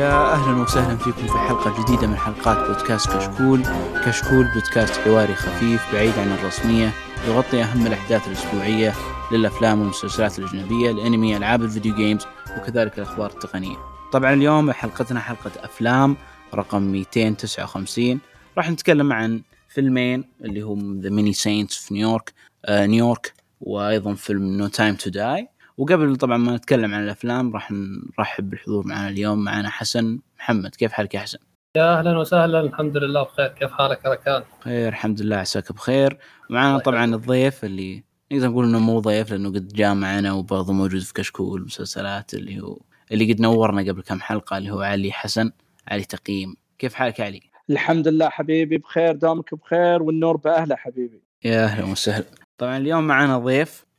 يا أهلا وسهلا فيكم في حلقة جديدة من حلقات بودكاست كشكول. كشكول بودكاست حواري خفيف بعيد عن الرسمية يغطي أهم الأحداث الأسبوعية للأفلام والمسلسلات الأجنبية الأنمي ألعاب الفيديو games وكذلك الأخبار التقنية. طبعا اليوم حلقتنا حلقة أفلام رقم 259 راح نتكلم عن فيلمين اللي هم The Many Saints of Newark Newark وأيضا فيلم No Time to Die وقبل طبعا ما نتكلم عن الأفلام راح نرحب بالحضور معنا اليوم معنا حسن محمد. كيف حالك يا حسن؟ يا أهلا وسهلا الحمد لله بخير. كيف حالك يا ركان؟ بخير الحمد لله عساك بخير. ومعنا طبعا الضيف اللي نقدر نقول إنه مو ضيف لأنه قد جاء معنا وبرضه موجود في كشكول مسلسلات اللي هو اللي قد نورنا قبل كم حلقة اللي هو علي حسن علي تقييم كيف حالك يا علي؟ الحمد لله حبيبي بخير دامك بخير والنور بأهله حبيبي. يا أهلا وسهلا. طبعا اليوم معنا ضيف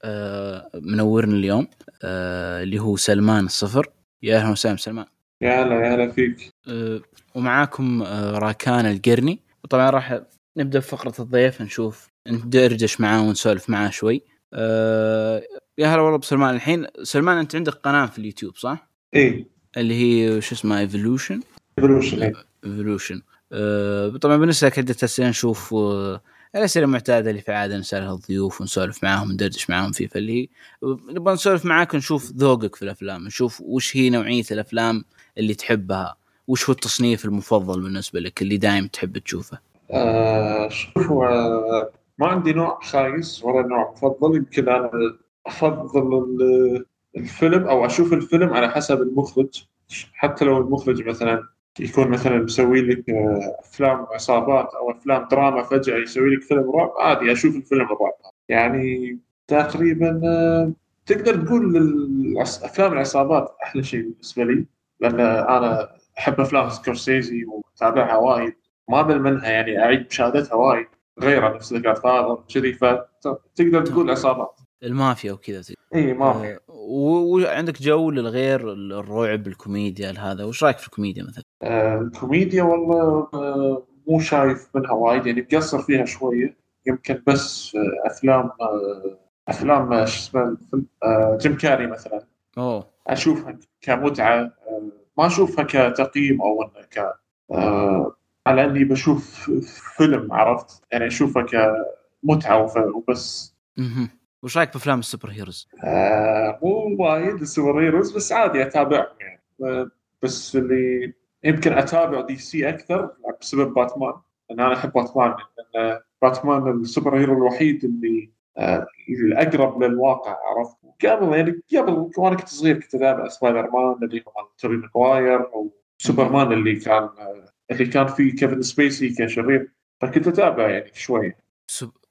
منورنا اليوم آه، اللي هو سلمان الصفر. يا أهلا وسهلا سلمان. يا هلا يا هلا فيك. آه، ومعاكم راكان القرني. وطبعا راح نبدأ بفقرة الضيف نشوف ندردش معاه ونسولف معاه شوي. يا هلا والله بسلمان الحين سلمان أنت عندك قناة في اليوتيوب صح؟ إيه اللي هي شو اسمها Evolution Evolution ايفولوشن طبعا بالنسبة لك عده اسئله نشوف الأسئلة المعتاده اللي في عاده نسألها الضيوف ونسولف معاهم ندردش معاهم فيه فاللي نبغى نسولف معاك ونشوف ذوقك في الأفلام نشوف وش هي نوعية الأفلام اللي تحبها وش هو التصنيف المفضل بالنسبة لك اللي دائما تحب تشوفه؟ آه شوف ما عندي نوع خايس ولا نوع مفضل يمكن أنا أفضل الفيلم أو أشوف الفيلم على حسب المخرج. حتى لو المخرج مثلا يكون مثلا مسوي لك آه، أفلام عصابات أو أفلام دراما فجأة يسوي لك فيلم رعب عادي أشوف الفيلم الرعب. يعني تقريبا آه، تقدر تقول أفلام العصابات أحلى شيء بالنسبة لي لأن أنا أحب أفلام سكورسيزي واتابعها وايد. ما أمل منها يعني أعيد مشاهدتها وايد. غيرها نفس The Godfather كذي فتقدر تقول عصابات. المافيا وكذا. اي مافيا. آه وعندك جو للغير الرعب الكوميديا هذا وش رأيك في الكوميديا مثلا؟ آه الكوميديا والله آه مو شايف منها وايد يعني مقصر فيها شوية. يمكن بس آه أفلام أفلام شو اسمه جيم كاري مثلا. أوه. أشوفها كمتعة ما أشوفها كتقييم أو إنه ك على إني بشوف فيلم عرفت؟ يعني أشوفها كمتعة وبس. وش رايك بأفلام ال super heroes؟ آه مو وايد ال super heroes بس عادي اتابعهم يعني بس اللي يمكن أتابع DC أكثر بسبب باتمان لأن أنا أحب باتمان. لأن باتمان ال super hero الوحيد اللي آه الأقرب للواقع عرفت؟ قبل يعني قبل وأنا كنت صغير كنت أتابع سبايدر مان اللي هو توبي ماجواير وسوبرمان اللي كان آه اللي كان فيه كيفن سبيسي كشرير. فكنت أتابع يعني شوي.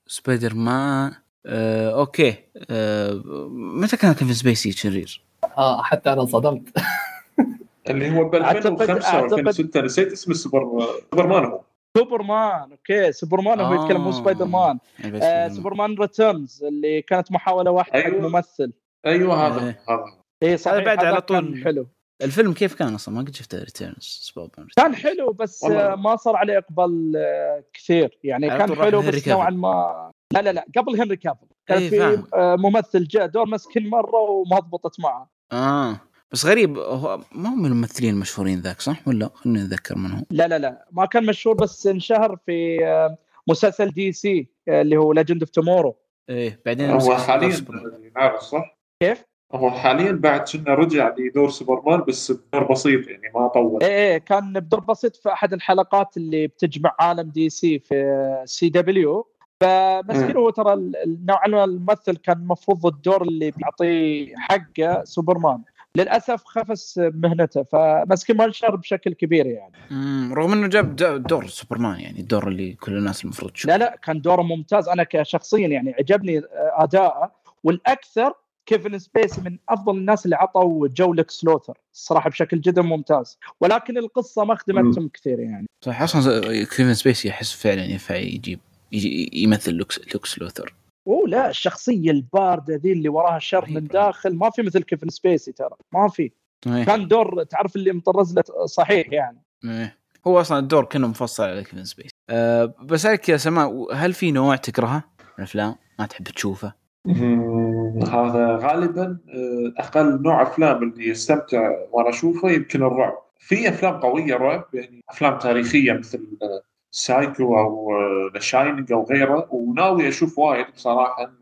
سبايدر مان آه، أوكي. آه، متى كان كيفن سبيسي شرير؟ آه حتى أنا انصدمت. اللي هو ب 2005 أو 2006 نسيت اسم السوبر سوبرمان هو. سوبرمان أوكي. سوبرمان هو يتكلم مو سبايدر مان آه Superman Returns اللي كانت محاولة واحدة أيوة. حق ممثل أيوه هذا إيه. هذا اي صحيح بعد على طول حلو. الفيلم كيف كان أصلا؟ ما قد شفته Returns كان حلو بس والله. ما صار عليه إقبال آه، كثير. يعني كان حلو بس نوعا. ما لا لا لا قبل هنري كافل. كان إيه، في. آه، ممثل جاء دور مسكين مرة وما ضبطت معه. آه بس غريب هو ما هو من الممثلين المشهورين ذاك صح ولا؟ خليني أتذكر منهم لا لا لا ما كان مشهور بس انشهر في آه، مسلسل DC آه، اللي هو Legends of Tomorrow إيه بعدين هو حاليا نعرف صح؟ كيف؟ هو حاليا بعد كنا رجع لدور سوبرمان بس بدور بسيط يعني ما طول. إيه إيه كان بدور بسيط في أحد الحلقات اللي بتجمع عالم DC في CW. فمسكين هو ترى نوعا ما الممثل كان المفروض الدور اللي بيعطيه حقه سوبرمان. للأسف خفس مهنته فمسكين ما انشهر بشكل كبير يعني. مم، رغم إنه جاب دور سوبرمان يعني الدور اللي كل الناس المفروض تشوف لا لا كان دوره ممتاز. أنا كشخصيا يعني عجبني أداءه. والأكثر كيفن سبيسي من أفضل الناس اللي عطوا دور لكس لوثر. الصراحه بشكل جدا ممتاز. ولكن القصة ما خدمتهم كثير يعني. صح أصلا كيفن سبيسي احس فعلا ينفع يجيب يجي يمثل لكس لكس لوثر أوه لا الشخصية الباردة ذي اللي وراها شر. من داخل ما في مثل كيفن سبيسي ترى ما في إيه. كان دور تعرف اللي مطرز له صحيح يعني إيه. هو أصلا الدور كله مفصل على كيفن سبيسي أه بسالك يا سماء هل في نوع تكرهه من الأفلام ما تحب تشوفه؟ هذا غالبا آه، أقل نوع أفلام اللي استمتع وأنا أشوفه يمكن الرعب في أفلام قوية رعب يعني أفلام تاريخية مثل سايكو أو The Shining أو غيره وناوي أشوف وايد بصراحة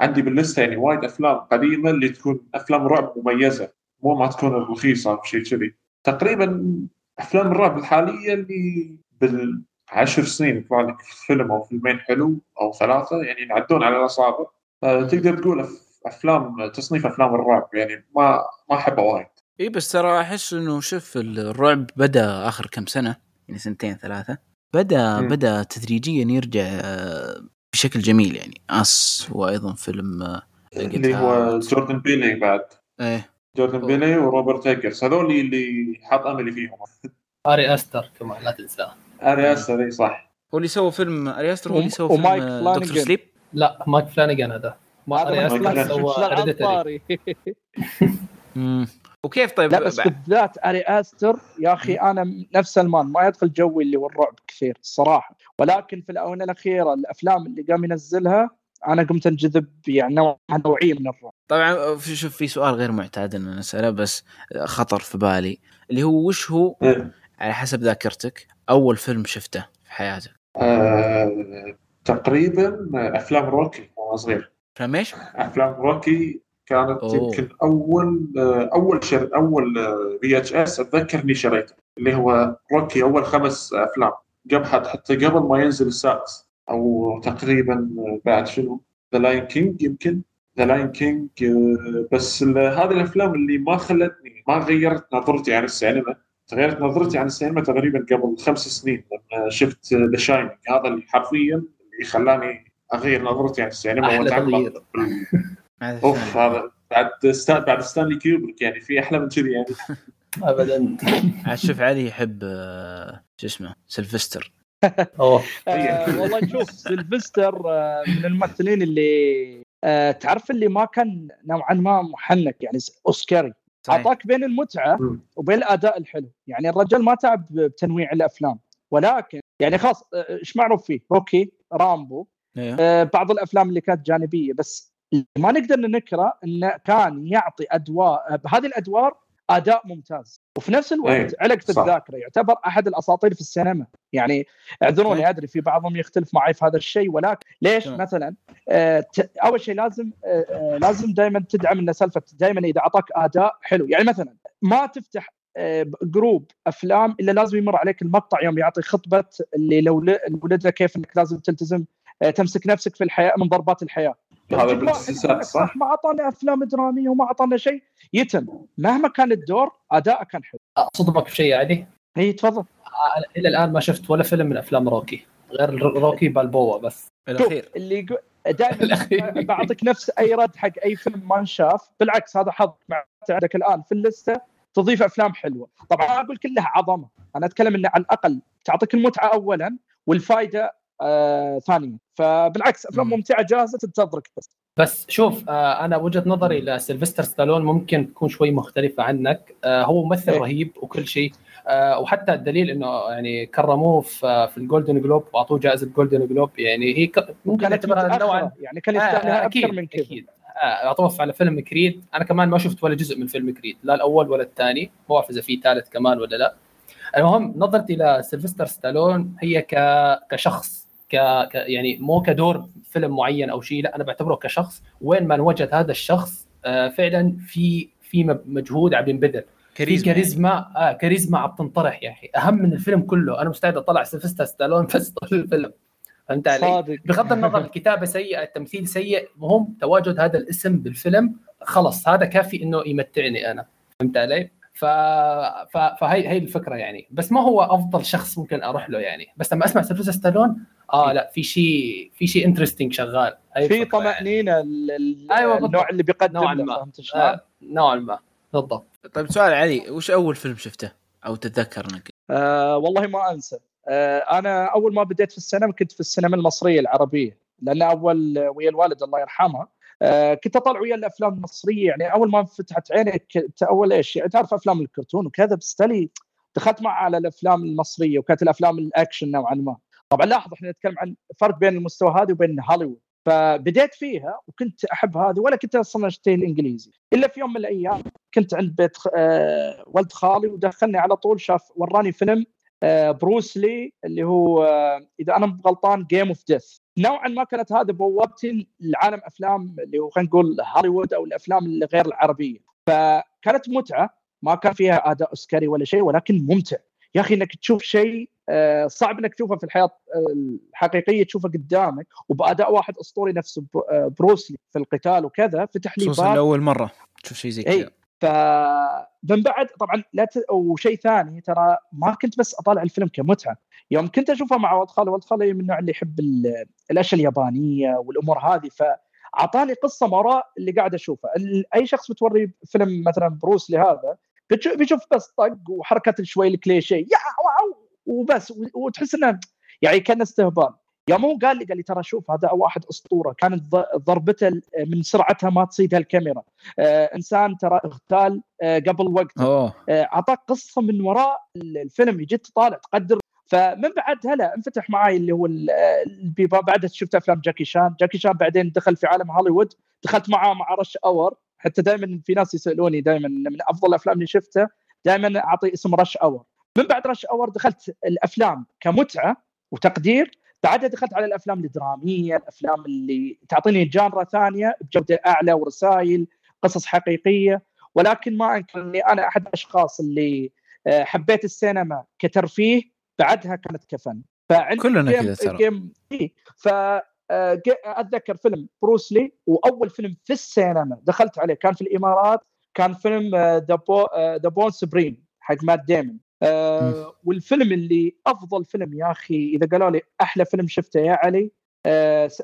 عندي باللستة يعني وايد أفلام قديمة اللي تكون أفلام رعب مميزة مو ما تكون رخيصة أو شيء كذي. تقريبا أفلام الرعب الحالية اللي بالعشر سنين يطلع لك فيلم أو فيلمين حلو أو ثلاثة يعني ينعدون على الأصابع. تقدر تقول أفلام تصنيف أفلام الرعب يعني ما ما أحبه وايد. إي بس ترى أحس إنه شوف الرعب بدأ آخر كم سنة يعني سنتين ثلاثة. بدا م. بدا تدريجيا يرجع آه، بشكل جميل يعني. أس وأيضا فيلم آه، اللي هو جوردن بيل بعد. إيه. جوردن آه. بيل وروبرت إيجرز هذول اللي حاط أملي فيهم. آري أستر كمان لا تنساه آري أستر إي صح. هو اللي سوى فيلم آري أستر هو اللي سوى فيلم ومايك Doctor Sleep؟ لا مايك فلانجان هذا. ما آري أستر سوى وكيف طيب لا بس بالذات أري آستر يا أخي أنا نفس سلمان ما يدخل جوي اللي هو الرعب كثير الصراحه ولكن في الأونة الأخيرة الأفلام اللي قام ينزلها أنا قمت أنجذب يعني نوعيه من الرعب طبعا شوف في سؤال غير معتاد إن نساله بس خطر في بالي اللي هو وش هو إيه. على حسب ذاكرتك أول فيلم شفته في حياتك؟ آه، تقريبا أفلام روكي وأنا صغير افلام إيش؟ أفلام روكي كانت أوه. يمكن أول أول شر أول VHS اتذكر اني شريته اللي هو روكي أول خمس أفلام. قبل حتى قبل ما ينزل السادس أو تقريبا بعد شنو؟ The Lion King يمكن. The Lion King بس هذه الأفلام اللي ما خلتني ما غيرت نظرتي عن السينما. تغيرت نظرتي عن السينما تقريبا قبل خمس سنين لما شفت The Shining هذا اللي حرفيا اللي خلاني أغير نظرتي عن السينما وأتعمق أوف هذا بعد ستان بعد ستانلي كوبريك يعني في أحلى من كذي يعني. ابدا. شوف علي يحب آه، شو اسمه سلفستر أوه. آه، والله شوف سلفستر آه، من الممثلين اللي تعرف اللي ما كان نوعا ما محنك يعني أوسكاري. أعطاك بين المتعة وبين الأداء الحلو. يعني الرجال ما تعب بتنويع الأفلام. ولكن يعني خلاص إيش معروف فيه؟ روكي رامبو. إيه. بعض الأفلام اللي كانت جانبية بس ما نقدر ننكره انه كان يعطي أدوار بهذه الأدوار أداء ممتاز وفي نفس الوقت أيه. علق في الذاكرة يعتبر أحد الأساطير في السينما يعني اعذروني أيه. أدري في بعضهم يختلف معي في هذا الشيء ولكن ليش أيه. مثلا آه أول شيء لازم آه, آه، لازم دائما تدعم إن سالفة دائما إذا أعطاك أداء حلو يعني مثلا ما تفتح آه، جروب أفلام إلا لازم يمر عليك المقطع يوم يعطي خطبة اللي لو ولد كيف إنك لازم تلتزم آه، تمسك نفسك في الحياة من ضربات الحياة هذا بالسلسلات صح؟ ما اعطانا أفلام درامية وما اعطانا شيء. يتم مهما كان الدور أداءه كان حلو. أصدمك في شيء عادي؟ إي تفضل. إلى الآن ما شفت ولا فيلم من أفلام روكي غير روكي بالبوا بس. الأخير. اللي دائما بعطيك نفس أي رد حق أي فيلم ما انشاف. بالعكس هذا حظ عندك الآن في اللستة تضيف أفلام حلوة. طبعا ما أقول كلها عظمة. أنا أتكلم إنه على الأقل تعطيك المتعة اولا والفائده آه ثانيا فبالعكس أفلام ممتعة جاهزه تنتظرك بس. بس شوف آه أنا وجهة نظري لسيلفستر ستالون ممكن تكون شوي مختلفة عنك. آه هو ممثل إيه؟ رهيب وكل شيء. آه وحتى الدليل إنه يعني كرموه في, في ال Golden Globe وأعطوه جائزة Golden Globe يعني هي ممكن نعتبرها نوعا يعني كان يستاهلها آه أكثر من كذا. أكيد. أعطوه على فيلم كريد. أنا كمان ما شفت ولا جزء من فيلم كريد. لا الأول ولا الثاني. ما اعرف إذا في ثالث كمان ولا لا. المهم نظرتي لسيلفستر ستالون هي. كشخص. ك... يعني مو كدور فيلم معين أو شيء لا أنا بعتبره كشخص. وين ما انوجد هذا الشخص آه فعلا في في مجهود عم ينبذل. كاريزما كاريزما آه كاريزما عم تنطرح يا أخي. أهم من الفيلم كله. أنا مستعد أطلع سيلفستر ستالون بس طول الفيلم. فهمت علي؟ بغض النظر الكتابة سيئة التمثيل سيء مهم تواجد هذا الاسم بالفيلم خلص. هذا كافي إنه يمتعني أنا. فهمت علي؟ ف... ف... فهي هي الفكرة يعني. بس ما هو أفضل شخص ممكن أروح له يعني. بس لما أسمع سيلفستر ستالون آه لا في شيء في شيء interesting شغال. في طمانينه يعني. أيوه النوع اللي بيقدم نوعا ما. فهمت؟ آه نوعا ما. بالضبط. طيب سؤال علي وش أول فيلم شفته؟ أو تتذكر إنك آه والله ما أنسى. آه أنا أول ما بديت في السينما كنت في السينما المصرية العربية لأن أول ويا الوالد الله يرحمه آه كنت أطلع ويا الأفلام المصرية يعني أول ما فتحت عيني أول إيش يعني تعرف أفلام الكرتون وكذا بس تالي دخلت معه على الأفلام المصرية وكانت الأفلام الأكشن نوعا ما. طبعا لاحظ إحنا نتكلم عن فرق بين المستوى هذه وبين هوليوود. فبديت فيها وكنت أحب هذه ولا كنت أصلا اشتري الإنجليزي. إلا في يوم من الأيام كنت عند بيت آه ولد خالي ودخلني على طول شاف وراني فيلم آه بروس لي اللي هو آه إذا أنا غلطان Game of Death نوعا ما كانت هذا بوابتي لعالم أفلام اللي هو خلينا نقول هوليوود أو الأفلام غير العربية. فكانت متعة ما كان فيها أداء أوسكاري ولا شيء ولكن ممتع. يا أخي إنك تشوف شيء آه، صعب إنك تشوفه في الحياة الحقيقية تشوفه قدامك وبأداء واحد أسطوري نفس آه، بروسلي في القتال وكذا فتح لي باب. لأول مرة تشوف شيء زي كذا. فمن بعد طبعا لا ت... وشيء ثاني ترى ما كنت بس أطالع الفيلم كمتعة. يوم كنت أشوفه مع ولد خالي ولد خالي من النوع اللي يحب الأشياء اليابانية والأمور هذه فأعطاني قصة وراء اللي قاعد اشوفه أي شخص بتوري فيلم مثلا بروس لهذا بتشوف بس طق وحركات شوي الكليشيه يا واو! وبس وتحس إنه يعني كان استهبال. يوم هو قال لي قال لي ترى شوف هذا واحد أسطورة. كانت ضربته من سرعتها ما تصيدها الكاميرا آه إنسان ترى اغتال آه قبل وقت. آه اعطاك قصة من وراء الفيلم جيت تطالع تقدر. فمن بعد هلا انفتح معي اللي هو بعد شفت أفلام جاكي شان. جاكي شان بعدين دخل في عالم هوليوود. دخلت معاه مع رش أور. حتى دائما في ناس يسألوني دائما من أفضل الافلام اللي شفتها دائما اعطي اسم Rush Hour. من بعد Rush Hour دخلت الأفلام كمتعة وتقدير. بعدها دخلت على الأفلام الدرامية الأفلام اللي تعطيني genre ثانية بجودة أعلى ورسائل قصص حقيقية. ولكن ما أنكر إني أنا أحد الأشخاص اللي آه، حبيت السينما كترفيه بعدها كانت كفن. فعندي كلنا كذا ترى. Game of آه، أتذكر فيلم بروسلي وأول فيلم في السينما دخلت عليه كان في الإمارات كان فيلم The Bourne Supremacy حق مات ديمن آه والفيلم اللي أفضل فيلم يا أخي إذا قالوا لي أحلى فيلم شفته يا علي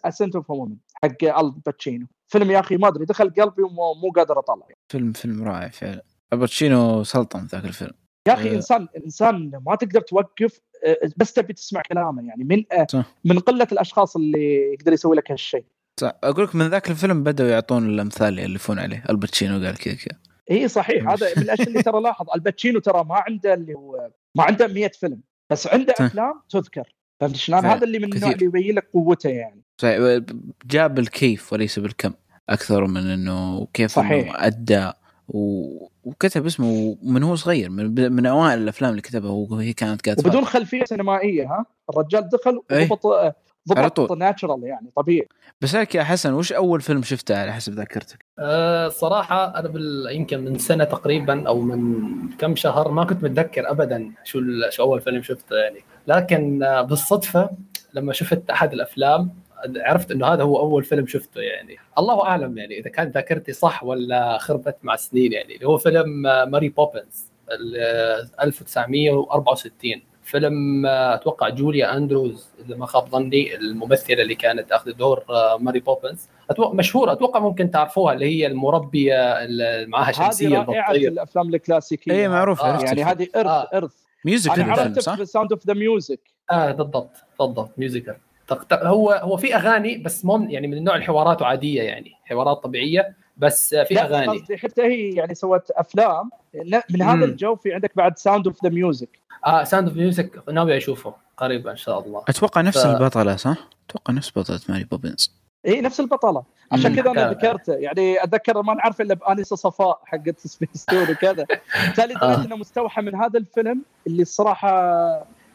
Scent of a Woman حق الباتشينو فيلم يا أخي ما أدري دخل قلبي ومو قادر أطلع. فيلم فيلم رائع فعلا. الباتشينو سلطن ذاك الفيلم. يا أخي آه. إنسان إنسان ما تقدر توقف آه، بس تبي تسمع كلامه يعني من صح. من قلة الأشخاص اللي يقدر يسوي لك هالشيء. صح. أقول لك من ذاك الفيلم بدأوا يعطون الأمثال يألفون عليه. الباتشينو قال كذا كذا. اي صحيح. هذا من الأشياء اللي ترى لاحظ. الباتشينو ترى ما عنده اللي هو ما عنده 100 فيلم بس عنده أفلام تذكر. فهمت شلون؟ هذا اللي من النوع اللي يبين لك قوته يعني. صحيح. جاب الكيف وليس بالكم أكثر من إنه كيف صحيح. انه ادى وكتب اسمه من هو صغير من, من أوائل الأفلام اللي كتبها وهي كانت كاتبه وبدون خلفية سينمائية ها؟ الرجال دخل إيه. وضبط ضبط ناتشرال يعني طبيعي. بس لك يا حسن وش أول فيلم شفته على حسب ذاكرتك؟ أه صراحة أنا بال... يمكن من سنة تقريبا أو من كم شهر ما كنت متذكر ابدا شو ال... شو أول فيلم شفته يعني. لكن بالصدفة لما شفت أحد الأفلام عرفت إنه هذا هو أول فيلم شفته يعني. الله أعلم يعني إذا كانت ذاكرتي صح ولا خربت مع السنين يعني. اللي هو فيلم ماري بوبنز 1964 فيلم أتوقع جوليا أندروز إذا ما خاب ظني الممثلة اللي كانت تأخذ دور آه، ماري بوبنز. أتوقع مشهورة أتوقع ممكن تعرفوها اللي هي المربية اللي معاها شمسية هذه رائعه الأفلام الكلاسيكية. اي معروفة آه. يعني هذه ارث آه. ارث music أنا عرفت صح؟ Sound of the Music آه بالضبط بالضبط musical هو هو في أغاني بس مو يعني من النوع الحوارات عادية يعني حوارات طبيعية. بس في أغاني. قصدي حتى هي يعني سوت أفلام. من هذا الجو في عندك بعد Sound of the Music آه Sound of Music ناوي أشوفه قريبا إن شاء الله. أتوقع نفس ف... البطلة صح؟ أتوقع نفس بطلة ماري بوبنز اي نفس البطلة. عشان كذا أنا ذكرته يعني أتذكر ما نعرف إلا بالآنسة صفاء حقت سبيس تون وكذا. بالتالي دريت آه. إنه مستوحى من هذا الفيلم اللي الصراحه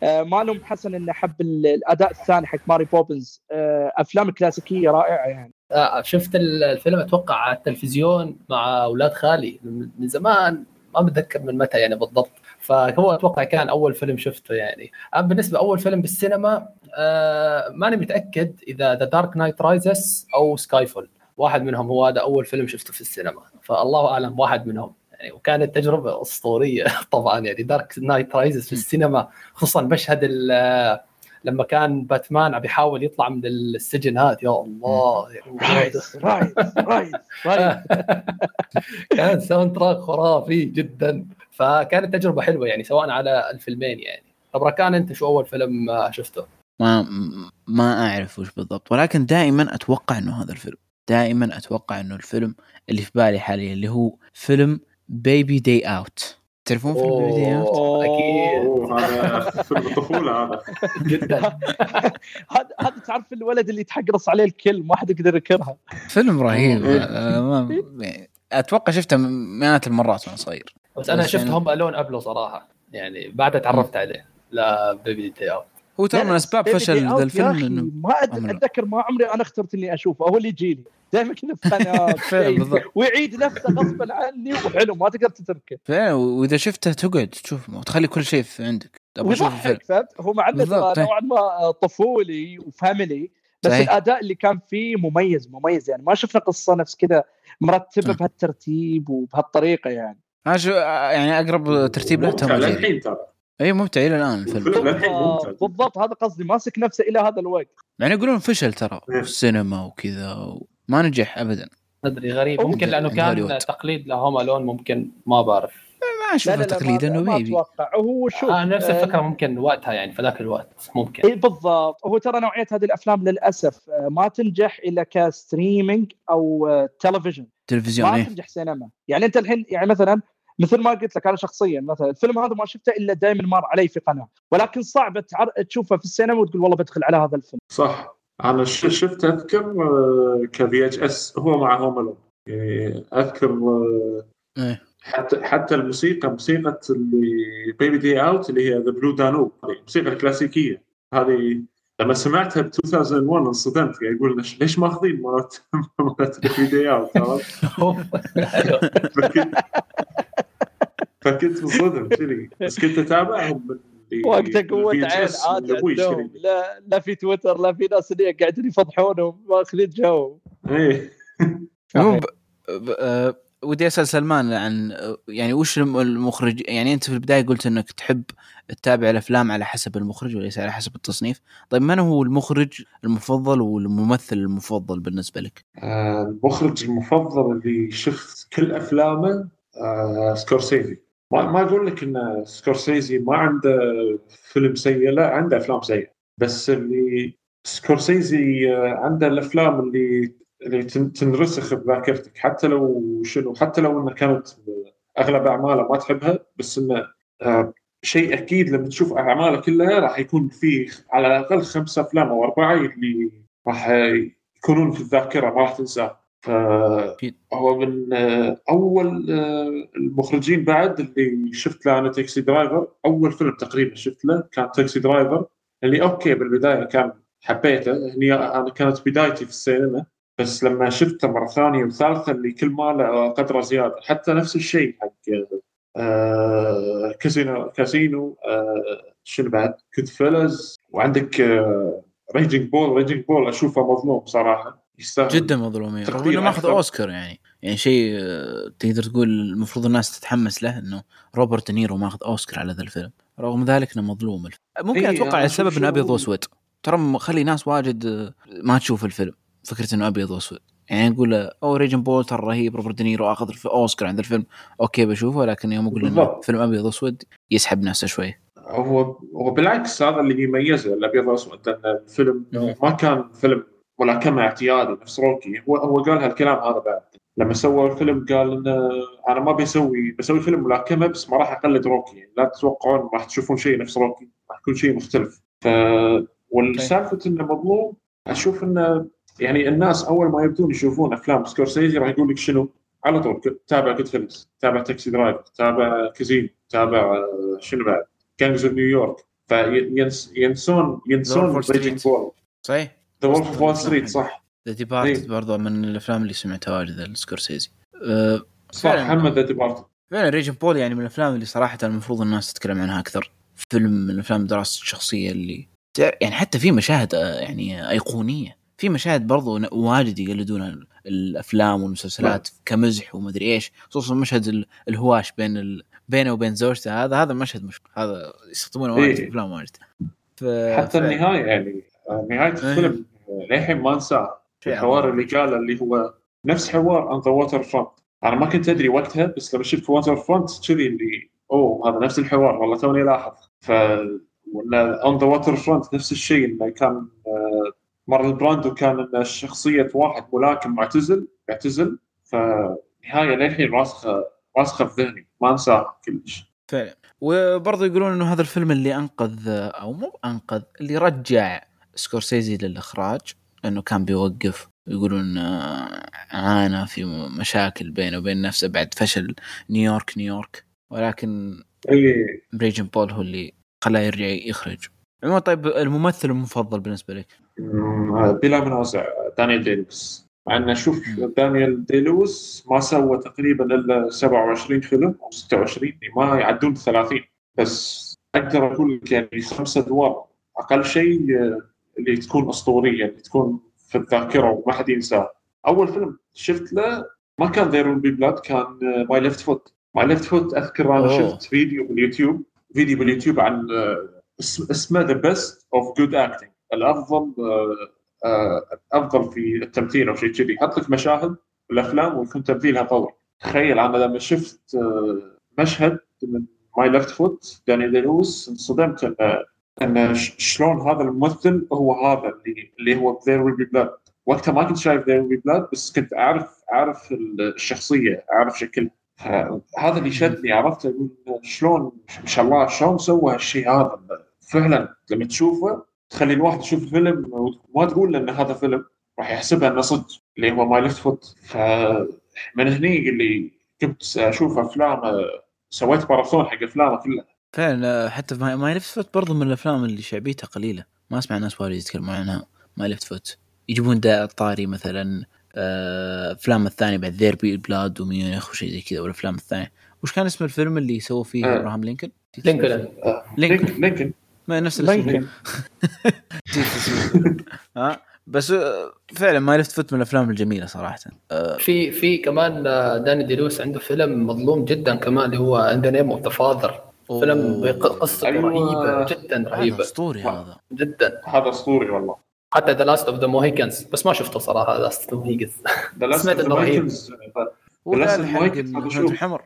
آه ما لوم حسن إنه حب الأداء الثاني حق ماري بوبنز آه أفلام كلاسيكية رائعة يعني. شفت الفيلم أتوقع على التلفزيون مع أولاد خالي من زمان ما متذكر من متى يعني بالضبط. فهو أتوقع كان أول فيلم شفته يعني. اما بالنسبة أول فيلم بالسينما آه ماني متأكد إذا The Dark Knight Rises أو Skyfall واحد منهم هو هذا أول فيلم شفته في السينما. فالله أعلم واحد منهم. يعني وكانت تجربة أسطورية طبعا يعني. Dark Knight Rises في السينما خصوصا مشهد لما كان باتمان عم يحاول يطلع من السجن هذا يا الله rise rise rise كان soundtrack خرافي جدا. فكانت تجربة حلوة يعني سواء على الفيلمين يعني. طب ركان أنت شو أول فيلم شفته؟ ما ما أعرف وش بالضبط ولكن دائما أتوقع إنه هذا الفيلم. دائما أتوقع إنه الفيلم اللي في بالي حاليا اللي هو فيلم Baby's Day Out تعرفون فيلم Baby's Day Out؟ أكيد. هذا فيلم الطفولة هذا. جدا. هذا هذا تعرف الولد اللي يتحقرص عليه الكل ما حد يقدر ينكرها. فيلم رهيب. أتوقع شفته مئات المرات وأنا صغير. بس أنا شفت يعني- هم Home Alone قبله صراحة. يعني بعدها تعرفت عليه. لا Baby's Day Out هو ترى من أسباب فشل ذا الفيلم إنه ما. أتذكر ما عمري أنا اخترت إني أشوفه. هو اللي يجي لي دائما كذا في قناة ويعيد نفسه غصبا عني وحلو ما تقدر تتركه. فعلا وإذا شفته تقعد تشوف وتخلي كل شيء في عندك. ويضحك فهمت؟ هو مع انه ترى إيه. نوعا ما طفولي وفاميلي بس صحيح. الأداء اللي كان فيه مميز مميز يعني. ما شفنا قصة نفس كذا مرتبة. بهالترتيب وبهالطريقة يعني. أنا شو يعني أقرب ترتيب له جيري للحين ترى. اي ممتع إلى الآن الفيلم. الفيلم للحين ممتع. بالضبط, هذا قصدي ماسك نفسه إلى هذا الوقت. يعني يقولون فشل ترى في إيه. السينما وكذا وما نجح ابدا. أدري غريب. ممكن لأنه كان هوليوود. تقليد لهوم ألون ممكن ما بعرف. ما أشوفه تقليد ما, انه ما بيبي أتوقع. هو شوف آه نفس آه، الفكرة ممكن وقتها يعني في ذاك الوقت ممكن. إي بالضبط. هو ترى نوعية هذه الأفلام للأسف آه، ما تنجح إلا ك streaming أو آه، تلفزيون. تلفزيون ما إيه. تنجح سينما. يعني أنت الحين يعني مثلا مثل ما قلت لك أنا شخصيا مثلا الفيلم هذا ما شفته إلا دائما مر علي في قناة. ولكن صعب. تشوفه في السينما وتقول والله بدخل على هذا الفيلم. صح. أنا شفت أذكر ك VHS هو مع Home Alone يعني أذكر آه، إيه. حتى حتى الموسيقى موسيقى اللي بيبي دي اوت اللي هي ذا بلو دانوب الموسيقى الكلاسيكيه هذه لما سمعتها ب 2001 انصدمت يعني يقول ليش ماخذين مالت مالت بيبي دي اوت؟ فكنت فكنت منصدم كذي بس كنت أتابعهم من وقتها قوة VHS عين عندهم يشتري. لا لا في تويتر لا في ناس اللي قاعدين يفضحونهم ماخذين جو إيه. المهم ب... ب... آه، ودي أسأل سلمان عن يعني وش الم- المخرج؟ يعني أنت في البداية قلت إنك تحب تتابع الأفلام على حسب المخرج وليس على حسب التصنيف. طيب من هو المخرج المفضل والممثل المفضل بالنسبة لك؟ آه، المخرج المفضل اللي شفت كل أفلامه آه، سكورسيزي. ما ما أقول لك إن سكورسيزي ما عنده فيلم سيء لا عنده أفلام سيئة. بس اللي سكورسيزي آه، عنده الأفلام اللي اللي تن- تنرسخ بذاكرتك. حتى لو شنو حتى لو إنها كانت أغلب أعماله ما تحبها بس إنه آه، شيء أكيد لما تشوف أعماله كلها راح يكون فيه على الأقل خمسة أفلام أو أربعة اللي راح يكونون في الذاكرة ما راح تنساه. أكيد. هو من آه، أول آه، المخرجين بعد اللي شفت له أنا Taxi Driver أول فيلم تقريبا شفت له كان Taxi Driver اللي okay بالبداية كان حبيته. هني أنا كانت بدايتي في السينما. بس لما شفته مرة ثانية وثالثة اللي كل ما له قدره زيادة. حتى نفس الشيء حق آه Casino Casino آه شنو بعد؟ Goodfellas وعندك آه Raging Bull Raging Bull أشوفه مظلوم صراحة. يستاهل. جدا مظلومين رغم إنه ماخذ. أوسكار يعني. يعني شيء آه، تقدر تقول المفروض الناس تتحمس له إنه روبرت دينيرو ماخذ أوسكار على ذا الفيلم. رغم ذلك إنه مظلوم الفيلم. ممكن إيه، أتوقع السبب إنه ابيض واسود ترى مخلي ناس واجد آه، ما تشوف الفيلم. فكرة إنه ابيض واسود يعني نقول أو Raging Bull ترى رهيب روبرت دينيرو أخذ أوسكار عند الفيلم. okay بشوفه لكن يوم أقول إنه. فيلم ابيض واسود يسحب نفسه شوي. هو هو بالعكس هذا اللي يميزه الأبيض والأسود إن الفيلم. ما كان فيلم ملاكمه اعتيادي نفس روكي هو هو قال هالكلام هذا بعد. لما سوى الفيلم قال انه أنا ما بسوي بسوي فيلم ملاكمه بس ما راح أقلد روكي. يعني لا تتوقعون راح تشوفون شيء نفس روكي راح يكون شيء مختلف. ف والسالفة إنه مظلوم أشوف إنه يعني الناس أول ما يبدون يشوفون أفلام سكورسيزي راح يقول لك شنو؟ على طول تابع Goodfellas تابع Taxi Driver تابع كازين تابع آه، شنو بعد؟ Gangs of New York فينسون ينسون. Bull صحيح. The Wolf of Wall Street صح. The Departed إيه. برضه من الأفلام اللي سمعتها واجد السكورسيزي أه صح. محمد The Departed فعلا Raging Bull يعني من الأفلام اللي صراحة المفروض الناس تتكلم عنها أكثر. فيلم من افلام دراسه الشخصية اللي يعني حتى في مشاهد آه، يعني أيقونية. في مشاهد برضو واجد يقلدون ال- الأفلام والمسلسلات كمزح ومدري إيش. خصوصا مشهد ال- الهواش بين ال... بينه وبين زوجته هذا هذا مشهد مش هذا يستخدمونه واجد إيه. في الافلام واجد. ف... حتى ف- النهاية يعني نهاية الفيلم آه، للحين ما انساه الحوار. اللي قاله اللي هو نفس حوار On the Waterfront أنا ما كنت أدري وقتها بس لما شفت Waterfront كذي اللي أوه هذا نفس الحوار والله توني لاحظ. ف ولا On the Waterfront نفس الشيء إنه كان آه، مارلون براندو كان إنه شخصية واحد ملاكم معتزل يعتزل فنهاية للحين راسخة راسخة في ذهني. ما انساها كلش. فعلا. وبرضه يقولون إنه هذا الفيلم اللي أنقذ أو مو أنقذ اللي رجع سكورسيزي للإخراج انه كان بيوقف يقولون آه، عانى في مشاكل بينه وبين نفسه بعد فشل New York, New York. ولكن اي ب Raging Bull هو اللي خلاه يرجع يخرج. عموما طيب الممثل المفضل بالنسبة لك؟ بلا منازع دانيال دي لويس مع ان أشوف. دانيال دي لويس ما سوى تقريبا إلا 27 فيلم أو 26 يعني ما يعدون 30 بس أقدر أقول لك يعني خمسة أدوار. أقل شيء آه، اللي تكون أسطورية اللي تكون في الذاكرة وما حد ينساها أول فيلم شفت له ما كان There Will Be Blood كان My Left Foot My Left Foot أذكر أنا. شفت فيديو باليوتيوب فيديو باليوتيوب عن آه، اسم- اسمه The Best of Good Acting الأفضل آه، آه، أفضل في التمثيل أو شيء كذي. يحط لك مشاهد بالافلام ويكون تمثيلها قوي. تخيل أنا لما شفت آه، مشهد من My Left Foot داني دي لويس انصدمت ان إن شلون هذا الممثل هو هذا اللي اللي هو There Will Be Blood وقتها ما كنت شايف There Will Be Blood بس كنت أعرف أعرف الشخصية أعرف شكلها هذا اللي شدني عرفت شلون ما شاء الله شلون سوى هالشيء هذا. فعلا لما تشوفه تخلي الواحد يشوف الفيلم وما تقول له إن هذا فيلم راح يحسبها إنه صدق اللي هو My Left Foot فمن هني اللي كنت أشوف أفلام سويت ماراثون حق أفلامه كلها. فعلا آه، حتى ما My Left Foot برضو من الأفلام اللي شعبيتها قليلة. ما أسمع ناس وايد يتكلمون عنها My Left Foot يجيبون دا طاري مثلا آه، أفلام الثانية بعد There Be Blood وميونخ وشيء زي كذا والأفلام الثانية. وش كان اسم الفيلم اللي سووا فيه آه. ابراهام لينكولن؟ لينكولن. لينكولن. لينكن ما نفس الاسم. ها بس فعلا My Left Foot من الأفلام الجميلة صراحة. في في كمان داني ديلوس عنده فيلم مظلوم جدا كمان اللي هو In the Name of the Father فيلم أوه. بقصته أيوة. رهيبة جدا هذا رهيبة. اسطوري هذا. جدا. هذا اسطوري والله. حتى The Last of the Mohicans بس ما شفته صراحة The Last of Mohicans The Last سمعت إنه رهيب. هذا Mohicans هذا الهنود شوف. الحمر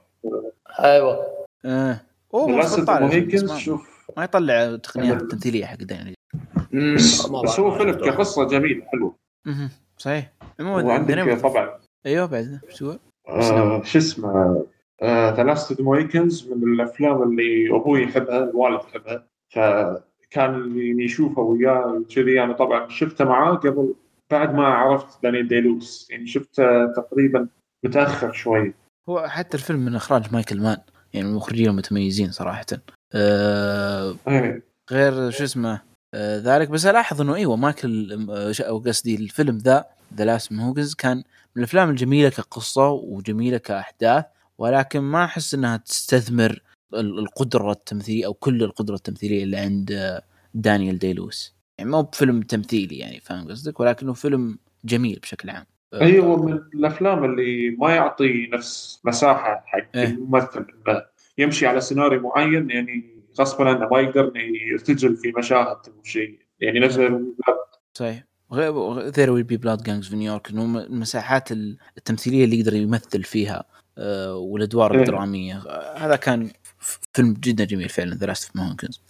أيوه. آه. أوه بس ما- شوف. ما يطلع تقنيات التمثيليه حق داني مم، بس. هو فيلم كقصة جميل حلو. مهم. صحيح. وعندك داني- طبعا. أيوه بعد. تقول؟ آه شو اسمه؟ The Last of Mohicans من الأفلام اللي أبوي يحبها الوالد يحبها. فكان اللي يشوفه وياه كذي أنا طبعا شفته معاه قبل بعد ما عرفت داني ديلوس يعني شفته تقريبا متأخر شوي. هو حتى الفيلم من إخراج مايكل مان يعني المخرجين المتميزين صراحة. آه إيه غير شو اسمه آه ذلك. بس ألاحظ إنه إيوه مايكل آه، أو قصدي الفيلم The The Last Mohicans كان من الأفلام الجميلة كقصة وجميلة كأحداث. ولكن ما أحس إنها تستثمر ال- القدرة التمثيلية أو كل القدرة التمثيلية اللي عند دانيال ديلوس يعني مو بفيلم تمثيلي يعني فاهم قصدك؟ ولكنه فيلم جميل بشكل عام. أيوه من الأفلام اللي ما يعطي نفس مساحة حق إيه. الممثل إنه يمشي على سيناريو معين يعني غصبا عنه ما يقدر يرتجل في مشاهد أو شيء. يعني نفس صحيح. There Will Be Blood Gangs of New York إنه المساحات ال- التمثيلية اللي يقدر يمثل فيها والأدوار إيه. الدرامية. آه، هذا كان فيلم جدا جميل فعلا The Last of Mohicans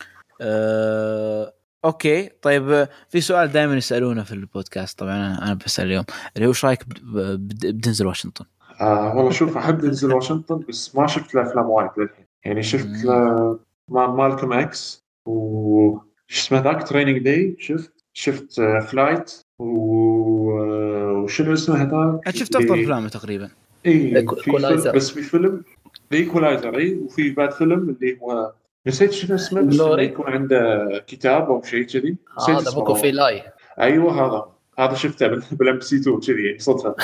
أوكي. طيب آه، في سؤال دائما يسألونه في البودكاست. طبعا أنا بسأل اليوم. اللي هو إيش رأيك بدنزل واشنطن؟ آه والله شوف أحب دنزل واشنطن بس ما شفت له أفلام وايد للحين. يعني شفت له مالكم إكس و شو اسمه ذاك؟ Training Day شفت؟ شفت آه Flight و... آه، وشنو اسمه هذاك؟ شفت أفضل أفلامه تقريبا. اي. فيلم بس في فيلم Equalizer اي وفي بعد فيلم اللي هو نسيت شنو اسمه بس لوري. إنه يكون عنده كتاب أو شيء كذي. نسيت هذا Book of Eli. أيوه هذا. هذا شفته بال MBC 2 كذي يعني صدفة.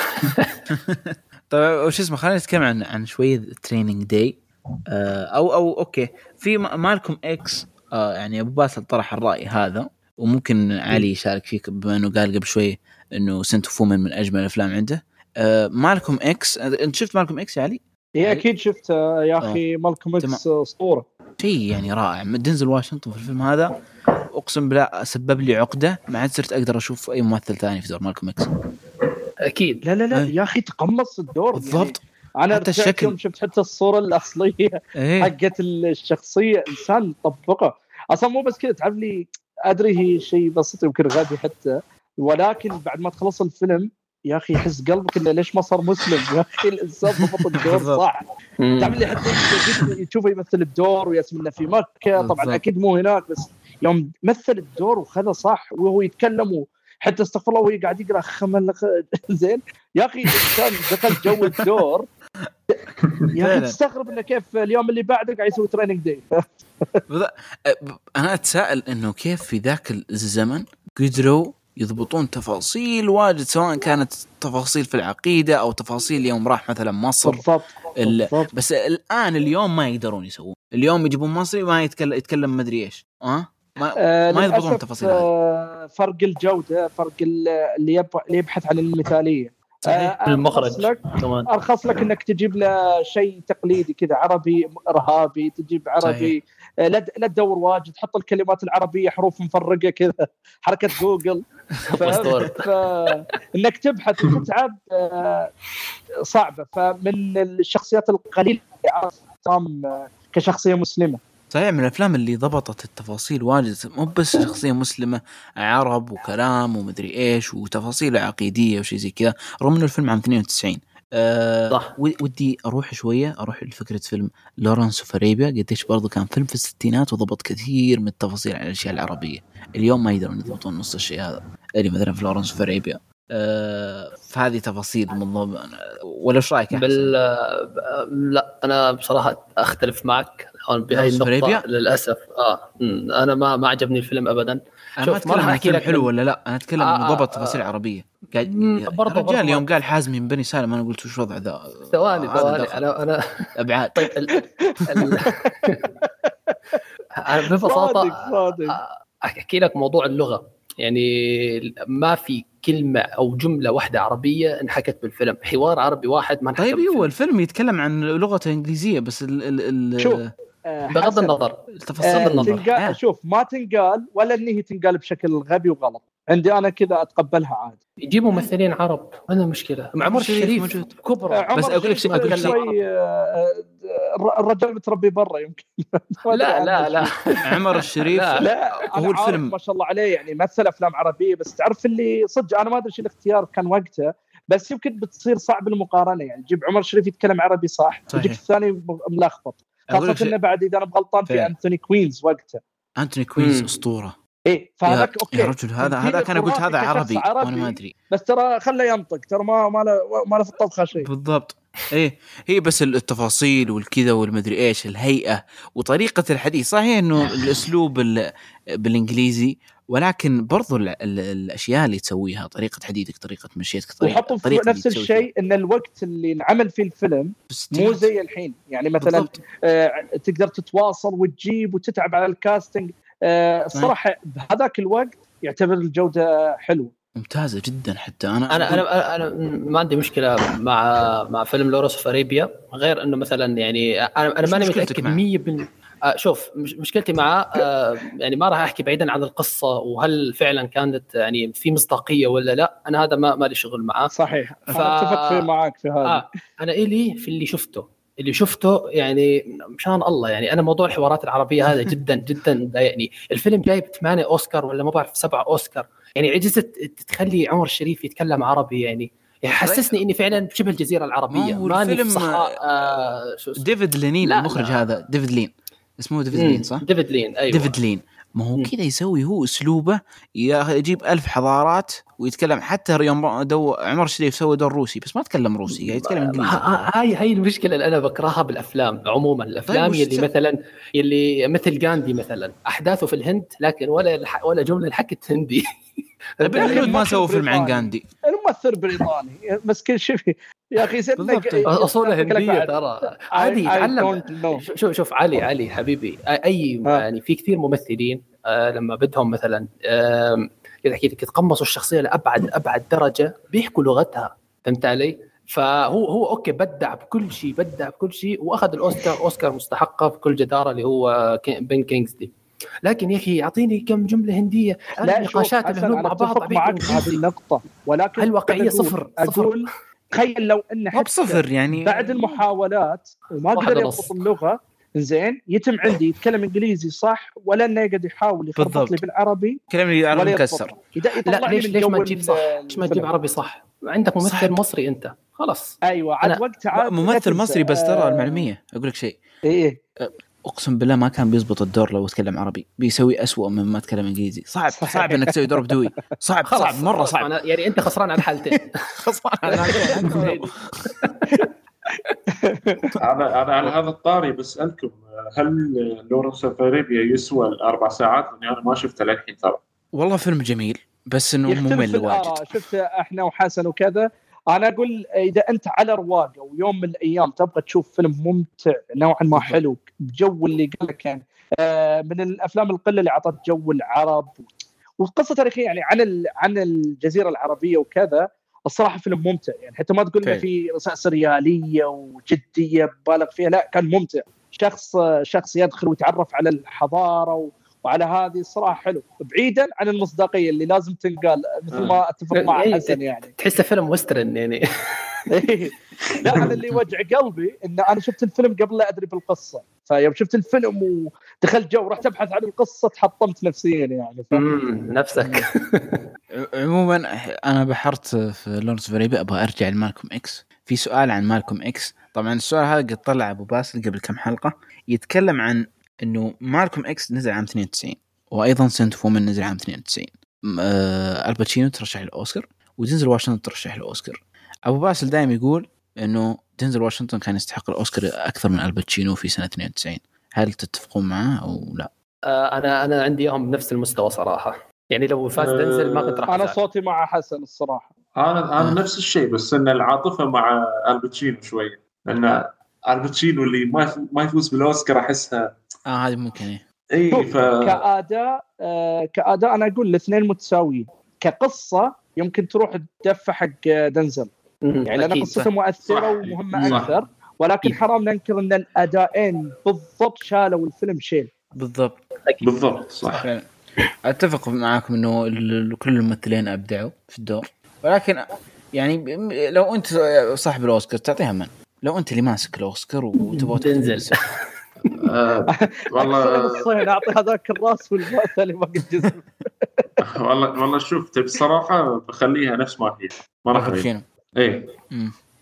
طيب وش اسمه خلينا نتكلم عن عن شوية Training Day أو أو أوكي. في مالكم إكس آه يعني أبو باسل طرح الرأي هذا وممكن علي يشارك فيك بما إنه قال قبل شوي إنه Scent of Woman من أجمل الأفلام عنده. آه مالكم إكس أنت شفت مالكم إكس يا علي؟ اي أكيد شفت آه، يا أخي مالكم إكس آه، أسطورة. شيء يعني رائع. دنزل واشنطن في الفيلم هذا. أقسم بالله سبب لي عقدة. ما عاد صرت أقدر أشوف أي ممثل ثاني في دور مالكم إكس أكيد. لا لا لا. إيه. يا أخي تقمص الدور بالضبط. يعني أنا حتى الشكل. يوم شفت حتى الصورة الأصلية إيه. حقت الشخصية. إنسان طبقة. أصلا مو بس كذا. تعرف لي أدري هي شيء بسيط يمكن غبي حتى. ولكن بعد ما تخلص الفيلم يا أخي يحس قلبك إنه ليش ما صار مسلم؟ يا أخي الإنسان ضبط الدور. صح؟ تعرف لي حتى تشوفه يمثل الدور ويسمى في مكة. طبعا أكيد مو هناك بس يوم مثل الدور وخذه صح؟ وهو يتكلم حتى استغفر الله وهي قاعد يقرأ خمل زين. يا أخي الإنسان دخل جو الدور. يا أخي فعلاً. تستغرب إنه كيف اليوم اللي بعده قاعد يسوي Training Day أنا أتساءل إنه كيف في ذاك الزمن قدروا يضبطون تفاصيل واجد سواء كانت تفاصيل في العقيدة أو تفاصيل يوم راح مثلا مصر. بالضبط ال- بالضبط. بس الآن اليوم ما يقدرون يسوون. اليوم يجيبون مصري ما يتكلم يتكلم مدري إيش. ها؟ ما آه ما يضبطون التفاصيل. آه فرق الجودة فرق ال- اللي يب- اللي يبحث عن المثالية. صحيح. آه، المخرج. كمان أرخص لك إنك تجيب له شيء تقليدي كذا عربي إرهابي تجيب عربي آه، لا لا تدور واجد حط الكلمات العربية حروف مفرقة كذا حركة جوجل. إنك تبحث وتتعب آه، صعبة فمن الشخصيات القليلة اللي عرفت كشخصية مسلمة صحيح من الأفلام اللي ضبطت التفاصيل واجد. مو بس شخصية مسلمة عرب وكلام ومدري إيش وتفاصيل عقيدية وشي زي كذا رغم إنه الفيلم عام 92 أه صح. ودي أروح شوية أروح لفكرة فيلم Lawrence of Arabia. قديش برضو كان فيلم في الستينات وضبط كثير من التفاصيل على الأشياء العربية. اليوم ما يقدرون يضبطون نص الشيء هذا. اللي مثلا في Lawrence of Arabia. أه فهذه تفاصيل بالضبط ولا إيش رأيك؟ بال لا أنا بصراحة أختلف معك. بهاي النقطة Arabia؟ للأسف. آه. أنا ما ما عجبني الفيلم ابدا. أنا شوف، ما أتكلم عن أحكي فيلم لك حلو ولا لا. أنا أتكلم آه، إنه ضبط آه، تفاصيل آه. عربيه قاعد مم، يا برضو- برضو رجال ما- يوم قال حازمي من بني سالم أنا قلت وش وضع ذا؟ ثواني هذا ثواني. أنا أنا أبعاد. طيب ال... ال... أنا ببساطة أحكي لك موضوع اللغة. يعني ما في كلمة أو جملة واحدة عربية انحكت بالفيلم. حوار عربي واحد ما انحكى طيب. هو الفيلم يتكلم عن لغة إنجليزية بس ال ال ال شوف. آه، بغض النظر التفاصيل آه، النظر. تنقال آه. شوف ما تنقال ولا إن هي تنقال بشكل غبي وغلط عندي أنا كذا أتقبلها عادي يجيبوا ممثلين عرب عندنا مشكلة مع عمر الشريف الشريف موجود. كبرى بس أقول لك شيء- أقول لك الرجال متربي برا يمكن لا لا لا. عمر الشريف لا. لا هو الفيلم ما شاء الله عليه يعني مثل أفلام عربية بس تعرف اللي صدق أنا ما أدري إيش الاختيار كان وقته بس يمكن بتصير صعب المقارنة يعني جيب عمر شريف يتكلم عربي صح. وجيب الثاني ملخبط خاصة. إنه بعد إذا أنا بغلطان في فعلا. أنتوني كوينز وقته أنتوني كوينز مم. أسطورة إيه يا, فهذاك أوكي يا رجل هذا تمثيل هذا كان قلت هذا عربي عربي. وأنا ما أدري بس ترى خله ينطق ترى ما ما له ما له في الطبخة شيء بالضبط إيه هي بس التفاصيل والكذا والمدري إيش الهيئة وطريقة الحديث صحيح إنه الأسلوب ال- بالإنجليزي ولكن برضو ال ال الأشياء اللي تسويها طريقة حديثك طريقة مشيتك طريقة وحطوا في نفس. الشيء إن الوقت اللي انعمل فيه الفيلم مو. زي الحين يعني مثلا. آه تقدر تتواصل وتجيب وتتعب على الكاستنج آه الصراحه بهذاك الوقت يعتبر الجودة حلوة ممتازة جدا حتى أنا أنا أنا أنا ما عندي مشكلة مع مع فيلم لورس أوف أريبيا غير إنه مثلا يعني أنا أنا ماني مشكلتك متأكد معه؟ 100% آه شوف مش مشكلتي معاه آه يعني ما راح أحكي بعيدا عن القصة وهل فعلا كانت يعني في مصداقية ولا لا أنا هذا ما مالي شغل معاه. صحيح. ف- أنا اتفق في معاك في هذا. آه أنا إلي في اللي شفته. اللي شفته يعني مشان الله يعني أنا موضوع الحوارات العربية هذا جدا جدا ضايقني الفيلم جايب 8 أوسكار ولا ما بعرف 7 أوسكار. يعني عجزت تخلي عمر الشريف يتكلم عربي يعني. يعني حسسني إني فعلا بشبه الجزيرة العربية. ماني في الفيلم- صحراء آه شو اسمه؟ ديفيد لين لا، المخرج لا. هذا ديفيد لين اسمه ديفيد لين صح؟ ديفيد لين أيوه. ديفيد لين. ما هو. كذا يسوي هو أسلوبه يا- يجيب ألف حضارات ويتكلم حتى يوم دو عمر الشريف سوى دور روسي بس ما تكلم روسي قاعد يتكلم إنجليزي. هاي هاي المشكلة اللي أنا بكرهها بالأفلام عموما الأفلام يلي ت- مثلا يلي مثل غاندي مثلا. أحداثه في الهند لكن ولا ولا جملة انحكت هندي ما سووا فيلم عن. غاندي الممثل بريطاني مسكين شوفي يا أخي. أصوله هندية. ترى عادي you know. شوف شوف علي علي حبيبي أي ها. يعني في كثير ممثلين آه، لما بدهم مثلا كذا حكيت لك يتقمصوا الشخصية لأبعد أبعد درجة بيحكوا لغتها فهمت علي؟ فهو هو أوكي بدع بكل شيء بدع بكل شيء وأخذ الأوسكار أوسكار مستحقة بكل جدارة اللي هو بن كينجزلي لكن يا أخي أعطيني كم جملة هندية لا نقاشات الهنود مع بعض معك هذه النقطة ولكن الواقعية أقول- صفر، صفر. تخيل لو مو حتى بصفر يعني بعد المحاولات وما قدر. يضبط اللغة زين يتم عندي يتكلم إنجليزي صح ولا أنه يقعد يحاول بالضبط. لي بالعربي كلام لي عربي ولا مكسر لا ليش ليش ما تجيب صح؟ ليش ما تجيب. عربي صح؟ عندك ممثل صح. مصري أنت خلاص أيوه عاد لا ممثل. مصري بس ترى آه، المعلومية أقول لك شيء إيه أقسم بالله ما كان بيزبط الدور لو تكلم عربي. بيسوي أسوأ مما تكلم إنجليزي. صعب صعب إنك تسوي دور بدوي صعب صعب مرة صعب. أنا يعني أنت خسران على حالتين أنا أنا على هذا الطاري بسألكم هل Lawrence of Arabia يسوى الأربع ساعات؟ لأني أنا ما شفته للحين ترى. والله فيلم جميل بس إنه ممل. واجد. شفت أحنا وحسن وكذا. أنا أقول اذا انت على رواق أو يوم من الأيام تبغى تشوف فيلم ممتع نوعا ما حلو بجو اللي قال لك يعني آه، من الأفلام القلة اللي أعطت جو العرب وقصه تاريخية يعني عن عن الجزيرة العربية وكذا الصراحة فيلم ممتع يعني. حتى ما تقول إنه في رصاص رياليتي وجدية بالغ فيها لا كان ممتع. شخص شخص يدخل ويتعرف على الحضارة. وعلى هذه الصراحه حلو. بعيدا عن المصداقية اللي لازم تنقال مثل ما أتفق مع إيه، حسن يعني. تحسه فيلم western يعني. لا أنا اللي وجع قلبي إن أنا شفت الفيلم قبل لا أدري بالقصة. فيوم شفت الفيلم ودخلت جو ورحت أبحث عن القصة تحطمت نفسيا يعني ف... نفسك. عموما أنا بحرت في Lawrence of Arabia أبغى أرجع ل Malcolm X. في سؤال عن Malcolm X. طبعا السؤال هذا قد طلع أبو باسل قبل كم حلقة. يتكلم عن إنه Malcolm X نزل عام 92 وأيضا Scent of a Woman نزل عام 92 م- آه الباتشينو ترشح للأوسكار ودينزل واشنطن ترشح للأوسكار أبو باسل دائما يقول إنه دينزل واشنطن كان يستحق الأوسكار أكثر من الباتشينو في سنة 92 هل تتفقون معه أو لا؟ آه، أنا أنا عندي اياهم بنفس المستوى صراحة يعني لو فاز آه، دنزل ما كنت راح أنا. صوتي مع حسن الصراحة أنا أنا آه. نفس الشيء بس إن العاطفة مع الباتشينو شوية لأن الباتشينو اللي ما يف- ما يفوز بالأوسكار أحسها آه هذه ممكن إيه إي ف كآداء آه كآداء أنا أقول الاثنين متساويين كقصة يمكن تروح تدفع حق دنزل مم، يعني لأن قصته. مؤثرة صح. ومهمة صح. أكثر ولكن. حرام ننكر إن الادائين بالضبط شالوا الفيلم شيل بالضبط أكيد. بالضبط صح فعلا أتفق معاكم إنه ال- كل الممثلين أبدعوا في الدور ولكن يعني لو أنت صاحب الأوسكار تعطيها من لو أنت اللي ماسك الأوسكار وتبغى تنزل. آه والله الصين أعطي هذاك الراس اللي باقي الجسم والله والله شوف تبي الصراحة بخليها نفس ما هي ما راح. الباتشينو إيه.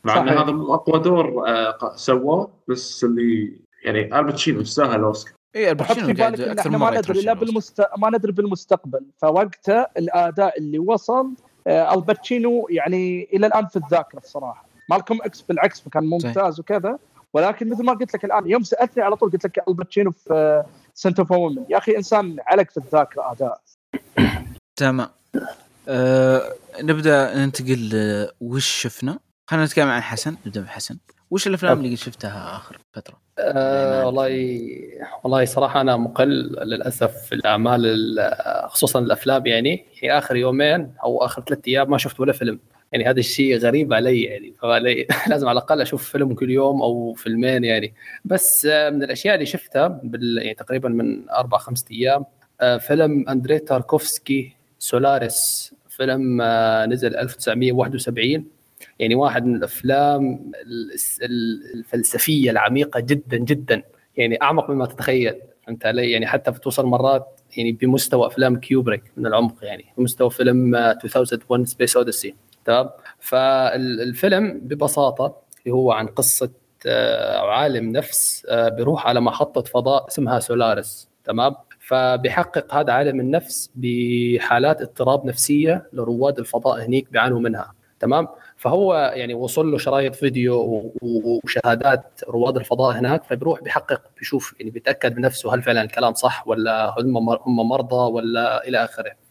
مع إن. هذا مو اقوى دور آه، سواه بس اللي يعني الباتشينو يستاهل الأوسكار. اي الباتشينو قاعد أكثر إحنا مرة ما ندري لا يترشح بالمست... ما ندري بالمستقبل فوقته الأداء اللي وصل آه، الباتشينو يعني إلى الآن في الذاكرة الصراحة. Malcolm X بالعكس كان ممتاز وكذا. ولكن مثل ما قلت لك الآن يوم سألتني على طول قلت لك الباتشينو في Scent of a Woman. يا أخي إنسان علق في الذاكرة أداء. تمام. آه نبدأ ننتقل وش شفنا. خلينا نتكلم عن حسن. نبدأ بحسن. وش الأفلام اللي شفتها آخر فترة؟ آه والله والله صراحة أنا مقل للأسف في الأعمال ال- خصوصا الأفلام يعني. يعني آخر يومين أو آخر ثلاث أيام ما شفت ولا فيلم. يعني هذا الشيء غريب علي يعني. فعلي لازم على الأقل أشوف فيلم كل يوم أو فيلمين يعني. بس آه، من الأشياء اللي شفتها بال يعني تقريبا من أربع خمسة أيام آه، فيلم اندري تاركوفسكي Solaris. فيلم آه، نزل 1971 يعني واحد من الأفلام الفلسفية العميقة جدا جدا. يعني أعمق مما تتخيل. فهمت علي؟ يعني حتى بتوصل مرات يعني بمستوى أفلام كيوبريك من العمق يعني. بمستوى فيلم آه، 2001 Space Odyssey تمام؟ فالفيلم ببساطة اللي هو عن قصة آه، عالم نفس آه، بيروح على محطة فضاء اسمها سولاريس تمام؟ فبيحقق هذا عالم النفس بحالات اضطراب نفسية لرواد الفضاء هنيك بيعانوا منها تمام؟ فهو يعني وصل له شرايط فيديو وشهادات رواد الفضاء هناك فبيروح بيحقق بيشوف يعني بيتأكد بنفسه هل فعلا الكلام صح ولا هم هم مرضى ولا إلى آخره.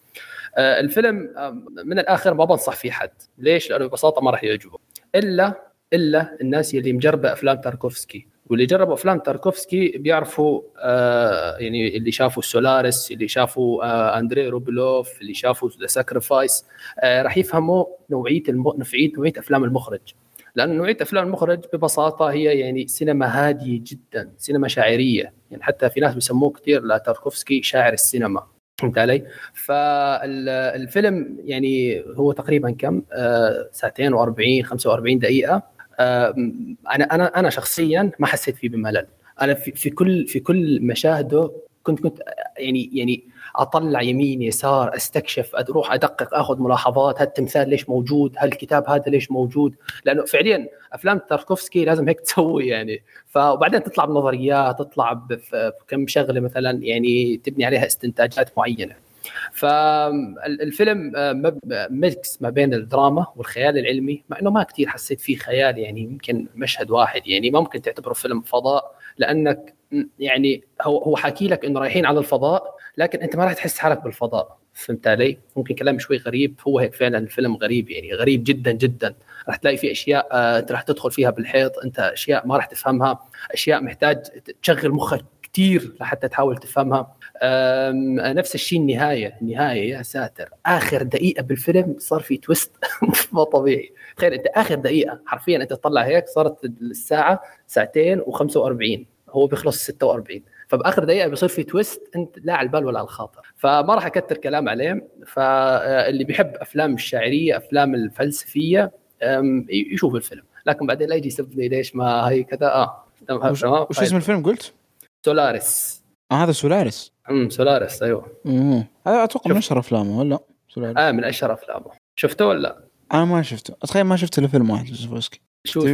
آه، الفيلم آه، من الآخر ما بنصح فيه حد، ليش؟ لأنه ببساطة ما راح يعجبه. إلا إلا الناس اللي مجربة أفلام تاركوفسكي. واللي جربوا أفلام تاركوفسكي بيعرفوا آه يعني اللي شافوا Solaris اللي شافوا آه Andrei Rublev اللي شافوا The Sacrifice آه راح يفهموا نوعية الم... نوعيه نوعية أفلام المخرج. لأن نوعية أفلام المخرج ببساطة هي يعني سينما هادية جدا سينما شاعرية. يعني حتى في ناس بيسموه كثير لتاركوفسكي شاعر السينما. فهمت علي؟ فالفيلم يعني هو تقريبا كم؟ آه ساعتين و40 45 دقيقة آه أنا أنا أنا شخصيا ما حسيت فيه بملل أنا في كل في كل مشاهده كنت كنت يعني يعني أطلع يمين يسار أستكشف أروح أدقق آخذ ملاحظات هالتمثال ليش موجود؟ هالكتاب هذا ليش موجود؟ لأنه فعليا أفلام تاركوفسكي لازم هيك تسوي يعني. فوبعدين تطلع بنظريات تطلع بكم شغلة مثلا يعني تبني عليها استنتاجات معينة. فالفيلم ميكس ما بين الدراما والخيال العلمي مع إنه ما كثير حسيت فيه خيال يعني يمكن مشهد واحد يعني. ممكن تعتبره فيلم فضاء لأنك يعني هو هو حاكي لك إنه رايحين على الفضاء لكن أنت ما راح تحس حالك بالفضاء فهمت علي؟ ممكن كلام شوي غريب هو هيك فعلا الفيلم غريب يعني غريب جدا جدا. راح تلاقي في أشياء آه، أنت راح تدخل فيها بالحيط أنت أشياء ما راح تفهمها أشياء محتاج تشغل مخك كثير لحتى تحاول تفهمها. نفس الشيء النهاية النهاية يا ساتر آخر دقيقة بالفيلم صار في تويست مو طبيعي. تخيل أنت آخر دقيقة حرفيا أنت تطلع هيك صارت الساعة ساعتين و45 هو بيخلص 46 فبآخر دقيقة بيصير في تويست أنت لا على البال ولا على الخاطر. فما راح أكثر كلام عليه. فاللي بيحب أفلام الشاعرية أفلام الفلسفية يشوف الفيلم. لكن بعدين لا يجي يسبني ليش ما هي كذا. آه تمام وش, اسم الفيلم قلت؟ سولاريس. آه هذا سولاريس. امم سولاريس أيوه. أمم. هذا أتوقع من أشهر أفلامه ولا؟ سولاريس. آه من أشهر أفلامه. شفته ولا؟ أنا ما شفته. أتخيل ما شفت إلا فيلم واحد شورت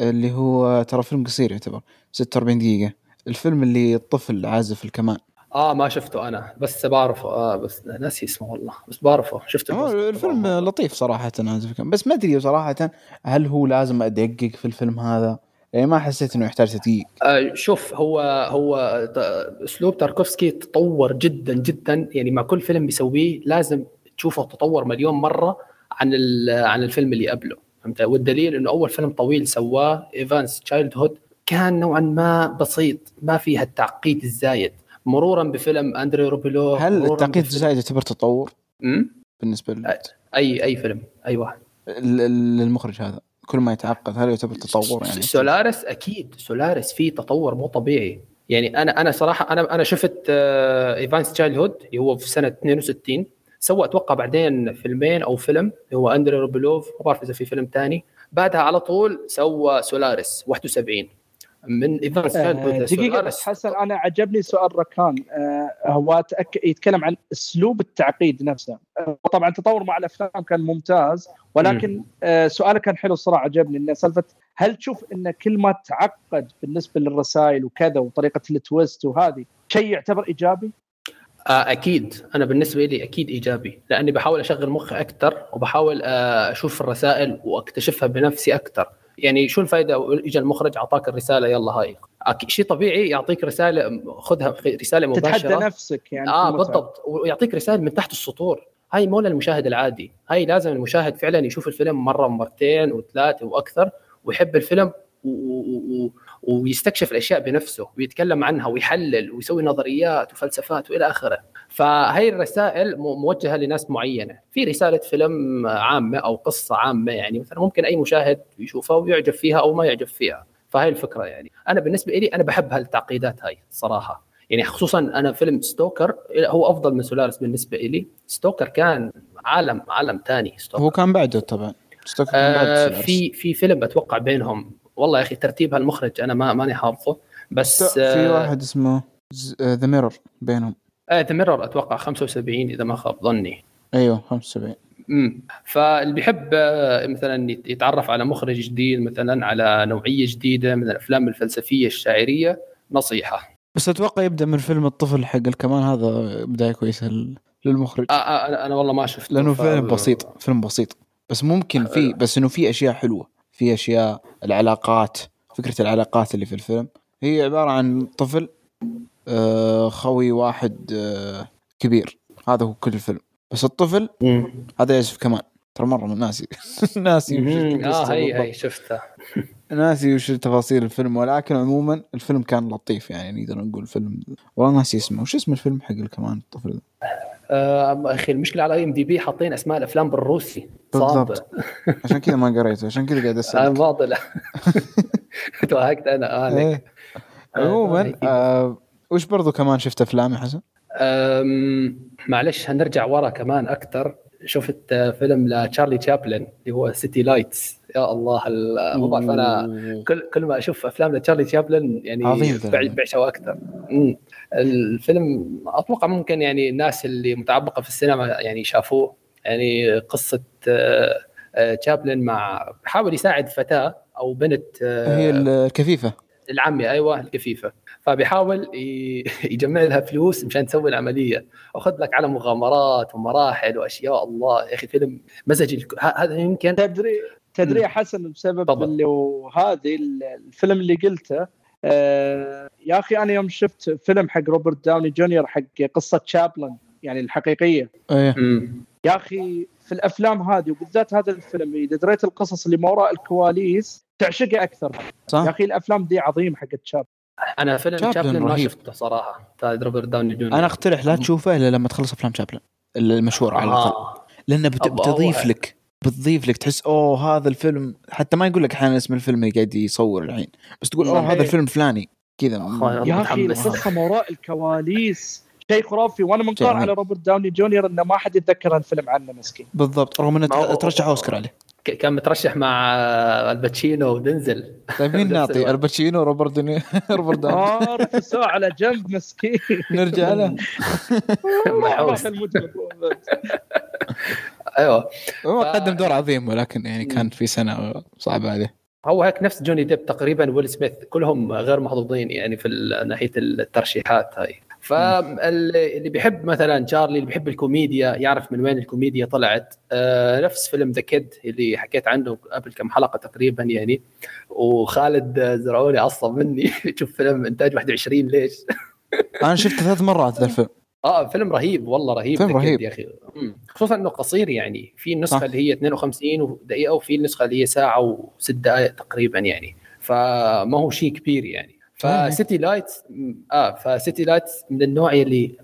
اللي هو ترى فيلم قصير يعتبر 46 دقيقة. الفيلم اللي الطفل عازف الكمان. آه ما شفته أنا بس بعرفه. آه بس ناسي اسمه والله بس بعرفه. شفته آه الفيلم لطيف صراحة عازف الكمان بس ما أدري صراحة هل هو لازم أدقق في الفيلم هذا؟ يعني ما حسيت إنه يحتاج تدقيق. آه شوف هو هو أسلوب تاركوفسكي تطور جدا جدا. يعني مع كل فيلم بيسويه لازم تشوفه تطور مليون مرة عن عن الفيلم اللي قبله. فهمت؟ والدليل إنه أول فيلم طويل سواه Ivan's Childhood كان نوعا ما بسيط ما فيها التعقيد الزايد. مرورا بفيلم أندري روبلوف هل التعقيد الزايد يعتبر تطور؟ امم بالنسبة ل... اي اي فيلم أي واحد. للمخرج هذا. كل ما يتعقد هل يعتبر تطور يعني؟ سولاريس أكيد. سولاريس فيه تطور مو طبيعي. يعني أنا أنا صراحة أنا أنا شفت Ivan's Childhood اللي هو في سنة 62 سوى أتوقع بعدين فيلمين أو فيلم اللي هو أندري روبلوف ما بعرف إذا في فيلم ثاني بعدها على طول سوى سولاريس 71 من Ivan's آه دقيقة بس حسن أنا عجبني سؤال ركان. آه هو تأك... يتكلم عن أسلوب التعقيد نفسه. آه طبعا التطور مع الأفلام كان ممتاز ولكن آه سؤالك كان حلو الصراحة عجبني إنه سالفة هل تشوف إن كل ما تعقد بالنسبة للرسائل وكذا وطريقة ال twist وهذه شيء يعتبر إيجابي؟ آه، أكيد. أنا بالنسبة لي أكيد إيجابي لأني بحاول أشغل مخي أكثر وبحاول آه، أشوف الرسائل وأكتشفها بنفسي أكثر يعني شو الفائده اجى المخرج أعطاك الرسالة يلا هاي. شيء طبيعي يعطيك رسالة خذها رسالة مباشرة. تتحدى نفسك يعني آه بالضبط. ويعطيك رسائل من تحت السطور. هاي مو للمشاهد العادي. هاي لازم المشاهد فعلا يشوف الفيلم مرة ومرتين وثلاثة وأكثر ويحب الفيلم. ويستكشف الأشياء بنفسه ويتكلم عنها ويحلل ويسوي نظريات وفلسفات وإلى آخره. فهي الرسائل موجهة لناس معينة. في رسالة فيلم عامة أو قصة عامة يعني مثلا ممكن أي مشاهد يشوفها ويعجب فيها أو ما يعجب فيها. فهي الفكرة يعني. أنا بالنسبة لي أنا بحب هالتعقيدات هاي صراحة. يعني خصوصا أنا فيلم Stalker هو أفضل من سولاريس بالنسبة لي. Stalker كان عالم عالم ثاني هو كان بعده طبعا. Stalker كان بعد آه في في فيلم أتوقع بينهم والله يا أخي ترتيب هالمخرج أنا ما ماني حافظه بس في آه واحد اسمه The Mirror بينهم. إيه The Mirror أتوقع 75 إذا ما خاب ظني. أيوه 75 امم فاللي بيحب آه، مثلا يتعرف على مخرج جديد مثلا على نوعية جديدة من الأفلام الفلسفية الشاعرية نصيحة. بس أتوقع يبدأ من فيلم الطفل حق الكمان هذا بداية كويسة للمخرج. آه آه أنا والله ما شفته لأنه. فيلم بسيط فيلم بسيط. بس ممكن في بس إنه في أشياء حلوة. في أشياء العلاقات فكرة العلاقات اللي في الفيلم. هي عبارة عن طفل آه، خوي واحد آه، كبير. هذا هو كل الفيلم. بس الطفل هذا يعزف كمان. ترى مرة ناسي. ناسي آه هي هي شفتها ناسي وش تفاصيل الفيلم. ولكن عموما الفيلم كان لطيف يعني نقدر نقول فيلم والله ناسي اسمه. وش اسم الفيلم حق كمان الطفل آه أخي المشكلة على IMDb حاطين أسماء الأفلام بالروسي. بالضبط. عشان كذا ما قريته عشان كذا قاعد اسال أنا معضله توهقت أنا. آه إيه. عموما آه وش برضو كمان شفت أفلام يا حسن؟ معلش هنرجع ورا كمان أكثر شفت فيلم لتشارلي تشابلن اللي هو City Lights يا الله ال- ما بعرف أنا أوه. كل كل ما أشوف أفلام لتشارلي تشابلن يعني عظيم ذا. بع- بعشقه أكثر. الفيلم أتوقع ممكن يعني الناس اللي متعمقه في السينما يعني شافوه يعني قصة آه، آه، تشابلن مع حاول يساعد فتاة أو بنت آه، هي الكفيفة العمي أيوه الكفيفة فبيحاول يجمع لها فلوس مشان تسوي العملية. واخذ لك على مغامرات ومراحل وأشياء. الله يا أخي فيلم مزج هذا يمكن تدري تدري. يا حسن بسبب تفضل. اللي وهذه الفيلم اللي قلته آه يا أخي أنا يوم شفت فيلم حق روبرت داوني جونيور حق قصة تشابلن يعني الحقيقية. مم. يا أخي في الأفلام هذه وبالذات هذا الفيلم إذا دريت القصص اللي ما وراء الكواليس تعشقه أكثر. يا صح أخي الأفلام دي عظيمة حق تشابلن أنا فيلم تشابلن تشابلن ما رهيب. شفته صراحة بتاع روبرت داوني جونيور أنا أقترح لا تشوفه إلا لما تخلص أفلام تشابلن المشهوره على الأقل آه. لأنه بت... بتضيف. لك بتضيف لك تحس أوه هذا الفيلم حتى ما يقول لك أحيانا اسم الفيلم اللي قاعد يصور الحين بس تقول أوه. هذا الفيلم فلاني كذا يا أخي. القصة ما وراء الكواليس شيء خرافي وأنا منقهر على روبرت داوني جونيور إنه ما حد يتذكر هالفيلم عنه مسكين بالضبط رغم إنه ترشح أوسكار عليه كان مترشح مع آه، آل باتشينو ودنزل طيب مين نعطي. آل باتشينو روبرت ديني روبرت داوني آه رفسوه على جنب مسكين. نرجع له. محوس. أيوه. هو قدم دور عظيم ولكن يعني كانت في سنة صعبة عليه. هو هيك نفس جوني ديب تقريبا ويل سميث. كلهم غير محظوظين يعني في ناحية الترشيحات هاي. فاللي بيحب مثلا تشارلي اللي بيحب الكوميديا يعرف من وين الكوميديا طلعت آه نفس فيلم The Kid اللي حكيت عنه قبل كم حلقة تقريبا يعني وخالد زرعوني عصب مني تشوف فيلم إنتاج 21 ليش؟ أنا شفته ثلاث مرات ذا الفيلم آه فيلم رهيب والله رهيب فيلم رهيب. يا أخي. خصوصا إنه قصير يعني في النسخة. اللي هي 52 دقيقه وفي النسخة اللي هي ساعة وست دقائق تقريبا يعني فما هو شيء كبير يعني. ف City Lights آه ف City Lights من النوع اللي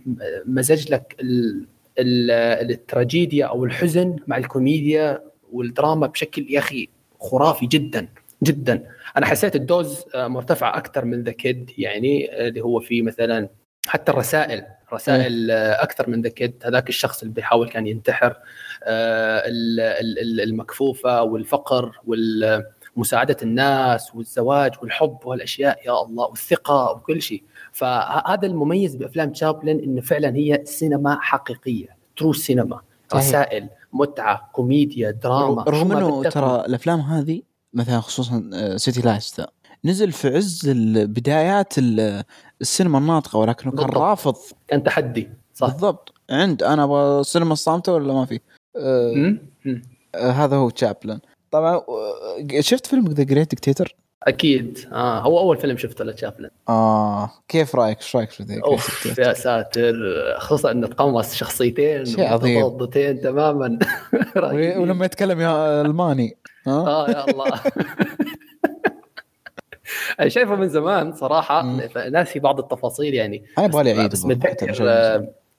مزج لك ال ال التراجيديا أو الحزن مع الكوميديا والدراما بشكل يا أخي خرافي جدا جدا. أنا حسيت ال dose آه، مرتفع أكثر من The Kid يعني آه، اللي هو في مثلا حتى الرسائل رسائل آه، أكثر من The Kid هذاك الشخص اللي بيحاول كان ينتحر ال- ال- ال- المكفوفة والفقر ومساعده الناس والزواج والحب والأشياء يا الله والثقة وكل شيء. فهذا المميز بأفلام تشابلن إنه فعلا هي سينما حقيقية true cinema. رسائل متعة كوميديا دراما. رغم إنه. ترى الأفلام هذه مثلا خصوصا آه، City Lights ذا نزل في عز بدايات ال- السينما الناطقة ولكنه كان بالضبط. رافض. كان تحدي صح. بالضبط. عند أنا أبغى السينما الصامتة ولا ما في؟ آه. آه هذا هو تشابلن. طبعا شفت فيلم The Great Dictator أكيد. آه هو أول فيلم شفته لتشابلن آه كيف رأيك؟ إيش رأيك في ذا أوف يا ساتر. خصوصا انه تقمص شخصيتين شيء عظيم. متضادتين تماما. ولما يتكلم بالألماني. ها؟ آه يا الله. أنا شايفه من زمان صراحة. ناسي بعض التفاصيل يعني. أنا يبغى لي أعيد بس متذكر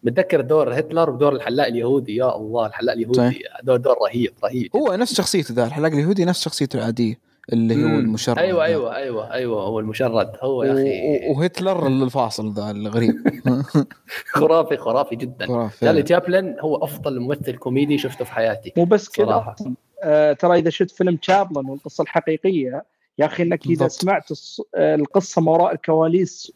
متذكر دور هتلر ودور الحلاق اليهودي يا الله الحلاق اليهودي دور دور رهيب رهيب هو نفس شخصيته ذا الحلاق اليهودي نفس شخصيته العادية اللي هو مم. المشرد أيوه. أيوه أيوه أيوه هو المشرد هو يا أخي وهتلر الفاصل ذا الغريب خرافي خرافي جدا خرافي. تشارلي تشابلن هو أفضل ممثل كوميدي شفته في حياتي مو بس كذا. آه ترى إذا شفت فيلم تشابلن والقصة الحقيقية يا أخي إنك إذا. سمعت الص- آه، القصة ما وراء الكواليس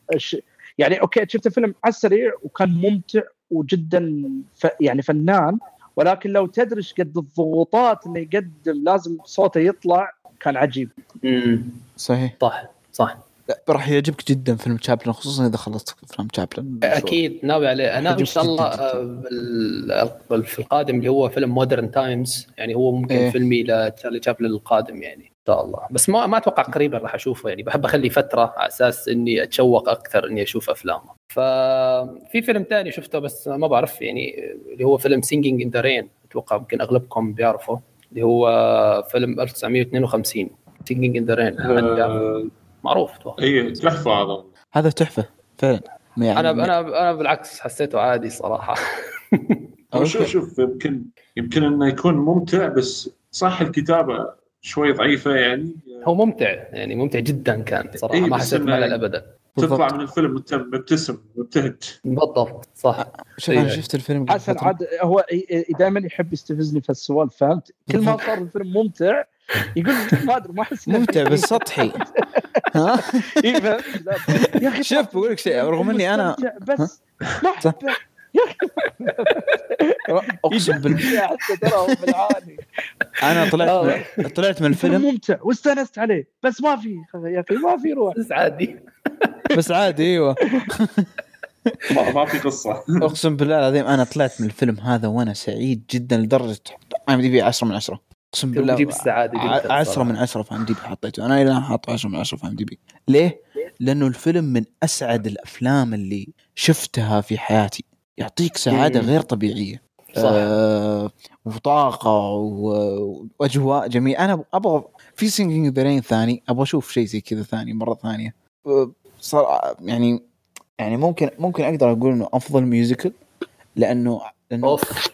يعني أوكي شفت فيلم على السريع وكان ممتع وجدا ف يعني فنان ولكن لو تدري إيش قد الضغوطات انه يقدم لازم صوته يطلع كان عجيب. امم صحيح. صح صح. لا راح يعجبك جدا فيلم تشابلن خصوصا إذا خلصت فيلم تشابلن أكيد. ناوي عليه. أنا إن شاء الله. آه، في القادم اللي هو فيلم Modern Times يعني هو ممكن إيه. فيلمي لتشارلي تشابلن القادم يعني. شاء الله. بس ما ما أتوقع قريبا راح أشوفه يعني. بحب أخلي فترة على أساس إني أتشوق أكثر إني أشوف أفلامه. ففي فيلم ثاني شفته بس ما بعرف يعني اللي هو فيلم Singing in the Rain أتوقع يمكن أغلبكم بيعرفه. اللي هو فيلم 1952 Singing in the Rain معروف. أتوقع اي تحفة هذا. هذا تحفة. فعلا. يعني أنا أنا أنا بالعكس حسيته عادي صراحة. شوف. شوف يمكن يمكن إنه يكون ممتع بس صح الكتابة شوي ضعيفة يعني هو ممتع يعني ممتع جدا كان صراحة إيه، ما حسيت إنه- بملل ابدا تطلع بالضبط. من الفيلم وانت مبتسم مبتهج بالضبط صح أنا إيه. شفت الفيلم قبل حسن. عاد هو دائما يحب يستفزني في السوالف فهمت؟ كل ما صار الفيلم ممتع يقول ما أدري ما احس ممتع بس سطحي ها إيه،. يا أخي شوف بقول لك شيء رغم إني أنا بس ما احبه اقسم بالله. حتى ترى أنا طلعت آه. من... طلعت من الفيلم. ممتع واستأنست عليه بس ما في يا أخي ما في روح. بس عادي. بس عادي أيوه. ما, ما في قصة. أقسم بالله العظيم أنا طلعت من الفيلم هذا وأنا سعيد جدا لدرجة IMDb 10 من 10 أقسم بالله تجيب السعاده جدا 10 صراحة. من 10 في IMDb حطيته. أنا إلى الآن حاط 10 من 10 في IMDb ليه؟ لأنه الفيلم من أسعد الأفلام اللي شفتها في حياتي. يعطيك سعادة مم. غير طبيعية. صح. آه وطاقة وأجواء جميلة. أنا أبغى في Singing the Rain ثاني. أبغى أشوف شيء زي كذا ثاني مرة ثانية. آه، صار يعني يعني ممكن ممكن أقدر أقول إنه أفضل musical لأنه لأنه أوف.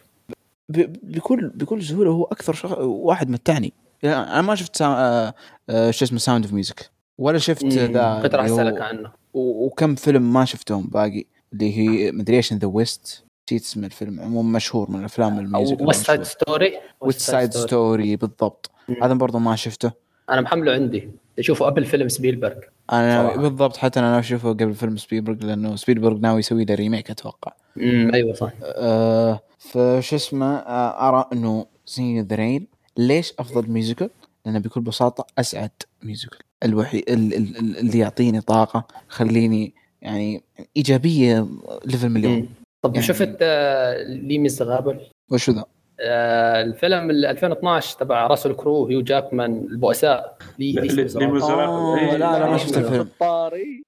ب- بكل بكل سهولة هو أكثر شخ... واحد متعني. يعني أنا ما شفت سا... آه، آه، شو اسمه Sound of Music ولا شفت ذا كنت راح أسألك عنه. وكم فيلم ما شفتهم باقي. اللي هي مدري إيش The West نسيت اسم الفيلم عموما مشهور من الأفلام ال music West Side Story West Side Story بالضبط. مم. هذا برضو ما شفته. أنا محمله عندي. اشوفه قبل فيلم سبيلبرغ أنا صراحة. بالضبط حتى أنا أشوفه قبل فيلم سبيلبرغ لأنه سبيلبرغ ناوي يسوي له remake أتوقع. امم أيوه صح آه وش اسمه آه أرى إنه Sing the Rain ليش أفضل musical؟ لأنه بكل بساطة أسعد musical الوحيد ال- ال- ال- اللي يعطيني طاقة خليني يعني إيجابية ليفل مليون. طب يعني- شفت آه، لي ميس غابل وشو ذا؟ آه، الفيلم ال 2012 تبع راسل كرو هيو جاكمان البؤساء لي ل- لي ل- ميزرابل. لميزرابل. آه، إيه، لا لا ما شفت. الفيلم الطاري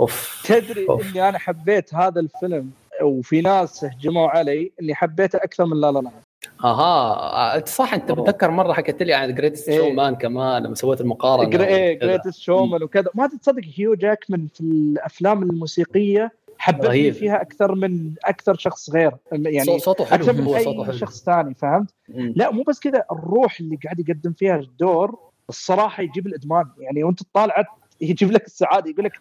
أوف تدري أوف. إني أنا حبيت هذا الفيلم وفي ناس هجموا علي إني حبيته أكثر من لا لا لا أها آه، صح انت بتذكر مرة حكيت لي عن جريتست. شو مان كمان لما سويت المقارنة إيه وكذا. جريتست شومان وكذا ما تتصدق هيو جاكمان في الأفلام الموسيقية حببني. فيها أكثر من أكثر شخص غير يعني صو- صوته حلو أكثر من أي حلو شخص ثاني فهمت؟ مم. لا مو بس كذا الروح اللي قاعد يقدم فيها الدور الصراحة يجيب الإدمان يعني وأنت تطالع يجيب لك السعادة يقول لك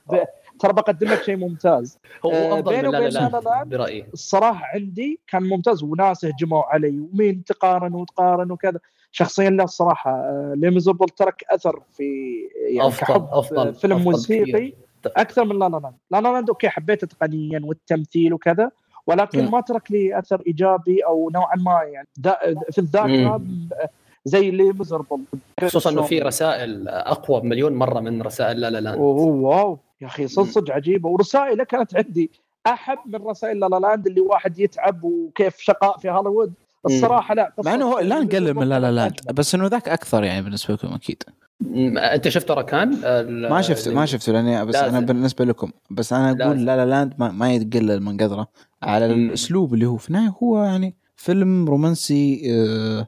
ترى بقدم لك شيء ممتاز. هو آه، أفضل لا وبين لا برأيي. الصراحة عندي كان ممتاز وناس هجموا علي ومين تقارن وتقارن وكذا. شخصيا لا الصراحة آه، Les Misérables ترك أثر في يعني أفضل- كحب أفضل- فيلم أفضل موسيقي. أكثر من La La Land La La Land أوكي حبيته تقنيا والتمثيل وكذا ولكن مم. ما ترك لي أثر إيجابي أو نوعا ما يعني. في الذاكرة زي Les Misérables خصوصا إنه في رسائل أقوى بمليون مرة من رسائل La La Land واو. يا أخي صدق صدق عجيبة. ورسائلة كانت عندي أحب من رسائل La La Land اللي واحد يتعب وكيف شقاء في هوليوود. الصراحة لا مع إنه هو لا نقلل من La La Land. بس إنه ذاك أكثر يعني بالنسبة لكم أكيد. أنت شفت ركان ما شفته ما شفته لأني بس أنا. بالنسبة لكم. بس أنا أقول. La La Land ما, ما يتقلل من قدره. على. الأسلوب اللي هو في النهاية هو يعني فيلم رومانسي آه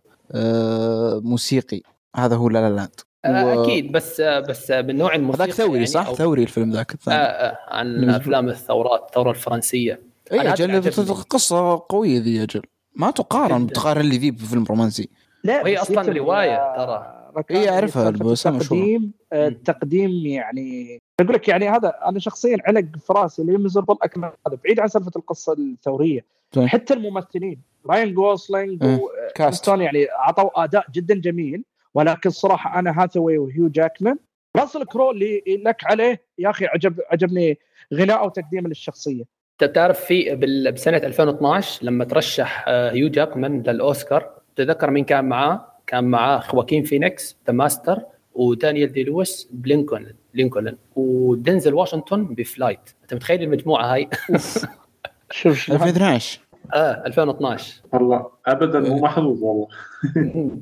موسيقي هذا هو La La Land آه، و- أكيد بس آه، بس آه، من نوع الموسيقى هذاك ثوري يعني صح؟ أو- ثوري الفيلم ذاك آه الثاني آه عن أفلام الثورات الثورة الفرنسية إي أجل. قصة قوية ذي أجل ما تقارن. تقارن لي ذي بفيلم رومانسي لا وهي بس يتم رواية يا ترى. إيه، سالفة البوسة مشهورة. التقديم آه،. التقديم يعني أقول لك يعني هذا أنا شخصيا علق في رأسي اللي Les Misérables أكمل هذا بعيد عن سالفة القصة الثورية طيب. حتى الممثلين راين جوسلينج cast. وستون يعني اعطوا أداء جدا جميل ولكن صراحة أنا هاثاوي وهيو جاكمان. راسل كرو اللي لك عليه. يا أخي عجب عجبني غناءه وتقديمه للشخصية. أنت تعرف في بسنة 2012 لما ترشح آه، هيو جاكمان للأوسكار تذكر مين كان معاه؟ كان معاه خواكين فينيكس The Master ودانيال دي لويس بلينكولن لينكولن ودنزل واشنطن ب Flight. أنت متخيل المجموعة هاي؟ شوف شلون. 2012 آه 2012 والله. ابدا مو محظوظ والله.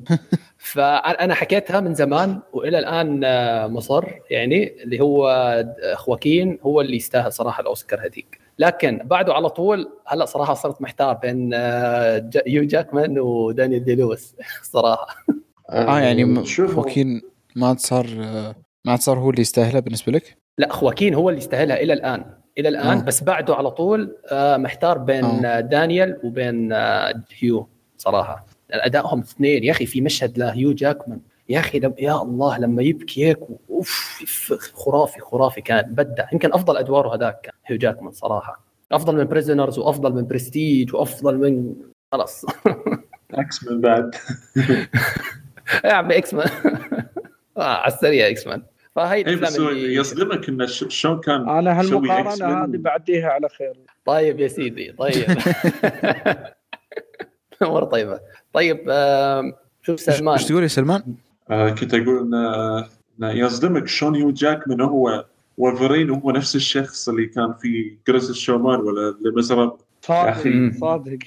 فأنا حكيتها من زمان وإلى الآن آه، مصر يعني اللي هو آه، خواكين هو اللي يستاهل صراحة الأوسكار هذيك. لكن بعده على طول هلأ صراحة صرت محتار بين آه، يو جاكمان ودانيال دي لويس صراحة. آه يعني وكين ما صار ما صار هو اللي يستاهله بالنسبة لك؟ لأ خواكين هو اللي يستاهلها إلى الآن. إلى الآن آه. بس بعده على طول آه، محتار بين آه. آه، دانيال وبين هيو صراحة. أدائهم اثنين. يا أخي في مشهد لهيو جاكمان. يا أخي لم يا الله لما يبكي هيك أوف خرافي خرافي كان بدع. يمكن أفضل أدواره هذاك كان هيو جاكمان صراحة. أفضل من Prisoners وأفضل من برستيج وأفضل من خلاص. X-Men بعد. يا عمي X-Men آه على السريع X-Men فهي اي بس اللي يصدمك انه ش- شلون كان أنا هالمقارنة هذه بعديها على خير. طيب يا سيدي طيب. مرة طيبة. طيب شوف سلمان إيش تقول يا سلمان؟ آه كنت أقول انه إنه يصدمك شلون هيو جاكمان هو وولفرين هو نفس الشخص اللي كان في Greatest Showman ولا يا صادق أخي. صادق.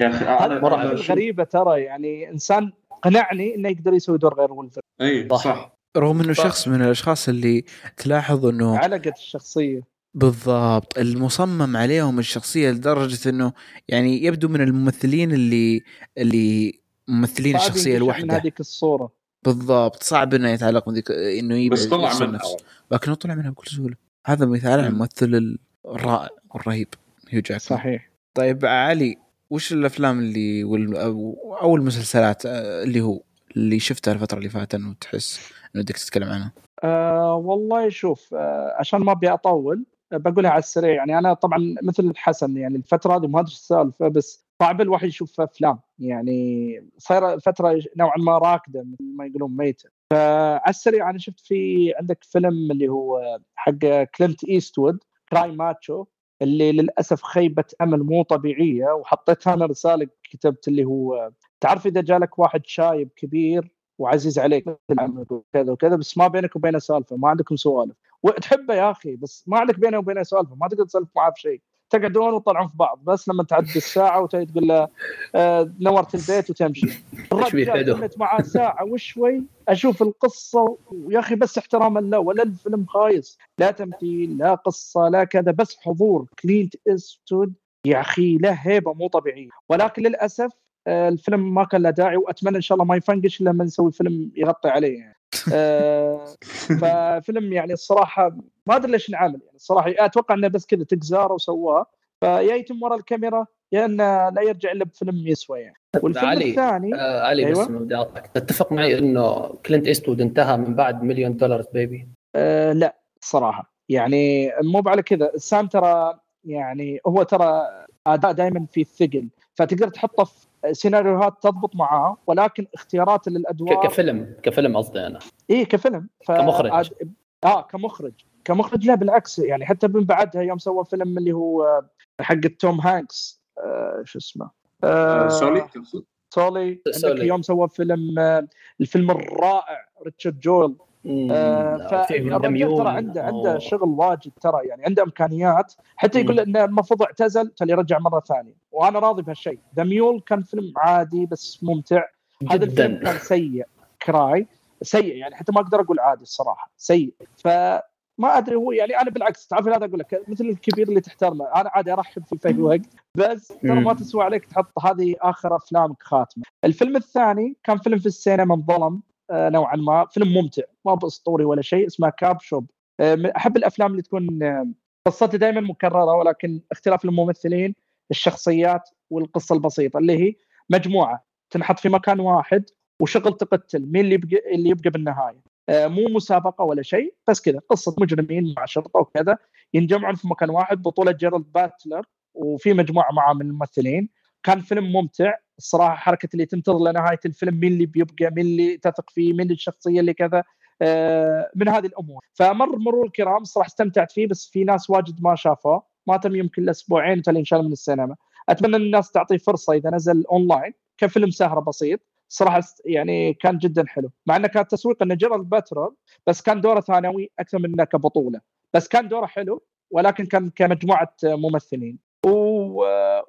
يا أخي أنا غريبة ترى يعني إنسان قنعني إنه يقدر يسوي دور غير وولفر اي صح. صح. رغم إنه صح. شخص من الأشخاص اللي تلاحظ إنه علقت الشخصية. بالضبط المصمم عليهم الشخصية لدرجة إنه يعني يبدو من الممثلين اللي اللي ممثلين الشخصية من الواحده هذيك الصورة. بالضبط صعب إنه يتعلق من ذيك إنه يبعد بس طلع منها نفسه. لكنه طلع منها بكل سهولة. هذا مثال على مم. الممثل الرائع والرهيب هيو جاكمان. صحيح. طيب علي وش الأفلام اللي وال أو أو المسلسلات آه، اللي هو اللي شفتها الفترة اللي فاتت وتحس بدك تتكلم عنها؟ آه والله شوف آه عشان ما أبي أطول آه بقولها على السريع. يعني أنا طبعا مثل الحسن يعني الفترة هذه ما أدري السالفة بس صعب الواحد يشوف أفلام. يعني صايرة فترة نوعا ما راكدة مثل ما يقولون ميتة. فعلى السريع أنا شفت في عندك فيلم اللي هو حق كلينت إيستوود Cry Macho اللي للأسف خيبة أمل مو طبيعية وحطيتها أنا رسالة كتبت اللي هو تعرف إذا جالك واحد شايب كبير وعزيز عليك وكذا وكذا بس ما بينك وبينه سالفة ما عندكم سوالف. وتحبه يا أخي بس ما عندك بينه وبينه سالفة ما تقدر تسولف معاه بشيء تقعدون وتطلعون في بعض بس لما تعدي الساعة وتجي تقول له آه نورت البيت وتمشي. الرجال معاه ساعة وشوي أشوف القصة ويا أخي بس احتراما له ولا الفيلم خايس. لا تمثيل لا قصة لا كذا بس حضور. كلينت إيستوود يا أخي له هيبة مو طبيعية. ولكن للأسف الفيلم ما كان له داعي وأتمنى إن شاء الله ما يفنش إلا لما نسوي فيلم يغطي عليه يعني. آه، ففيلم يعني الصراحة ما أدري ليش نعمل يعني الصراحة. أتوقع إنه بس كذا تكزاره وسواه. فيا يتم ورا الكاميرا يا انه لا يرجع إلا بفيلم يسوى يعني. والفيلم علي، الثاني آه علي أيوة. بس اقطعك تتفق معي إنه كلينت إيستود انتهى من بعد Million Dollar Baby آه لا صراحة. يعني مو على كذا. سام ترى يعني هو ترى أداء دائما في الثقل فتقدر تحطه في سيناريوهات تضبط معاه ولكن اختياراته ك- للادوار كفيلم كفيلم قصدي أنا إيه كفيلم ف... كمخرج. آد- آه كمخرج كمخرج لا بالعكس يعني حتى من بعدها يوم سوى فيلم اللي هو حق توم هانكس آه شو اسمه آه Sully تقصد؟ Sully Sully. عندك يوم سوى فيلم آه الفيلم الرائع Richard Jewell آه فالرجال دميون. ترى عنده عنده. شغل واجد ترى يعني عنده إمكانيات حتى يقول. انه المفروض اعتزل تالي يرجع مرة ثانية. وأنا راضي بهالشيء. The Mule كان فيلم عادي بس ممتع. هذا الفيلم كان سيء كراي. سيء يعني حتى ما أقدر أقول عادي الصراحة. سيء. فما أدري هو يعني أنا بالعكس تعرف هذا أقول لك؟ مثل الكبير اللي تحترمه. أنا عادي أرحب فيه في أي وقت بس ترى. ما تسوى عليك تحط هذه آخر أفلامك خاتمة. الفيلم الثاني كان فيلم في السينما انظلم. آه، نوعا ما. فيلم ممتع ما باسطوري ولا شيء اسمه كاب شوب آه، من- أحب الأفلام اللي تكون آه، قصتها دائما مكررة ولكن اختلاف الممثلين الشخصيات والقصة البسيطة اللي هي مجموعة تنحط في مكان واحد وشغل تقتل مين اللي يبقى اللي يبقى بالنهاية. آه، مو مسابقة ولا شيء بس كذا قصة مجرمين مع شرطة وكذا ينجمعون في مكان واحد بطولة جيرالد باتلر وفي مجموعة معاه من الممثلين. كان فيلم ممتع الصراحة حركة اللي تنتظر لنهاية الفيلم مين اللي بيبقى مين اللي تثق فيه مين الشخصية اللي كذا آه، من هذه الأمور. فمر مرور الكرام صراحة استمتعت فيه بس في ناس واجد ما شافوه. ما تم يمكن له أسبوعين تالي انشال من السينما. أتمنى الناس تعطيه فرصة إذا نزل أونلاين كفيلم سهرة بسيط. صراحة يعني كان جدا حلو. مع إنه كان تسويق إنه جيرالد باترر بس كان دوره ثانوي أكثر من إنه كبطولة. بس كان دوره حلو ولكن كان كمجموعة ممثلين.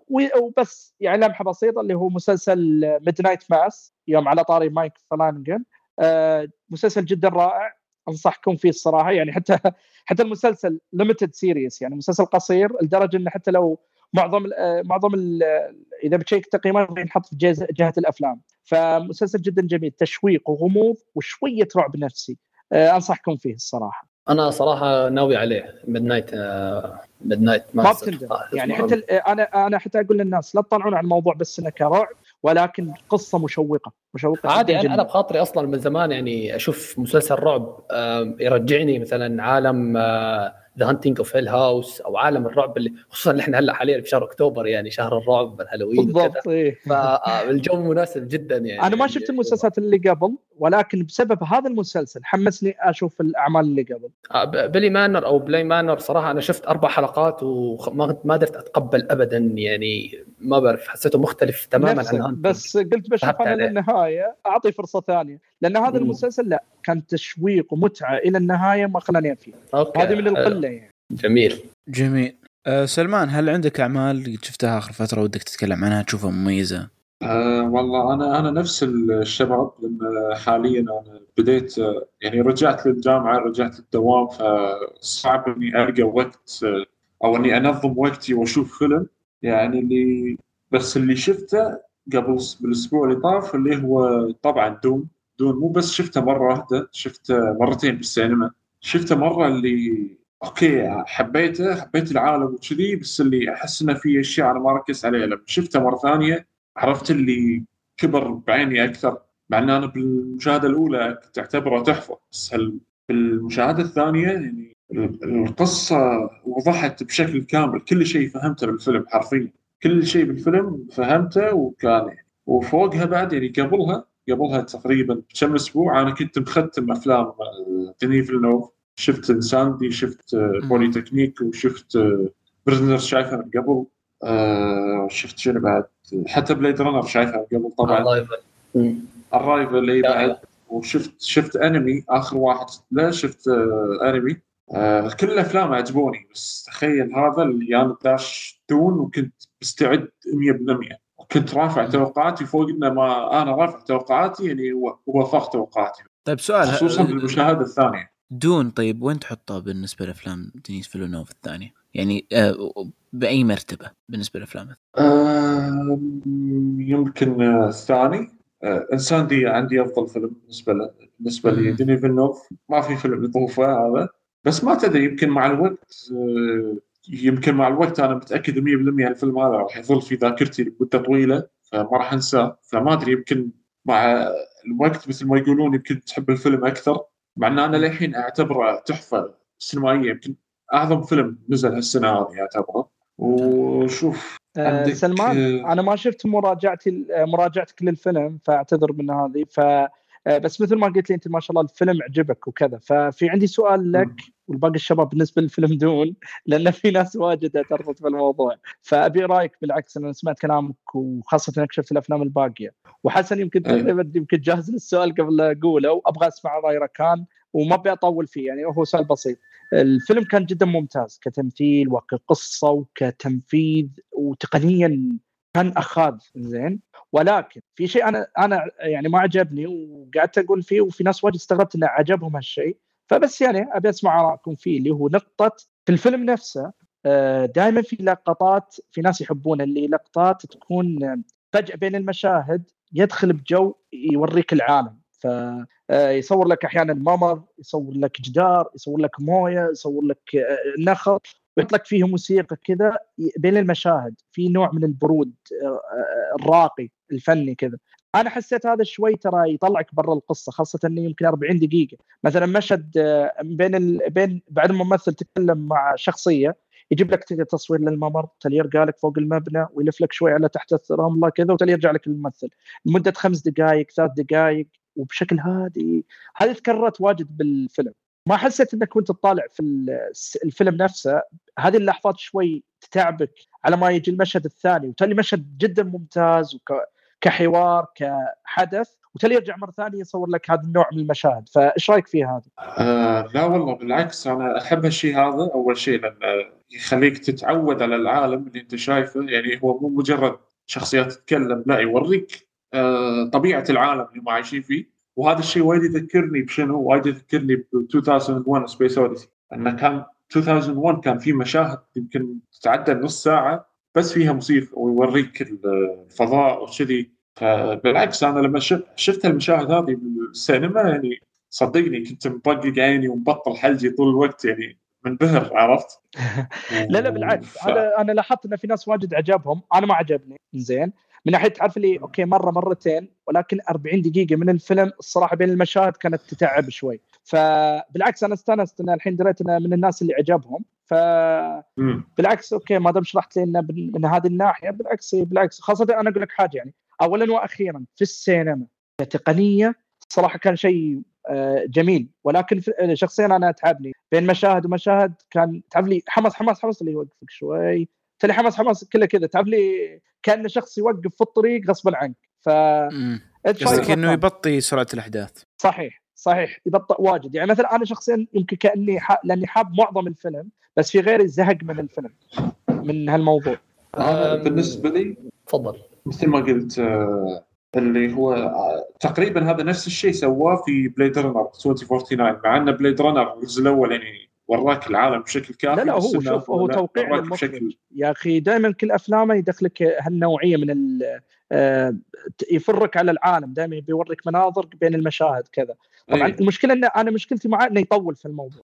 وبس يعني لمحة بسيطة اللي هو مسلسل Midnight Mass يوم على طاري مايك فلانجن. آه مسلسل جدا رائع أنصحكم فيه الصراحة يعني حتى حتى المسلسل limited series يعني مسلسل قصير لدرجة إنه حتى لو معظم ال- آه، معظم إذا بتشيك تقييمات ينحط في جهة الأفلام. فمسلسل جدا جميل تشويق وغموض وشوية رعب نفسي. آه أنصحكم فيه الصراحة. أنا صراحة ناوي عليه Midnight Midnight ما بتندم. يعني حتى ال- أنا أنا حتى أقول للناس لا تطلعون على الموضوع بس إنه كرعب ولكن قصة مشوقة. مشوقة عادي جداً. أنا بخاطري أصلا من زمان يعني أشوف مسلسل رعب يرجعني مثلا عالم The Haunting of Hill House أو عالم الرعب اللي خصوصا اللي إحنا هلأ حاليا في شهر أكتوبر يعني شهر الرعب الهالوين بالضبط إيه. فالجو مناسب جدا يعني أنا ما شفت المسلسلات اللي قبل ولكن بسبب هذا المسلسل حمسني أشوف الأعمال اللي قبل آه، ب- Bly Manor أو Bly Manor صراحة أنا شفت أربع حلقات وما ما قدرت أتقبل ابدا يعني ما بعرف حسيته مختلف تماما. عن Haunting بس قلت بشوف أنا. للنهاية أعطي فرصة ثانية لأن هذا مم. المسلسل لا كان تشويق ومتعة إلى النهاية ما خلاني فيه okay هذه من. القلة يعني جميل جميل أه سلمان هل عندك أعمال قد شفتها آخر فترة ودك تتكلم عنها تشوفها مميزة؟ أه والله أنا أنا نفس الشباب لأن حاليا أنا بديت آه، يعني رجعت للجامعة رجعت للدوام فصعب إني ألقى وقت آه، أو إني أنظم وقتي وأشوف فيلم يعني اللي بس اللي شفته قبل بالأسبوع اللي طاف اللي هو طبعا دون دون مو بس شفته مرة واحدة شفته مرتين بالسينما شفته مرة اللي أوكي حبيته حبيت العالم وكذي بس اللي أحس إنه في أشياء أنا ما ركزت عليها. لما شفته مرة ثانية عرفت اللي كبر بعيني أكثر مع ان أنا بالمشاهدة الأولى كنت أعتبره تحفة. بس هل بالمشاهدة الثانية يعني ال- القصة وضحت بشكل كامل. كل شيء فهمته بالفيلم حرفيا. كل شيء بالفيلم فهمته وكان يعني. وفوقها بعد يعني قبلها قبلها تقريبا كم أسبوع أنا كنت مختم أفلام ديني فيلنوف. شفت Incendies شفت آه، بولي تكنيك وشفت Prisoners شايفها من قبل. آه، شفت شنو بعد؟ حتى Blade Runner شايفها من قبل طبعا. Arrival اللي بعد. وشفت شفت Enemy آخر واحد. لا شفت آه Enemy. آه كل الأفلام عجبوني بس تخيل هذا اللي أنا داش Dune وكنت مستعد 100% وكنت رافع توقعاتي فوق انه ما أنا رافع توقعاتي يعني و- وفاقت توقعاتي. طيب سؤال خصوصا بالمشاهدة الثانية. Dune طيب وين تحطه بالنسبة لأفلام دينيس فيلونوف الثانية؟ يعني آه بأي مرتبة بالنسبة لأفلام؟ آه يمكن الثاني. آه Incendies عندي أفضل فيلم بالنسبة له بالنسبة لي مم. ديني فيلنوف ما في فيلم يطوفه هذا. بس ما تدري يمكن مع الوقت آه يمكن مع الوقت أنا متأكد 100% الفيلم هذا راح يظل في ذاكرتي لمدة طويلة فما راح أنساه. فما أدري يمكن مع الوقت مثل ما يقولون يمكن تحب الفيلم أكثر. مع إن أنا للحين أعتبره تحفة سينمائية يمكن أعظم فيلم نزل هالسنة هذه أعتبره. وشوف آه، عندك، سلمان آه، أنا ما شفت مراجعتي آه، مراجعتك للفيلم فأعتذر من هذه. ف بس مثل ما قلت لي أنت ما شاء الله الفيلم عجبك وكذا. ففي عندي سؤال لك. والباقي الشباب بالنسبة للفيلم دون لأن في ناس واجد اعترفت في الموضوع فأبي رأيك بالعكس أنا سمعت كلامك وخاصة إنك شفت الأفلام الباقية. وحسن يمكن أي. تقريبا يمكن جاهز للسؤال قبل لا أقوله وأبغى أسمع رأي ركان وما أبي أطول فيه يعني هو سؤال بسيط. الفيلم كان جدا ممتاز كتمثيل وكقصة وكتنفيذ وتقنيا كان أخاذ زين. ولكن في شيء أنا أنا يعني ما عجبني وقعدت أقول فيه وفي ناس واجد استغربت إنه عجبهم هالشيء. فبس يعني أبي أسمع آرائكم فيه اللي هو نقطة في الفيلم نفسه دائما في لقطات في ناس يحبونها اللي لقطات تكون آه، فجأة بين المشاهد يدخل بجو يوريك العالم. ف آه، لك أحيانا ممر يصور لك جدار يصور لك موية يصور لك آه، نخل ويحط لك فيه موسيقى كذا بين المشاهد. في نوع من البرود آه، آه، الراقي الفني كذا. أنا حسيت هذا شوي ترى يطلعك برا القصة خاصة إنه يمكن 40 دقيقة. مثلا مشهد آه، بين ال... بين بعد الممثل تكلم مع شخصية يجيب لك تصوير للممر تالي يرجع لك فوق المبنى ويلف لك شوي على تحت الرمله كذا وتالي يرجع لك الممثل. لمدة خمس دقائق ثلاث دقائق وبشكل هادي. هذه تكررت واجد بالفيلم. ما حسيت إنك وأنت تطالع في الفيلم نفسه. هذه اللحظات شوي تتعبك على ما يجي المشهد الثاني وتالي مشهد جدا ممتاز وك... كحوار كحدث وتالي يرجع مرة ثانية يصور لك هذا النوع من المشاهد. فإيش رأيك في هذا؟ آه لا والله بالعكس أنا أحب هالشيء هذا. أول شيء لأن يخليك تتعود على العالم اللي أنت شايفه. يعني هو مو مجرد شخصيات تتكلم لا يوريك آه طبيعة العالم اللي هم عايشين فيه. وهذا الشيء وايد يذكرني بشنو؟ وايد يذكرني ب 2001 Space Odyssey أنه كان 2001 كان في مشاهد يمكن تتعدى نص ساعة بس فيها موسيقى ويوريك الفضاء وكذي. فبالعكس أنا لما شفت المشاهد هذه بالسينما يعني صدقني كنت مطقق عيني ومبطل حلجي طول الوقت يعني منبهر عرفت؟ لا لا بالعكس. ف- هذا أنا لاحظت إن في ناس واجد عجبهم. أنا ما عجبني. زين. من ناحية تعرف لي okay مرة مرتين ولكن 40 دقيقة من الفيلم الصراحة بين المشاهد كانت تتعب شوي. فبالعكس أنا استأنست إن الحين دريت انه من الناس اللي عجبهم فبالعكس okay ما دام شرحت لي انه من هذه الناحية بالعكس بالعكس. خاصة أنا أقول لك حاجة يعني. اولا وأخيرا في السينما كتقنيه صراحة كان شيء آه، جميل. ولكن شخصيا أنا تعبني بين مشاهد ومشاهد كان تعب لي. حماس حماس حماس اللي يوقفك شوي. تلي حماس حماس كله كذا. تعب لي كأن شخص يوقف في الطريق غصبا عنك. ف قصدك إنه يبطئ سرعة الأحداث. صحيح. صحيح. يبطئ واجد. يعني مثلا أنا شخصيا يمكن كأني ح... لأني حاب معظم الفيلم بس في غيري زهق من الفيلم من هالموضوع. أنا بالنسبة لي تفضل. مثل ما قلت آه، اللي هو آه، تقريبا هذا نفس الشيء سواه في Blade Runner 2049 مع أن Blade Runner الجزء الأول يعني وراك العالم بشكل كامل لا لا هو شوف هو توقيع بشكل يا أخي دائما كل أفلامه يدخلك هالنوعية من آه، يفرجك على العالم دائما بيوريك مناظر بين المشاهد كذا. طبعا أيه. المشكلة إن أنا مشكلتي معاه إنه يطول في الموضوع.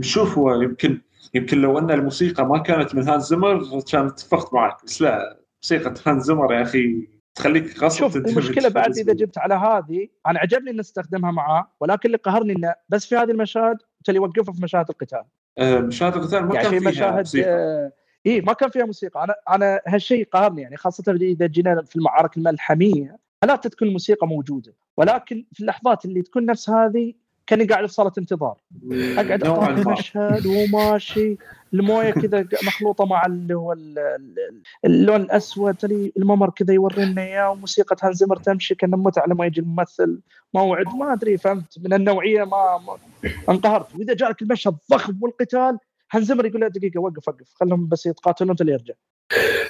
شوف هو يمكن يمكن لو أن الموسيقى ما كانت من هان زمر كان اتفقت معك بس لا موسيقى هان زمر يا أخي تخليك غصب شوف المشكلة بعد إذا جبت على هذه أنا عجبني اني استخدمها معاه ولكن اللي قهرني إنه بس في هذه المشاهد اللي يوقفها في مشاهد القتال. آه مشاهد القتال ما يعني كان في مشاهد آه اي ما كان فيها موسيقى. أنا أنا هالشيء قهرني يعني خاصة اذا جينا في المعارك الملحمية لا تكون الموسيقى موجودة. ولكن في اللحظات اللي تكون نفس هذه كأني قاعد في صالة انتظار. أقعد اختار المشهد وماشي الموية كذا مخلوطة مع اللي هو اللون الأسود الممر كذا يورينا إياه وموسيقى هانزمر تمشي كان متعة لما يجي الممثل. موعد ما أدري فهمت؟ من النوعية ما, ما انقهرت. وإذا جاء لك المشهد ضخم والقتال هانزمر يقول له دقيقة وقف وقف. خلهم بس يتقاتلون اللي يرجع.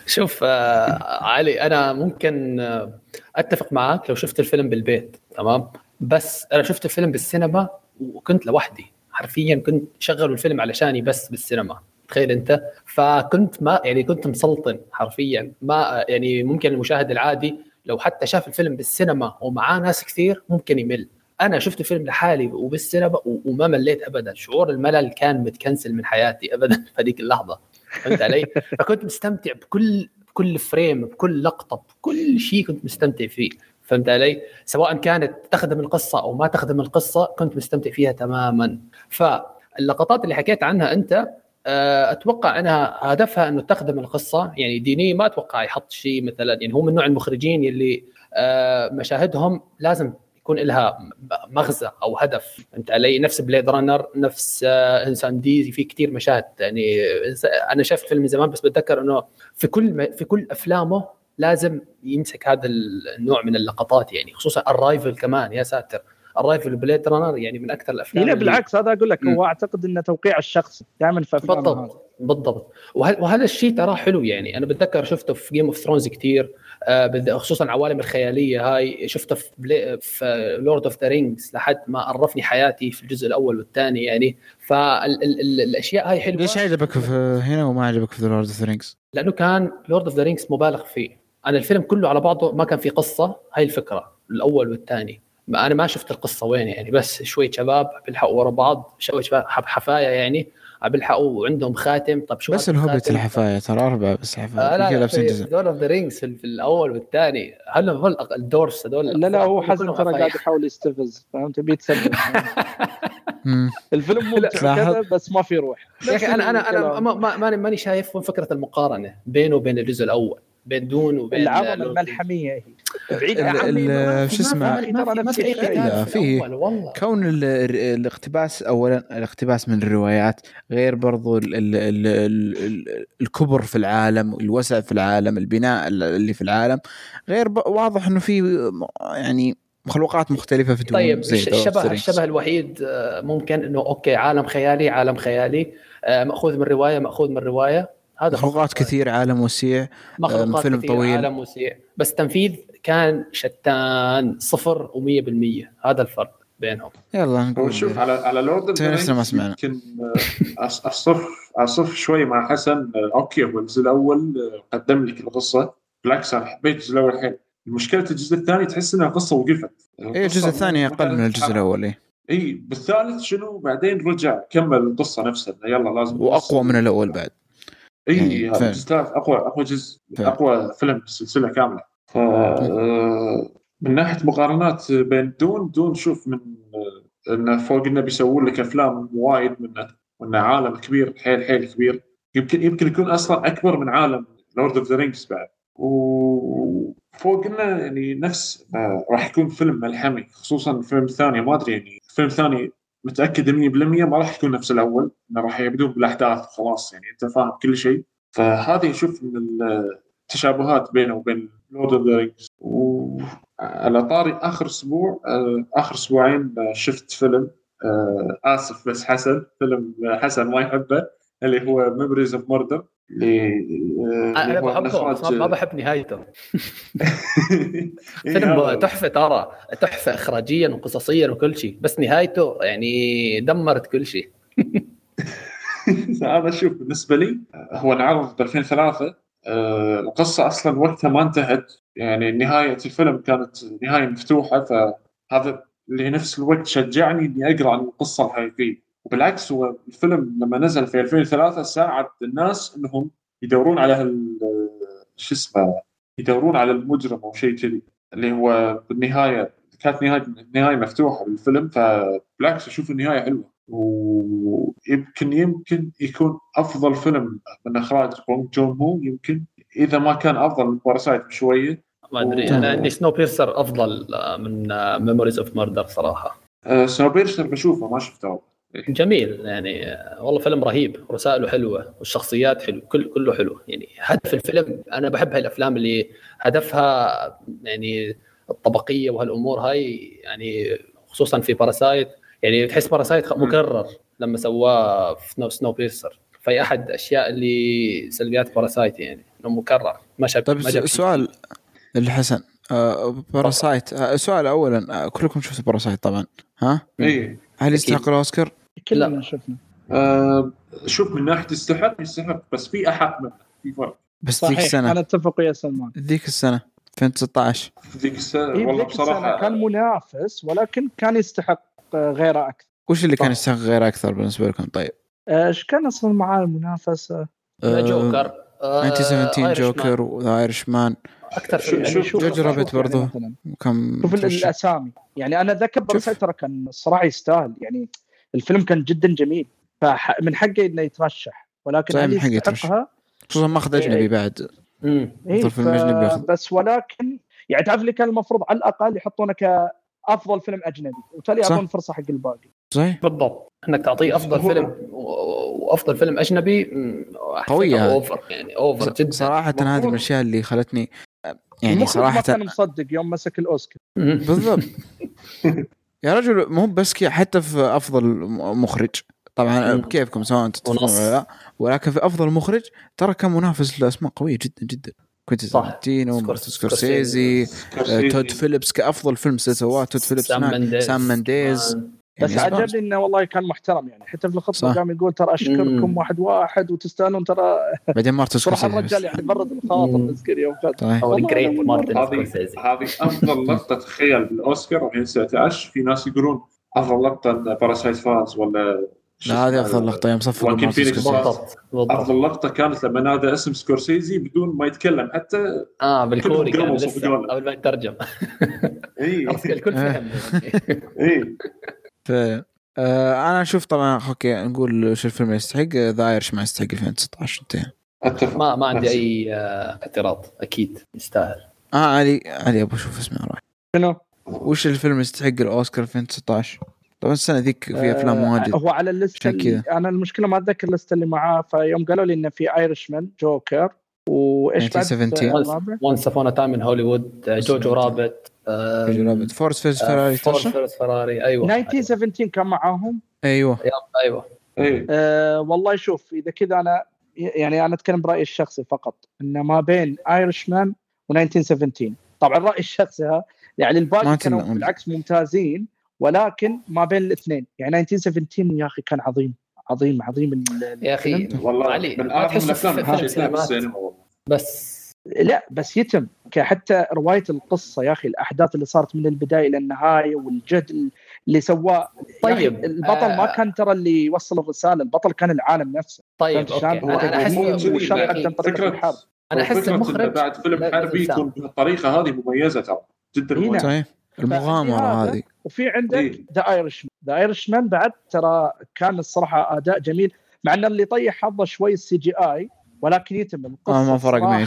شوف آه علي أنا ممكن آه أتفق معك لو شفت الفيلم بالبيت تمام؟ بس أنا شفت الفيلم بالسينما وكنت لوحدي. حرفيا كنت شغل الفيلم علشاني بس بالسينما. تخيل أنت؟ فكنت ما يعني كنت مسلطن حرفيا. ما يعني ممكن المشاهد العادي لو حتى شاف الفيلم بالسينما ومعاه ناس كثير ممكن يمل. أنا شفت الفيلم لحالي وبالسينما وما مليت ابدا. شعور الملل كان متكنسل من حياتي ابدا في هذيك اللحظة. فهمت علي؟ فكنت مستمتع بكل بكل فريم بكل لقطة بكل شيء كنت مستمتع فيه. فهمت علي؟ سواء كانت تخدم القصة أو ما تخدم القصة كنت مستمتع فيها تماما. فاللقطات اللي حكيت عنها أنت آه، أتوقع انها هدفها أنه تخدم القصة. يعني ديني ما أتوقع يحط شيء مثلا. يعني هو من نوع المخرجين اللي آه، مشاهدهم لازم يكون لها مغزى أو هدف. فهمت علي؟ نفس Blade Runner نفس آه، Incendies في كثير مشاهد. يعني أنا شفت فيلم من زمان بس بتذكر إنه في كل في كل أفلامه لازم يمسك هذا النوع من اللقطات يعني خصوصا Arrival كمان يا ساتر. Arrival Blade Runner يعني من أكثر الأفلام لا بالعكس هذا أقول لك هو أعتقد إنه توقيع الشخص دائما في بالضبط بالضبط. وهذا الشيء تراه حلو يعني. أنا بتذكر شفته في Game of Thrones كثير خصوصا العوالم الخيالية. هاي شفته في في Lord of the Rings لحد ما قرفني حياتي في الجزء الأول والثاني يعني. فالاشياء هاي حلوة. ليش عجبك في هنا وما عجبك في Lord of the Rings؟ لأنه كان Lord of the Rings مبالغ فيه. أنا الفيلم كله على بعضه ما كان في قصة هاي الفكرة الأول والثاني. أنا ما شفت القصة وين يعني بس شوية شباب بيلحقوا ورا بعض شوية شباب حفايا يعني. بيلحقوا وعندهم خاتم. طب شو بس الهوبت الحفايا ترى أربعة بس حفايا آه لا لا في Lord of the Rings في الأول والثاني. هل هذول ال Dwarves هذول؟ لا لا هو حسن ترى قاعد يحاول يستفز فهمت؟ بيتسبب الفيلم ممتع كذا بس ما في روح. يا أخي أنا أنا أنا ماني ماني شايف وين فكرة المقارنة بينه وبين الجزء الأول. بين دون وبين العظمة الملحمية. هي بعيد. شو اسمه؟ ما في أي في كون الاقتباس اولا الاقتباس من الروايات غير برضو ال ال ال ال الكبر في العالم الوسع في العالم البناء اللي في العالم غير واضح إنه في يعني مخلوقات مختلفة في طيب الشبه الشبه الوحيد آه، ممكن إنه أوكي عالم خيالي عالم خيالي آه، مأخوذ من رواية مأخوذ من رواية. هذا مخلوقات كثير عالم وسيع مخلوقات فيلم كثير طويل. عالم وسيع. بس التنفيذ كان شتان صفر و100% هذا الفرق بينهم. يلا نقول شوف على على لورد ما سمعنا. يمكن آه، اصف أصف شوي مع حسن آه، okay هو الجزء الأول آه، قدم لك القصة. بالعكس أنا حبيت الجزء الأول الحين مشكله الجزء الثاني تحس إنها قصة وقفت. اي الجزء الثاني أقل من الجزء الأول اي اي بالثالث شنو؟ بعدين رجع كمل القصة نفسها. يلا لازم وأقوى من الأول بعد. اي يعني أقوى أقوى جزء أقوى فيلم بالسلسله كاملة. ف آه، من ناحية مقارنات بين Dune Dune شوف من آه، انه فوق إنه بيسوون لك أفلام وايد منه وانه عالم كبير حيل حيل كبير. يمكن يمكن يكون أصلا أكبر من عالم Lord of the Rings بعد. وفوق إنه يعني نفس آه، راح يكون فيلم ملحمي خصوصا الفيلم الثاني ما أدري يعني الفيلم الثاني متأكد 100% ما راح يكون نفس الأول. إنه راح يبدون بالأحداث خلاص يعني أنت فاهم كل شيء. فهذه شوف من التشابهات بينه وبين Lord of the Rings وعلى طاري آخر أسبوع آه، آخر أسبوعين شفت فيلم آه، آسف بس حسن فيلم حسن ما يحبه اللي هو Memories of Murder أنا هو من بحبه بس إخراج- ما بحب نهايته. إيه، فيلم تحفة ترى تحفة اخراجيا وقصصيا وكل شيء بس نهايته يعني دمرت كل شيء. أنا أشوف بالنسبة لي هو انعرض ب 2003 آه، القصة أصلا وقتها ما انتهت. يعني نهاية الفيلم كانت نهاية مفتوحة فهذا اللي نفس الوقت شجعني إني أقرأ عن القصة الحقيقية. وبالعكس هو الفيلم لما نزل في 2003 ساعد الناس إنهم يدورون على هال شو اسمه يدورون على المجرم أو شيء كذي اللي هو بالنهاية كانت نهايه نهاية مفتوحة للفيلم فبالعكس أشوف النهاية حلوة. ويمكن يمكن يكون أفضل فيلم من إخراج بونج جون هو يمكن إذا ما كان أفضل من Parasite بشوية. ما أدري. أنا عندي Snowpiercer أفضل آه، من Memories of Murder صراحة. أه Snowpiercer بشوفه ما شفته. جميل يعني آه، والله فيلم رهيب رسائله حلوة والشخصيات حلو كل كله حلو يعني هدف الفيلم أنا بحب هاي الافلام اللي هدفها يعني الطبقية وهالأمور هاي يعني خصوصا في باراسايت يعني تحس باراسايت مكرر لما سواه في سنو, Snowpiercer في أحد أشياء اللي سلبيات باراسايت يعني إنه مكرر ما شاف طيب سؤال الحسن آه باراسايت آه سؤال اولا آه كلكم شفتوا باراسايت طبعا ها؟ اي هل يستحق الأوسكار؟ كلنا لا. شفنا أه شوف من ناحية يستحق يستحق بس في احق منه في فرق بس ذيك السنة أنا أتفق ويا سلمان ذيك السنة 2019 في ذيك السنة إيه والله بذيك السنة بصراحة كان منافس ولكن كان يستحق آه، غيره أكثر وش اللي كان صح. يستحق غير أكثر بالنسبة لكم طيب؟ آه، إيش كان أصلا معاه المنافسة؟ آه، جوكر آه، 1917 آيرش جوكر و The Irishman أكثر شو- فيلم شو- يعني شوف جوجو يعني برضو. مثلاً. وكم شوف. الأسامي يعني أنا أتذكر باراسايت كان الصراحه يستاهل يعني الفيلم كان جدا جميل فمن حقه إنه يترشح ولكن صحيح، من حقه يترشح. خصوصا ماخذ إيه. أجنبي بعد. إيه أفضل فيلم أجنبي ياخذ. بس ولكن يعني تعرف اللي كان المفروض على الأقل يحطونه كأفضل فيلم أجنبي وبالتالي. يعطون فرصة حق الباقي صحيح بالضبط إنك تعطيه أفضل هو- فيلم وأفضل فيلم أجنبي هذه. over يعني over جدا صراحة هذه من. الأشياء اللي خلتني يعني المخرج ما صراحة كان مصدق يوم مسك الأوسكار. بالضبط يا رجل مو بس كذا حتى في أفضل مخرج طبعا مم. كيفكم سواء تتفقون ونص. ولا لا ولكن في أفضل مخرج ترى كان منافس لأسماء قوية جدا جدا كنت صح. تارانتينو سكورسيزي آه، سكورسيزي. تود فيليبس كأفضل فيلم سواه تود فيليبس سام هناك مينديز سام منديز كمان. بس يعني. عجبني إنه والله كان محترم يعني حتى في الخطبه. قام يقول ترى أشكركم مم. واحد واحد وتستاهلون ترى بعدين مارتن صراحة سكورسيزي الرجال بس. يعني برد الخاطر. مسكين يوم فات طيب مارتن هذه سكورسيزي هذه أفضل لقطة تخيل بالأوسكار 2019 في ناس يقولون أفضل لقطة ان باراسايت فاز ولا لا هذه؟ أفضل لقطة يوم فينيكس بالضبط أفضل لقطة كانت لما نادى اسم سكورسيزي بدون ما يتكلم حتى آه بالكوري. قبل ما يترجم اي الكل فهم اي ف آه أنا أشوف طبعا okay نقول شو الفيلم يستحق؟ The Irishman يستحق 2019 انتهى أتفق ما ما عندي أي آه، اعتراض أكيد يستاهل. آه علي علي أبغى أشوف اسمه راح. شنو؟ وش الفيلم يستحق الأوسكار 2019 طبعا السنة ذيك في أفلام آه، واجد. هو على كذا. اللي- أنا المشكلة ما أتذكر ال list اللي معاه فيوم قالوا لي إنه في Irishman جوكر وإيش بعد؟ 1917. الرابع؟ Once Upon a Time in Hollywood جوجو رابت. رابت Ford versus Ferrari Ford ترشح versus Ferrari أيوه. 1917 كان معاهم. أيوه. أيوه. اي أه والله شوف إذا كذا أنا يعني أنا أتكلم برأيي الشخصي فقط إنه ما بين Irishman و1917 طبعا رأيي الشخصي ها يعني الباقي. كانوا بالعكس ممتازين ولكن ما بين الاثنين. يعني 1917 يا أخي كان عظيم عظيم عظيم ال- يا أخي. والله علي، من ما تحسه الافلام في بس لا بس يتم حتى رواية القصة يا أخي الأحداث اللي صارت من البداية إلى النهاية والجهد اللي سواه طيب، البطل آه. ما كان ترى اللي يوصل الرسالة البطل كان العالم نفسه طيب أوكي؟ أنا أحس فكرة أنا أحس المخرج بعد فيلم حربي يكون بالطريقة هذه مميزة ترى جدا إيه. مميزة صحيح المغامرة هذا- هذه وفي عندك. The Irish The Irishman بعد ترى كان الصراحة أداء جميل مع إن اللي طيح حظه شوي ال CGI ولكن يتم القصة ما فرق معي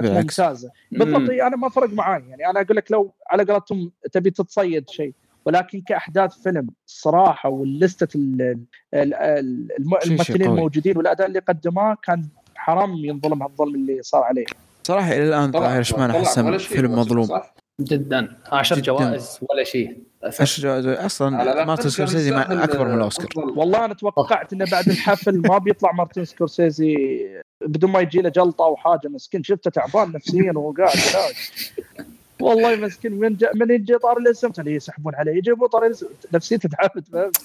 بالعكس. ممتازة بالضبط. إيه، أنا ما فرق معي يعني أنا أقول لك لو على قولتهم تبي تتصيد شيء ولكن كأحداث فيلم الصراحة وال list ال- ال- ال- الم- شيء الممثلين. الموجودين والأداء اللي قدموه كان حرام ينظلم هالظلم اللي صار عليه صراحة إلى الآن Irishman طلع احسن فيلم مظلوم صح؟ جدا. 10 جداً. جوائز ولا شيء. إيش جو- أصلا مارتن سكورسيزي أكبر من الأوسكار. والله أنا توقعت إنه بعد الحفل ما بيطلع مارتن سكورسيزي بدون ما يجي له جلطة أو حاجة. مسكين شفته تعبان نفسيا وهو قاعد هناك والله مسكين من جا من يجي طار الاسم يسحبون عليه. يجيبون طار الاسم. نفسيته تعبت. فهمت؟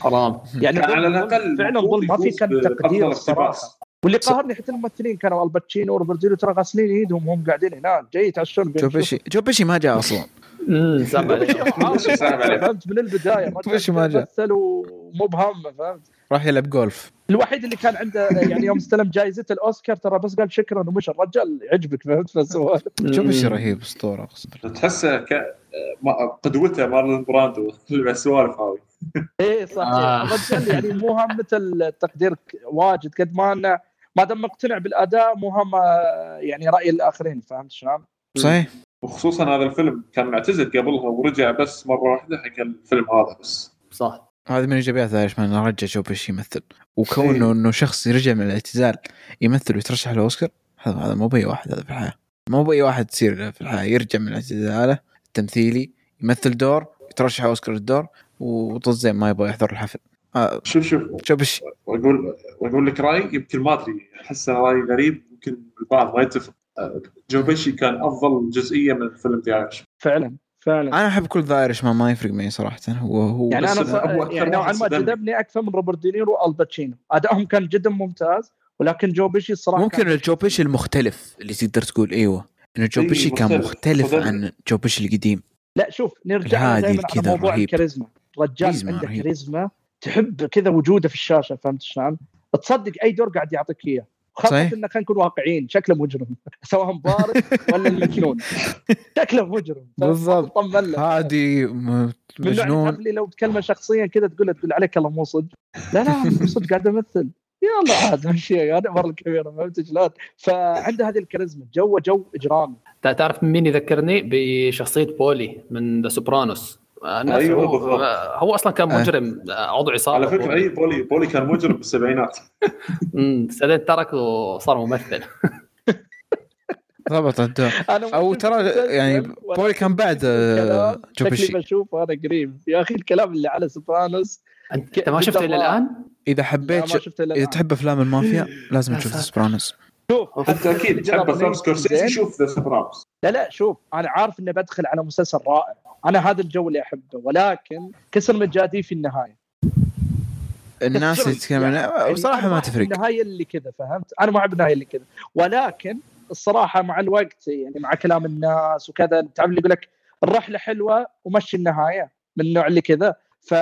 حرام. يعني على الأقل فعلا ما في كان تقدير الصراحة. واللي قاهرني حتى الممثلين كانوا الباتشينو وروبرت دينيرو ترى غاسلين ايدهم وهم قاعدين هناك. جاي يتعشون جو بيشي جو بيشي ما جاء أصلا. امم. فهمت؟ من البداية ما جاء. مثل ومو بهمه فهمت؟ راح يلعب جولف. الوحيد اللي كان عنده يعني يوم استلم جائزة الأوسكار ترى بس قال شكرا ومشى. الرجال يعجبك فهمت؟ فسوى جو بيشي مم. رهيب أسطورة اقسم بالله تحسه قدوته مارلون براندو السوالف هذه إيه صح. آه. الرجال يعني مو هم مثل التقدير واجد قد ما إنه ما دام مقتنع بالأداء مو هم آه، يعني رأي الآخرين فهمت شلون؟ صحيح. وخصوصا هذا الفيلم كان معتزل قبلها ورجع بس مرة واحدة حق الفيلم هذا بس. صح. هذه من إيجابيات The Irishman انه رجع جو بيشي يمثل. وكونه إنه شخص يرجع من الاعتزال يمثل ويترشح للأوسكار هذا هذا مو بأي واحد هذا في الحياة. مو بأي واحد تصير له في الحياة يرجع من اعتزاله التمثيلي يمثل دور يترشح أوسكار الدور وطز ما يبغى يحضر الحفل. آه شوف شوف جو بيشي وأقول وأقول لك راي يمكن ما أدري احسه راي غريب يمكن البعض ما يتفق آه، جو بيشي كان أفضل جزئية من فيلم ذا ايرش فعلا فعلا أنا أحب كل The Irishman ما يفرق معي صراحة هو هو يعني أنا ص... يعني نوعا ما. جذبني أكثر من روبرت دينيرو والباتشينو ادائهم كان جدا ممتاز ولكن جو بيشي الصراحة ممكن كان... الجو بيشي المختلف اللي تقدر تقول إيوه إنه جو إيه، بيشي كان مختلف. صدقني. عن جو بيشي القديم لا شوف نرجع دائما على موضوع. الكاريزما رجال عنده. كاريزما تحب كذا وجوده في الشاشة فهمت شلون؟ تصدق أي دور قاعد يعطيك إياه. خاصة صحيح. إنه خلينا نكون واقعيين شكله مجرم. سواء بارد ولا المجنون شكله مجرم. بالضبط. طمن له. هادي من مجنون. اللي لو تكلمه شخصيا كذا تقول له تقول عليك الله مو صدق. لا لا مو صدق قاعد أمثل. يلا عاد مشي هذا مرة الكبيرة فهمت شلون؟ فعنده هذه الكاريزما جو جو إجرامي. تع- تعرف من مين يذكرني؟ بشخصية بولي من The Sopranos أيوة هو, بالضبط. هو أصلا كان آه. مجرم عضو عصابه على فكرة بولي. أي بولي بولي كان مجرم بالسبعينات امم بس بعدين ترك وصار ممثل ضبط الدور أو ترى يعني بولي كان بعد آه، الكلام جو شكلي بشوفه أنا قريب يا أخي الكلام اللي على Sopranos انت أنت ما شفته إلى الآن؟ إذا حبيت ما ش... شفته الا إذا. تحب أفلام المافيا لازم تشوف. Sopranos شوف أنت أكيد تحب أفلام سكورسيزي. شوف The Sopranos لا لا شوف أنا عارف إني بدخل على مسلسل رائع أنا هذا الجو اللي أحبه ولكن كسر مجادي في النهاية. الناس يتكلمون. يعني بصراحه أنا ما تفرق. النهاية اللي كذا فهمت؟ أنا ما أحب النهاية اللي كذا. ولكن الصراحة مع الوقت يعني مع كلام الناس وكذا تعرف اللي يقول لك الرحلة حلوة ومشي النهاية من النوع اللي كذا. ف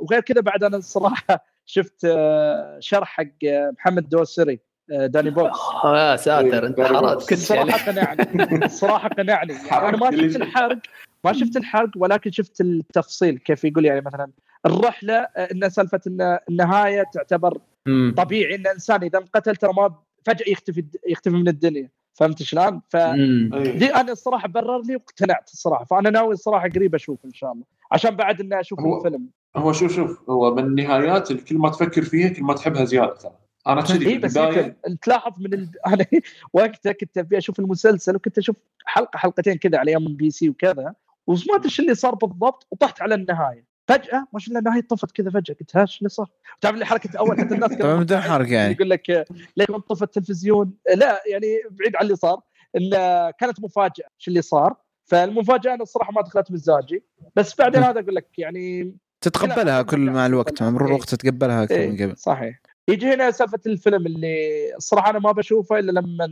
وغير كذا بعد أنا الصراحة شفت آه، شرح حق آه، محمد دوسري آه، داني بوكس. يا ساتر انت حرقت كل شيء عليه. الصراحة قنعني. الصراحة قنعني. يعني أنا ما. شفت الحرق. ما شفت الحرق ولكن شفت التفصيل كيف يقول يعني مثلا الرحلة آه، إن سالفة إن النهاية تعتبر. طبيعي إن الإنسان إذا انقتل ترى ما فجأة يختفي يختفي من الدنيا. فهمت شلون؟ فدي أمم. أنا الصراحة برر لي واقتنعت الصراحة. فأنا ناوي الصراحة قريب أشوف إن شاء الله. عشان بعد إني أشوف هو- الفيلم. هو شوف شوف هو من النهايات اللي كل ما تفكر فيها كل ما تحبها زيادة ترى. أنا كذي اي في بس يمكن تلاحظ من ال... أنا وقتها كنت أبي أشوف المسلسل وكنت أشوف حلقة حلقتين كذا على أيام بي سي وكذا. إيش اللي صار بالضبط وطحت على النهاية. فجأة ما شاء الله النهاية؟ طفت كذا فجأة. قلت ها إيش اللي صار؟ تعرف لي حركة أول حتى الناس حرق يعني. يقول لك ليه طفى التلفزيون؟ لا يعني بعيد عن اللي صار. ان كانت مفاجأة إيش اللي صار. فالمفاجأة أنا الصراحة ما دخلت مزاجي. بس بعدين هذا أقول لك يعني تتقبلها كل مع الوقت مع مرور إيه. الوقت تتقبلها أكثر من إيه قبل. صحيح. يجي هنا سالفة الفيلم اللي الصراحه أنا ما بشوفه إلا لما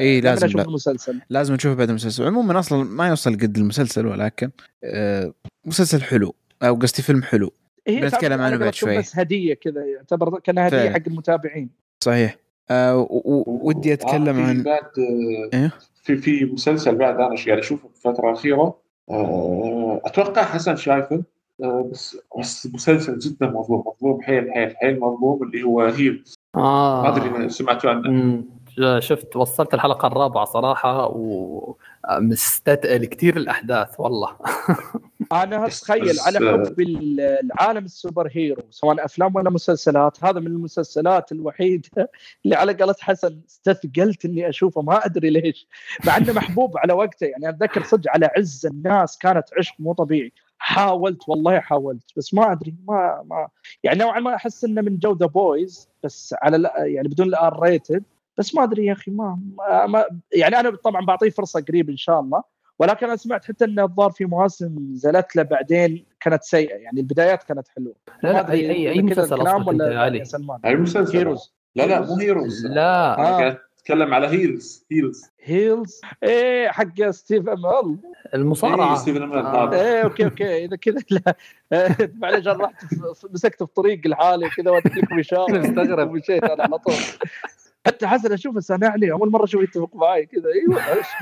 اي لما لازم أشوف لا. المسلسل لازم نشوفه بعد المسلسل عموما أصلا ما يوصل قد المسلسل ولكن آه مسلسل حلو أو قصدي فيلم حلو بنتكلم عنه بعد شوي. بس هدية كذا يعتبر كأنها هدية فعلا. حق المتابعين صحيح آه ودي أتكلم آه، في عن بعد آه، إيه؟ في في مسلسل بعد أنا قاعد أشوفه في الفترة الاخيره آه، أتوقع حسن شايفه بس بس مسلسل جدا مظلوم مظلوم حيل حيل حيل مظلوم اللي هو هيل. آه. ما أدري سمعتوا عنه. شفت وصلت الحلقة الرابعة صراحة ومستثقل كثير الأحداث والله. أنا اتخيل على حب العالم السوبر هيرو سواء أفلام ولا مسلسلات هذا من المسلسلات الوحيدة اللي على قولة حسن استثقلت إني أشوفه ما أدري ليش. مع إنه محبوب على وقته يعني أتذكر صدق على عز الناس كانت عشق مو طبيعي. حاولت والله حاولت بس ما أدري ما ما يعني نوعا ما أحس إنه من جو The Boys بس على يعني بدون ال R rated بس ما أدري يا أخي ما, ما, ما يعني أنا طبعا بعطيه فرصة قريب إن شاء الله ولكن أنا سمعت حتى انه الظاهر في مواسم نزلت له بعدين كانت سيئة يعني البدايات كانت حلوة. لا لا أي أي, مسلسل ولا يا علي؟ سلمان؟ هاي مسلسل؟ Heroes لا لا مو Heroes لا. آه. اتكلم على Heels Heels Heels إيه حق ستيف امل المصارعة. إيه، ستيفن أمل، آه. إيه أوكي أوكي. إذا كذا لا. معليش أنا رحت في- مسكت في طريق لحالي كذا واديك لكم اشاره مستغرب. ومشيت أنا على طول. حتى حسن أشوفه سامعني. أول مرة أشوفه يتفق معي كذا. أيوه إيش؟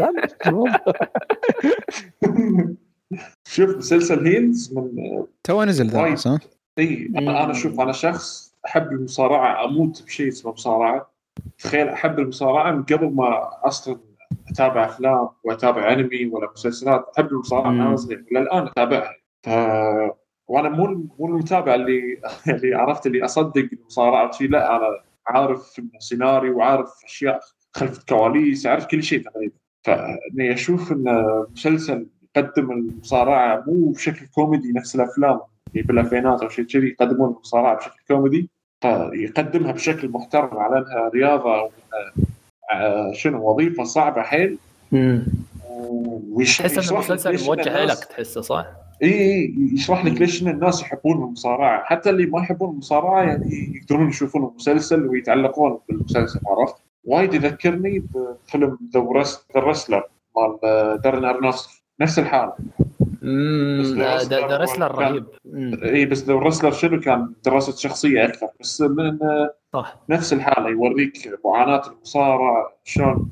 شوف مسلسل Heels من تو نزل ذا. صح؟ إي أنا أنا شوف أنا شخص أحب المصارعة أموت بشيء اسمه مصارعة. تخيل أحب المصارعة من قبل ما أصلا أتابع أفلام وأتابع أنمي ولا مسلسلات أحب المصارعة من مم. أنا صغير للان أتابعها. ف... وأنا مو مو المتابع اللي اللي عرفت اللي أصدق المصارعة وشي لا أنا عارف سيناريو وعارف أشياء خلف الكواليس اعرف كل شيء تقريبا. فأني أشوف إن مسلسل يقدم المصارعة مو بشكل كوميدي نفس الأفلام اللي بالألفينات أو شيء كذي يقدمون المصارعة بشكل كوميدي. فيقدمها بشكل محترم على أنها رياضة أو آه، شنو وظيفة صعبة حيل. تحس انه مسلسل موجه لك تحسه صح؟ إي إي يشرح لك ليش إن الناس يحبون المصارعة. حتى اللي ما يحبون المصارعة يعني يقدرون يشوفون المسلسل ويتعلقون بالمسلسل عرفت؟ وايد يذكرني بفيلم ذا رسلر مال آه، دارن ارنوفسكي نفس الحاله ده ده رسلر رهيب. اي بس The Wrestler شنو كان دراسة شخصية أكثر بس من آه، صح. نفس الحالة يوريك معاناة المصارع شلون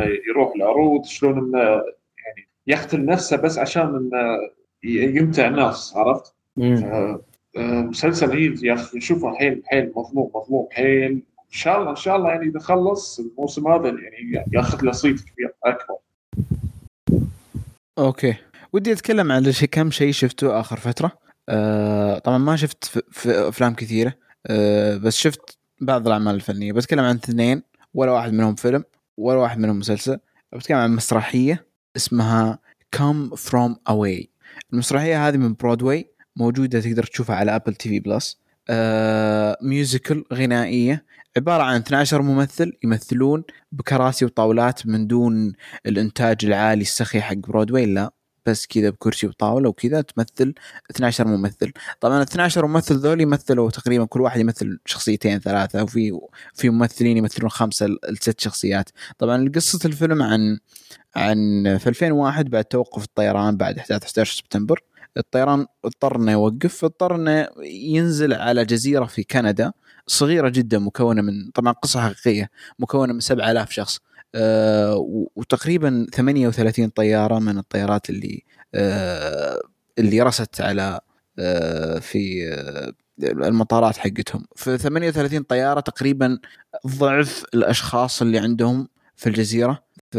آه، يروح العروض شلون إنه يعني يقتل نفسه بس عشان إنه يمتع الناس عرفت؟ آه، مسلسل Heels يا أخي شوفه حيل حيل مظلوم مظلوم حيل. إن شاء الله إن شاء الله يعني إذا خلص الموسم هذا يعني ياخذ له صيت كبير أكبر. أوكي. ودي أتكلم عن كم شيء شفته آخر فترة. آه طبعا ما شفت في, أفلام كثيرة. آه بس شفت بعض الأعمال الفنية. بتكلم عن اثنين ولا واحد منهم فيلم ولا واحد منهم مسلسل. بتكلم عن مسرحية اسمها Come From Away. المسرحية هذه من برودواي موجودة تقدر تشوفها على Apple TV Plus musical غنائية. عبارة عن 12 ممثل يمثلون بكراسي وطاولات من دون الإنتاج العالي السخي حق برودواي لا. بس كذا بكرسي وطاوله وكذا تمثل 12 ممثل. طبعا ال 12 ممثل ذول يمثلوا تقريبا كل واحد يمثل شخصيتين ثلاثة وفي في ممثلين يمثلون خمسه لست شخصيات. طبعا قصة الفيلم عن عن في 2001 بعد توقف الطيران بعد إحداث 11 سبتمبر. الطيران اضطر انه يوقف اضطر انه ينزل على جزيرة في كندا صغيرة جدا مكونة من طبعا قصة حقيقية مكونة من 7000 شخص. وتقريبا 38 طيارة من الطيارات اللي آه، اللي رست على آه، في آه، المطارات حقتهم. في 38 طيارة تقريبا ضعف الأشخاص اللي عندهم في الجزيرة. ف-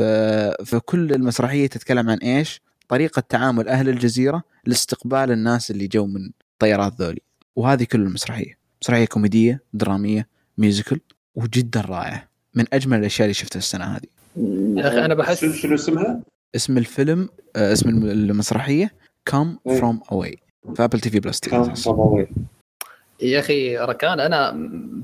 فكل المسرحية تتكلم عن إيش؟ طريقة تعامل أهل الجزيرة لاستقبال الناس اللي جو من الطيارات ذولي. وهذه كل المسرحية. مسرحية كوميدية درامية musical وجدا رائعة. من أجمل الأشياء اللي شفتها السنة هذه. يا أخي أنا بحس شنو شنو اسمها؟ اسم الفيلم آه، اسم الم- المسرحية Come إيه. From Away في Apple TV Plus كان تقدر صباوي يا أخي ركان أنا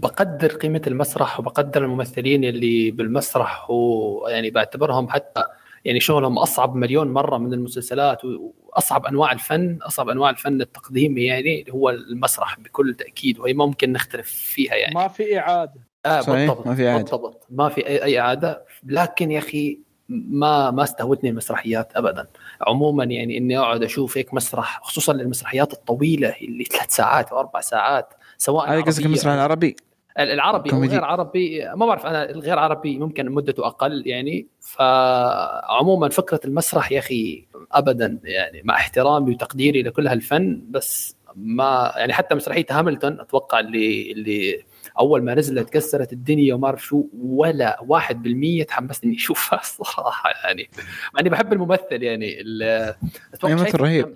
بقدر قيمة المسرح وبقدر الممثلين اللي بالمسرح ويعني بعتبرهم حتى يعني شغلهم أصعب مليون مرة من المسلسلات وأصعب أنواع الفن أصعب أنواع الفن التقديمي يعني اللي هو المسرح بكل تأكيد وهي ممكن نختلف فيها يعني. ما في إعادة. آه صحيح، بالضبط ما في إعادة. بالضبط. ما في اي أي إعادة. لكن يا أخي ما ما استهوتني المسرحيات ابدا. عموما يعني إني أقعد أشوف هيك مسرح خصوصا المسرحيات الطويلة اللي ثلاث ساعات واربع ساعات سواء هذه قصدك المسرح العربي؟ العربي أو كوميدي. غير عربي ما بعرف أنا الغير عربي ممكن مدته أقل يعني. فعموما فكرة المسرح يا أخي ابدا يعني مع احترامي وتقديري لكل هالفن بس ما يعني حتى مسرحية هاملتون أتوقع اللي اللي أول ما نزلت كسرت الدنيا وما أعرف شو ولا واحد بالمية تحمست إني أشوفها الصراحه يعني مع إني بحب الممثل يعني ال- أتوقع ممثل شايفه- رهيب.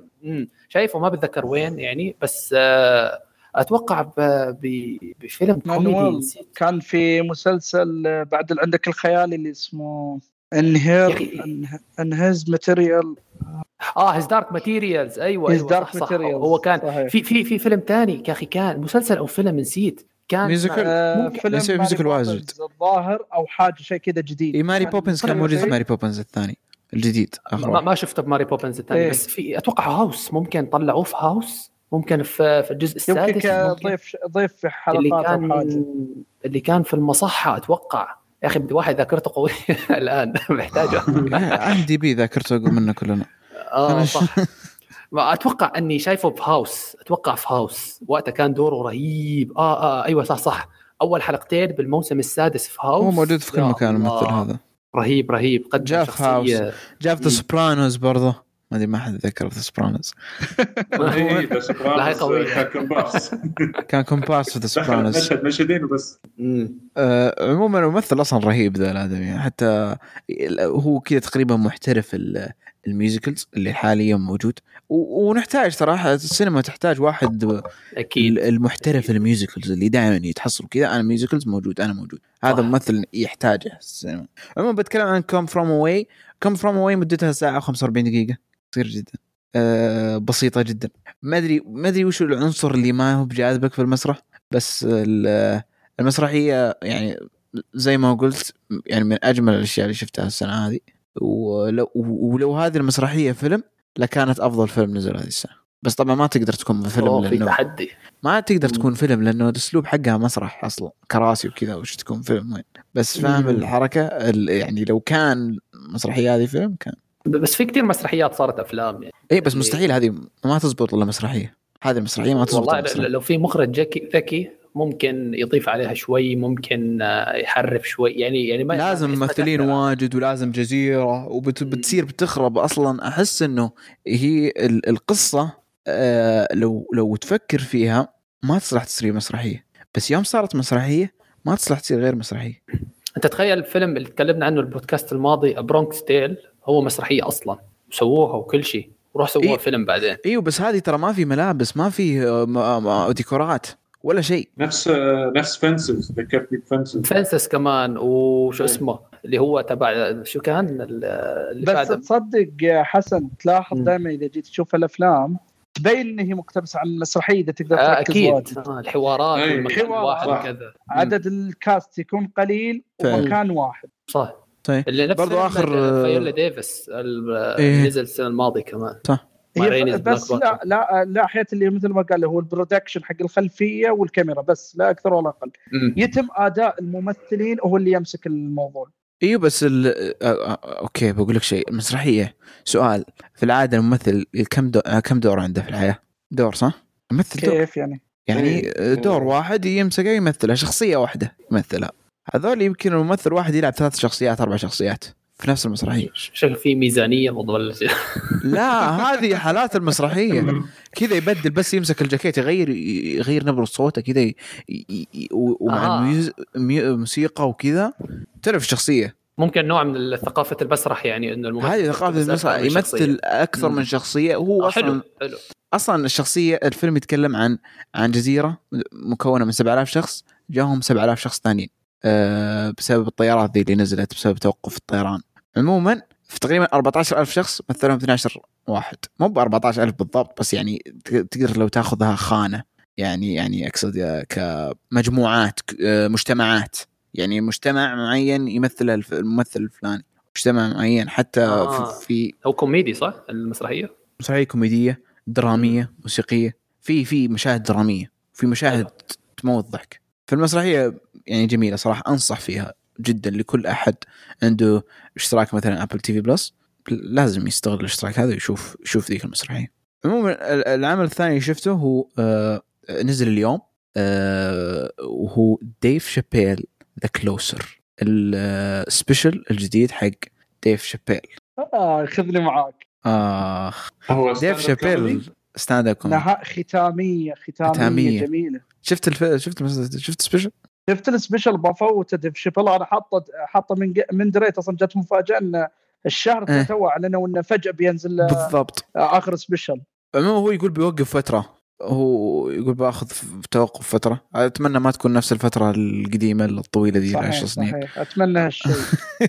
شايفه ما بتذكر وين يعني بس آه، أتوقع بفيلم كوميدي كان في مسلسل آه، بعد عندك الخيالي اللي اسمه انهير. In His Material آه His Dark Materials أيوه صح, صح Materials. هو كان صحيح. في في في فيلم تاني يا أخي كان مسلسل أو فيلم نسيت كان musical. آه ممكن- يصير ماري musical واجد. بوبنز الظاهر أو حاجة شيء كذا جديد إي ماري بوبنز كان موجود في. ماري بوبنز الثاني الجديد آخر ما. ما شفته بماري بوبنز الثاني إيه. بس في أتوقع House ممكن طلعوه في House ممكن في في الجزء السادس ممكن. كضيف ضيف في اللي حلقات أو حاجة كان اللي كان في المصحة أتوقع يا أخي بدي واحد ذاكرته قويه الآن محتاجه IMDb ذاكرته أقول منا كلنا آه صح ما أتوقع أني شايفه في House. أتوقع في House. وقتها كان دوره رهيب. آه آه أيوه صح صح. أول حلقتين بالموسم السادس في House. هو موجود في كل مكان. الممثل هذا. رهيب رهيب. قدم جاء في جاء في ذا سوبرانوز برضه. ما أدري ما حد ذكر ذا سوبرانوز لا، هي قوية. كان كومبارس كان كومبارس في The Sopranos مشهد مشهدين وبس. آه عموما الممثل أصلا رهيب ذا الآدمي. يعني حتى هو كذا تقريبا محترف ال- ال musicals اللي حاليا موجود. ونحتاج صراحة السينما تحتاج واحد أكيد. المحترف ال musicals اللي دائما يتحصل كذا. أنا musicals موجود أنا موجود. هذا. ممثل يحتاجه السينما. عموما بتكلم عن Come From Away Come From Away مدتها ساعة و45 دقيقة. قصير جدا. أه بسيطة جدا. ما أدري ما أدري وش العنصر اللي ما هو بجاذبك في المسرح بس ال- المسرحية يعني زي ما قلت يعني من أجمل الأشياء اللي شفتها السنة هذه. ولو ولو هذه المسرحية فيلم لكانت أفضل فيلم نزل هذه السنة. بس طبعا ما تقدر تكون فيلم أوه، في لأنه تحدي. ما تقدر. تكون فيلم لأنه الأسلوب حقها مسرح أصلا. كراسي وكذا وش تكون فيلم وين. بس فاهم. الحركة؟ ال- يعني لو كان المسرحيه هذه فيلم كان. بس في كثير مسرحيات صارت أفلام يعني. اي بس اللي- مستحيل هذه ما تزبط إلا مسرحية. هذه المسرحية ما تزبط والله. لو في مخرج ذكي ذكي ممكن يضيف عليها شوي ممكن آه، يحرف شوي يعني يعني ما لازم ممثلين واجد ولازم جزيرة وبتصير بتخرب أصلا. أحس إنه هي ال- القصة آه لو لو تفكر فيها ما تصلح تصير مسرحية. بس يوم صارت مسرحية ما تصلح تصير غير مسرحية. أنت تخيل الفيلم اللي تكلمنا عنه البودكاست الماضي Bronx Tale هو مسرحية أصلا. وسووها وكل شيء وروح سووها إيه. فيلم بعدين. إيوه بس هذه ترى ما في ملابس ما في آه، ديكورات. ولا شيء. نفس نفس Fences ذكرتني ب Fences Fences كمان وشو اسمه اللي هو تبع شو كان ال- اللي بس بعد تصدق يا حسن تلاحظ. دائما إذا جيت تشوف الأفلام تبين إن هي مقتبسة عن المسرحيه إذا تقدر آه تركز أكيد. واجد. آه الحوارات حوار، الواحد صح. وكذا عدد ال cast يكون قليل فعلا. ومكان واحد. صح. طيب. اللي نفس برضو آخر- فيولا ديفيس إيه. نزل السنة الماضية كمان. صح. هي بس لا. لا لا حياة اللي مثل ما قال هو ال production حق الخلفية والكاميرا بس لا أكثر ولا أقل. يتم أداء الممثلين هو اللي يمسك الموضوع إيوه بس ال... آه، آه، okay بقول لك شيء المسرحيه سؤال في العادة الممثل كم دو... آه، كم دور عنده في الحياة؟ دور صح؟ يمثل دور كيف يعني يعني إيه. دور واحد يمسكه يمثلها شخصية واحدة يمثلها هذول يمكن الممثل واحد يلعب ثلاث شخصيات أربع شخصيات في نفس المسرحية. شكل في ميزانية شيء لا هذه حالات المسرحية. كذا يبدل بس يمسك الجاكيت يغير يغير نبرة صوته كذا ومع آه. ال mus... mu- موسيقى وكذا. تعرف الشخصية؟ ممكن نوع من ثقافة المسرح يعني إنه الممثل هذه ثقافة المسرح. يمثل أكثر. من شخصية. وهو آه، أصلا حلو حلو. أصلا الشخصية الفيلم يتكلم عن عن جزيرة مكونة من 7000 شخص جاهم 7000 شخص ثانيين. بسبب الطيارات ذي اللي نزلت بسبب توقف الطيران. عموما في تقريبا 14000 شخص مثلهم 12 واحد. مو ب 14000 بالضبط بس يعني تقدر لو تاخذها خانة. يعني يعني أقصد آه، كمجموعات آه، مجتمعات. يعني مجتمع معين يمثل الممثل الفلاني. مجتمع معين حتى آه. في, هو كوميدي صح؟ المسرحية؟ مسرحية كوميدية درامية موسيقية. في في مشاهد درامية. في مشاهد تموت ضحك. في المسرحية يعني جميلة صراحة أنصح فيها جدا لكل أحد عنده اشتراك مثلا Apple TV Plus لازم يستغل الاشتراك هذا ويشوف يشوف ذيك المسرحية. عموما ال- العمل الثاني اللي شفته هو آه نزل اليوم آه وهو ديف شابيل The Closer ال special الجديد حق ديف شابيل آه خذني معاك. آخ هو ديف؟ شابيل stand-up comedy ختامية ختامية, ختامية. جميلة. شفت الف... شفت شفت special شفت ال special بفوت ديف شابيل أنا حاطه حاطه من من دريت أصلا جت مفاجأة إن الشهر إيه. تو اعلنوا انه فجأة بينزل آه، بالضبط. آخر special عموما هو يقول بيوقف فترة. هو يقول بأخذ توقف فترة. أتمنى ما تكون نفس الفترة القديمة الطويلة دي صحيح العشر سنين. صحيح. أتمنى هالشيء.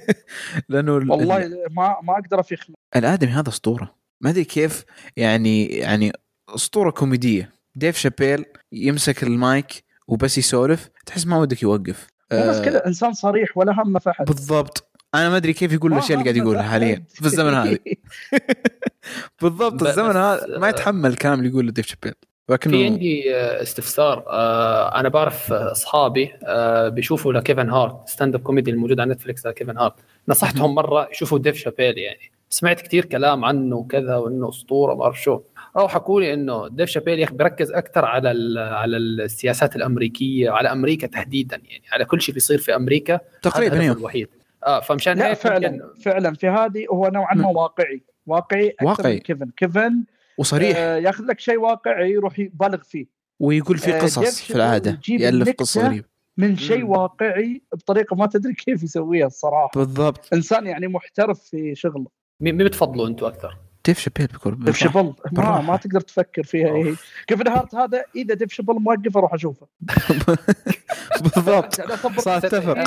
لأنه ال- والله ما ما أقدر أفيخ. الآدمي هذا أسطورة. ما أدري كيف يعني يعني أسطورة كوميدية. ديف شابيل يمسك المايك وبس يسولف تحس ما ودك يوقف. مو بس آه، كذا إنسان صريح ولا هم فحد بالضبط. أنا ما أدري كيف يقول ما الأشياء اللي قاعد يقولها. حاليا في الزمن هذا. بالضبط الزمن هذا بس- ما يتحمل الكلام اللي يقوله ديف شابيل في لكنه عندي آه، استفسار. آه، أنا بعرف آه، أصحابي آه، بيشوفوا لكيفن هارت stand-up comedy الموجود على نتفلكس لكيفن هارت. نصحتهم مرة يشوفوا ديف شابيل يعني. سمعت كثير كلام عنه وكذا وإنه أسطورة ما أعرف شو. أو حكوا لي إنه ديف شابيل يا أخي بيركز أكثر على ال- على السياسات الأمريكية على أمريكا تحديدا يعني على كل شيء بيصير في أمريكا. تقريبا الوحيد. آه فمشان لا هيك فعلا يمكن- فعلا في هذه هو نوعا ما واقعي. واقعي أكثر واقعي. من كيفن. كيفن وصريح. آه ياخذ لك شيء واقعي يروح يبالغ فيه. ويقول في آه، قصص في العادة يألف قصه غريبة. من شيء. واقعي بطريقة ما تدري كيف يسويها الصراحة. بالضبط. إنسان يعني محترف في شغله. مين مين بتفضلوا أنتم أكثر؟ ديف شابيل بيكون ديف شابيل ما. ما تقدر تفكر فيها. إيه كيفن هارت هذا إذا ديف شابيل موقف أروح أشوفه. بالضبط. صح اتفق.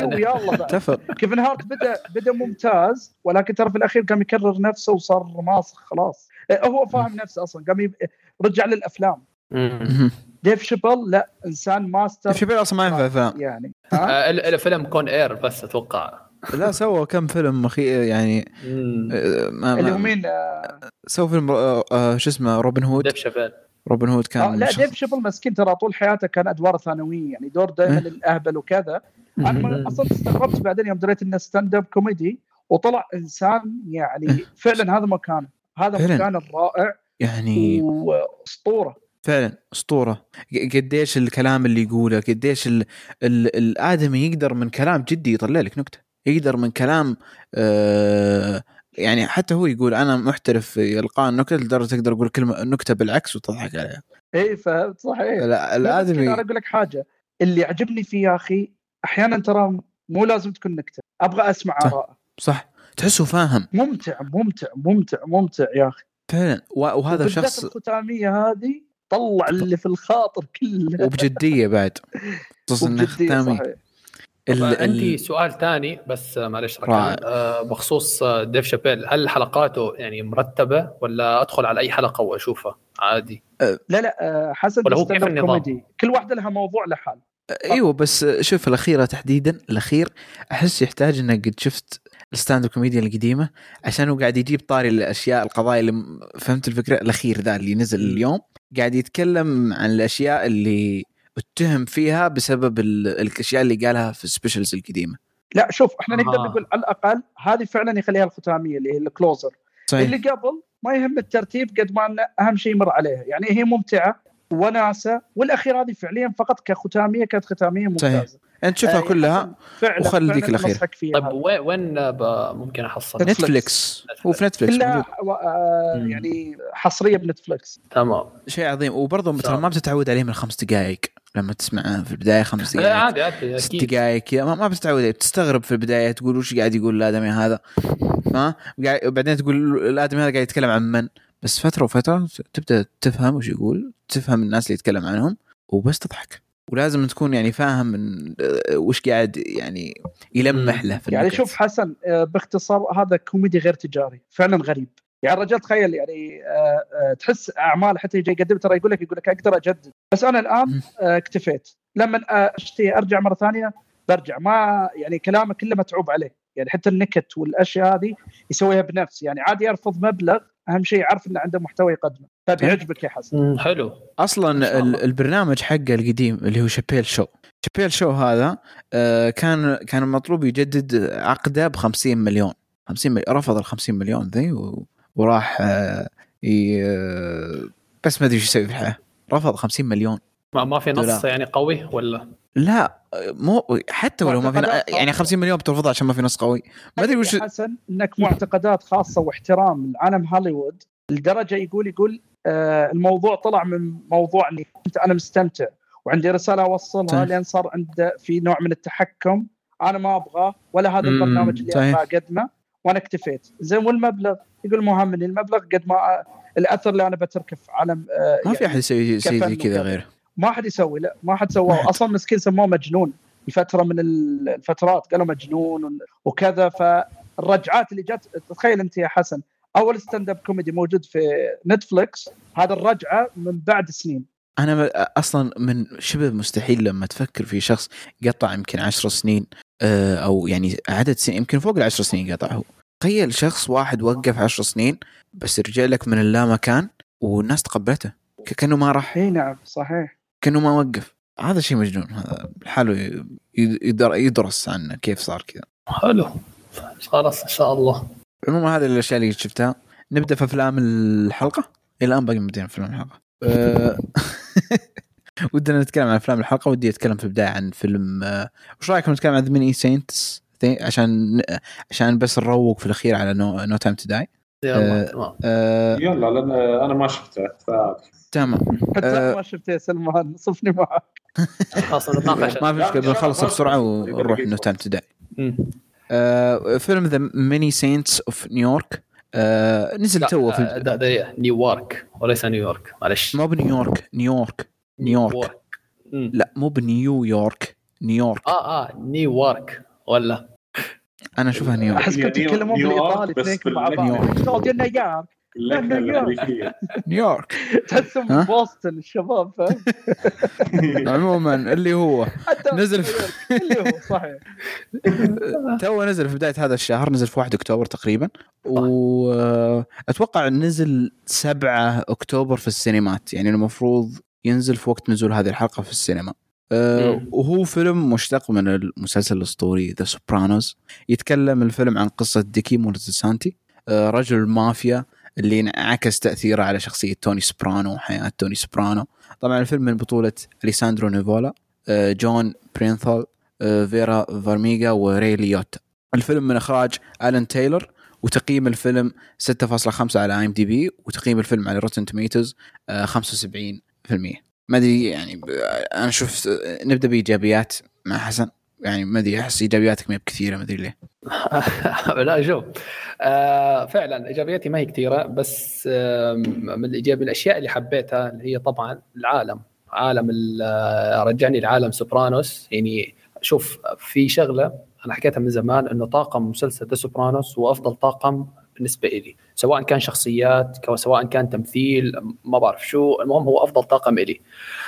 اتفق. كيفن هارت بدا بدأ ممتاز ولكن ترى في الأخير قام يكرر نفسه وصار ماسخ خلاص. هو فاهم نفسه أصلا. قام يب... رجع للأفلام. ديف شابيل لا إنسان ماستر. ديف شابيل أصلا ما ينفع أفلام. يعني آه، ال- الفيلم Con Air بس أتوقع. لا سوى كم فيلم مخي يعني. آه، ما اللي هو مين سوى فيلم آه، آه، شو اسمه روبن هود ديف شابيل روبن هود آه كان لا ديف شابيل مسكين ترى طول حياته كان أدوار ثانوية يعني دور دائما إيه. الاهبل وكذا أنا. أصلا استغربت بعدين يوم دريت إنه stand-up comedy وطلع إنسان يعني فعلا هذا مكانه هذا. مكانه الرائع يعني وأسطورة فعلا أسطورة قديش الكلام اللي يقوله قديش ال... ال... الآدمي يقدر من كلام جدي يطلع لك نكتة يقدر من كلام آه يعني حتى هو يقول أنا محترف في إلقاء النكت لدرجة تقدر تقول كلمة نكته بالعكس وتضحك عليها إي فهمت صحيح. لا- الادمي أنا أقول لك حاجة. اللي عجبني فيه يا أخي أحيانا ترى مو لازم تكون نكتة أبغى أسمع. اراءه صح. تحسه فاهم. ممتع ممتع ممتع ممتع يا أخي. فعلا. وهذا شخص الختامية هذه طلع اللي في الخاطر كله. وبجدية بعد. خصوصا انه وبجدية ختامي صحيح. ال- عندي سؤال ثاني بس آه، معلش آه، بخصوص آه، ديف شابيل هل حلقاته يعني مرتبة ولا أدخل على أي حلقة وأشوفها عادي؟ لا لا آه، حسن ولا هو كيف النظام؟ كوميدي كل واحدة لها موضوع لحال إيوه بس شوف الأخيرة تحديدا الأخير أحس يحتاج إنك قد شفت ال stand-up comedy القديمة عشان هو قاعد يجيب طاري الأشياء القضايا اللي فهمت الفكرة الأخير ذا اللي نزل. اليوم قاعد يتكلم عن الأشياء اللي اتهم فيها بسبب ال- الأشياء اللي قالها في ال specials القديمة لا شوف إحنا نقدر آه. نقول على الأقل هذه فعلا يخليها الختامية اللي هي ال Closer صحيح اللي قبل ما يهم الترتيب قد ما إنه أهم شيء يمر عليها يعني هي ممتعة وناسة والأخير هذه فعليا فقط كختامية كانت ختامية ممتازة أنت تشوفها آه، كلها فعلا وخلي ديك فعلاً الأخير. أنصحك فيها طيب. وين ممكن أحصل؟ نتفلكس. نتفليكس هو في نتفليكس كلها موجود. آه،. يعني حصرية بنتفلكس تمام شيء عظيم وبرضه ترى. ما بتتعود عليه من خمس دقائق لما تسمع في البداية خمس لا دقائق عادي عادي ست دقائق كذا. ما, بتتعود عليه تستغرب في البداية تقول وش قاعد يقول الآدمي هذا؟ ها؟ وبعدين تقول الآدمي هذا قاعد يتكلم عن من؟ بس فترة وفترة تبدأ تفهم وش يقول تفهم الناس اللي يتكلم عنهم وبس تضحك. ولازم تكون يعني فاهم من آه، وش قاعد يعني يلمح له في يعني. شوف حسن آه، باختصار هذا كوميدي غير تجاري فعلا غريب. يعني الرجال تخيل يعني آه، آه، تحس أعمال حتى يجي يقدم ترى يقول لك يقول لك أقدر أجدد. بس أنا الآن. آه، اكتفيت. لما أشتهي أرجع مرة ثانية برجع. ما يعني كلامه كله متعوب عليه. يعني حتى النكت والأشياء هذه يسويها بنفس. يعني عادي يرفض مبلغ أهم شيء يعرف إنه عنده محتوى يقدمه. فبيعجبك يا حسن. حلو. أصلا البرنامج حقه القديم اللي هو شابيل شو شابيل شو هذا كان كان المطلوب يجدد عقده ب 50 مليون. 50 مليون رفض ال 50 مليون ذي و- وراح آه، ي- آه، بس ما أدري إيش يسوي في الحياة. رفض 50 مليون ما, ما في نص دولار. يعني قوي ولا؟ لا مو حتى ولو ما في يعني 50 مليون بترفضها عشان ما في نص قوي. ما أدري وش حسن إنك معتقدات خاصة واحترام لعالم هوليوود لدرجة يقول يقول آه الموضوع طلع من موضوع اني كنت أنا مستمتع وعندي رسالة أوصلها صحيح. لين صار عنده في نوع من التحكم. أنا ما أبغاه ولا هذا البرنامج اللي صحيح. أبغى اقدمه وأنا اكتفيت. زين والمبلغ؟ يقول مو همني المبلغ قد ما الأثر اللي أنا بتركه في عالم آه ما في أحد يسوي شيء كفن زي كذا. غيره. ما حد يسوي لا ما حد سواه. أصلا مسكين سموه مجنون لفترة من ال- الفترات. قالوا مجنون وكذا. فالرجعات اللي جت تخيل أنت يا حسن أول stand up comedy موجود في نتفلكس هذا الرجعة من بعد سنين. أنا أصلا من شبه مستحيل لما تفكر في شخص قطع يمكن عشر سنين آه، أو يعني عدد سنين يمكن فوق العشر سنين قطع هو. تخيل شخص واحد وقف عشر سنين بس رجع لك من اللامكان والناس تقبلته. كأنه ما راح إي نعم صحيح. كأنه ما وقف. هذا شيء مجنون. هذا لحاله يدرس عنه كيف صار كذا. حلو. خلاص إن شاء الله. عموما هذه الأشياء اللي شفتها. نبدأ في أفلام الحلقة. إلى الآن باقي ما بدينا في افلام الحلقة ودنا نتكلم عن أفلام الحلقة ودي أتكلم في البداية عن فيلم أه، وش رأيكم نتكلم عن The Many Saints عشان عشان بس نروق في الأخير على No, No Time to Die يلا آه، تمام. يلا لأن أنا ما شفته ف- تمام. حتى آه. ما شفت يا سلمان صفني معك. خلاص نتناقش ما في مشكلة بنخلص بسرعة ونروح نو تايم تو داي فيلم The Many Saints of Newark نزل لا، تو آه، في نيويورك وليس نيوارك معلش. مو بنيويورك نيويورك. نيويورك. لا مو بنيويورك نيويورك. آه آه نيويورك. ولا؟ أنا أشوفها نيوارك. أحس كنت تتكلمون نيوارك بالايطالي بس اثنينكم مع. بعض. نيوارك. الأمريكية. نيويورك. تحسهم؟ بوسطن الشباب عموما اللي هو حتى نزل في- اللي هو صحيح. تو نزل في بداية هذا الشهر نزل في 1 أكتوبر تقريبا. واتوقع نزل 7 أكتوبر في السينمات. يعني المفروض ينزل في وقت نزول هذه الحلقة في السينما. أه،. وهو فيلم مشتق من المسلسل الأسطوري The Sopranos يتكلم الفيلم عن قصة ديكي مولتيسانتي أه، رجل مافيا اللي انعكس تأثيره على شخصية توني سوبرانو وحياة توني سوبرانو. طبعا الفيلم من بطولة أليساندرو نيفولا أه، جون بيرنثال أه، فيرا فارميغا وراي ليوتا الفيلم من إخراج ألان تايلور وتقييم الفيلم 6.5 على IMDb وتقييم الفيلم على Rotten Tomatoes 75% ما أدري يعني أنا شوف نبدأ بإيجابيات مع حسن. يعني ما أدري أحس إيجابياتك ما هي بكثيرة ما أدري ليه. لا شوف آه فعلا إيجابياتي ما هي كثيرة بس آه من الإيجابي الأشياء اللي حبيتها اللي هي طبعا العالم. عالم ال- آه، رجعني لعالم Sopranos. يعني شوف في شغلة أنا حكيتها من زمان إنه طاقم مسلسل The Sopranos هو افضل طاقم بالنسبة لي سواء كان شخصيات سواء كان تمثيل ما بعرف شو المهم هو أفضل طاقم لي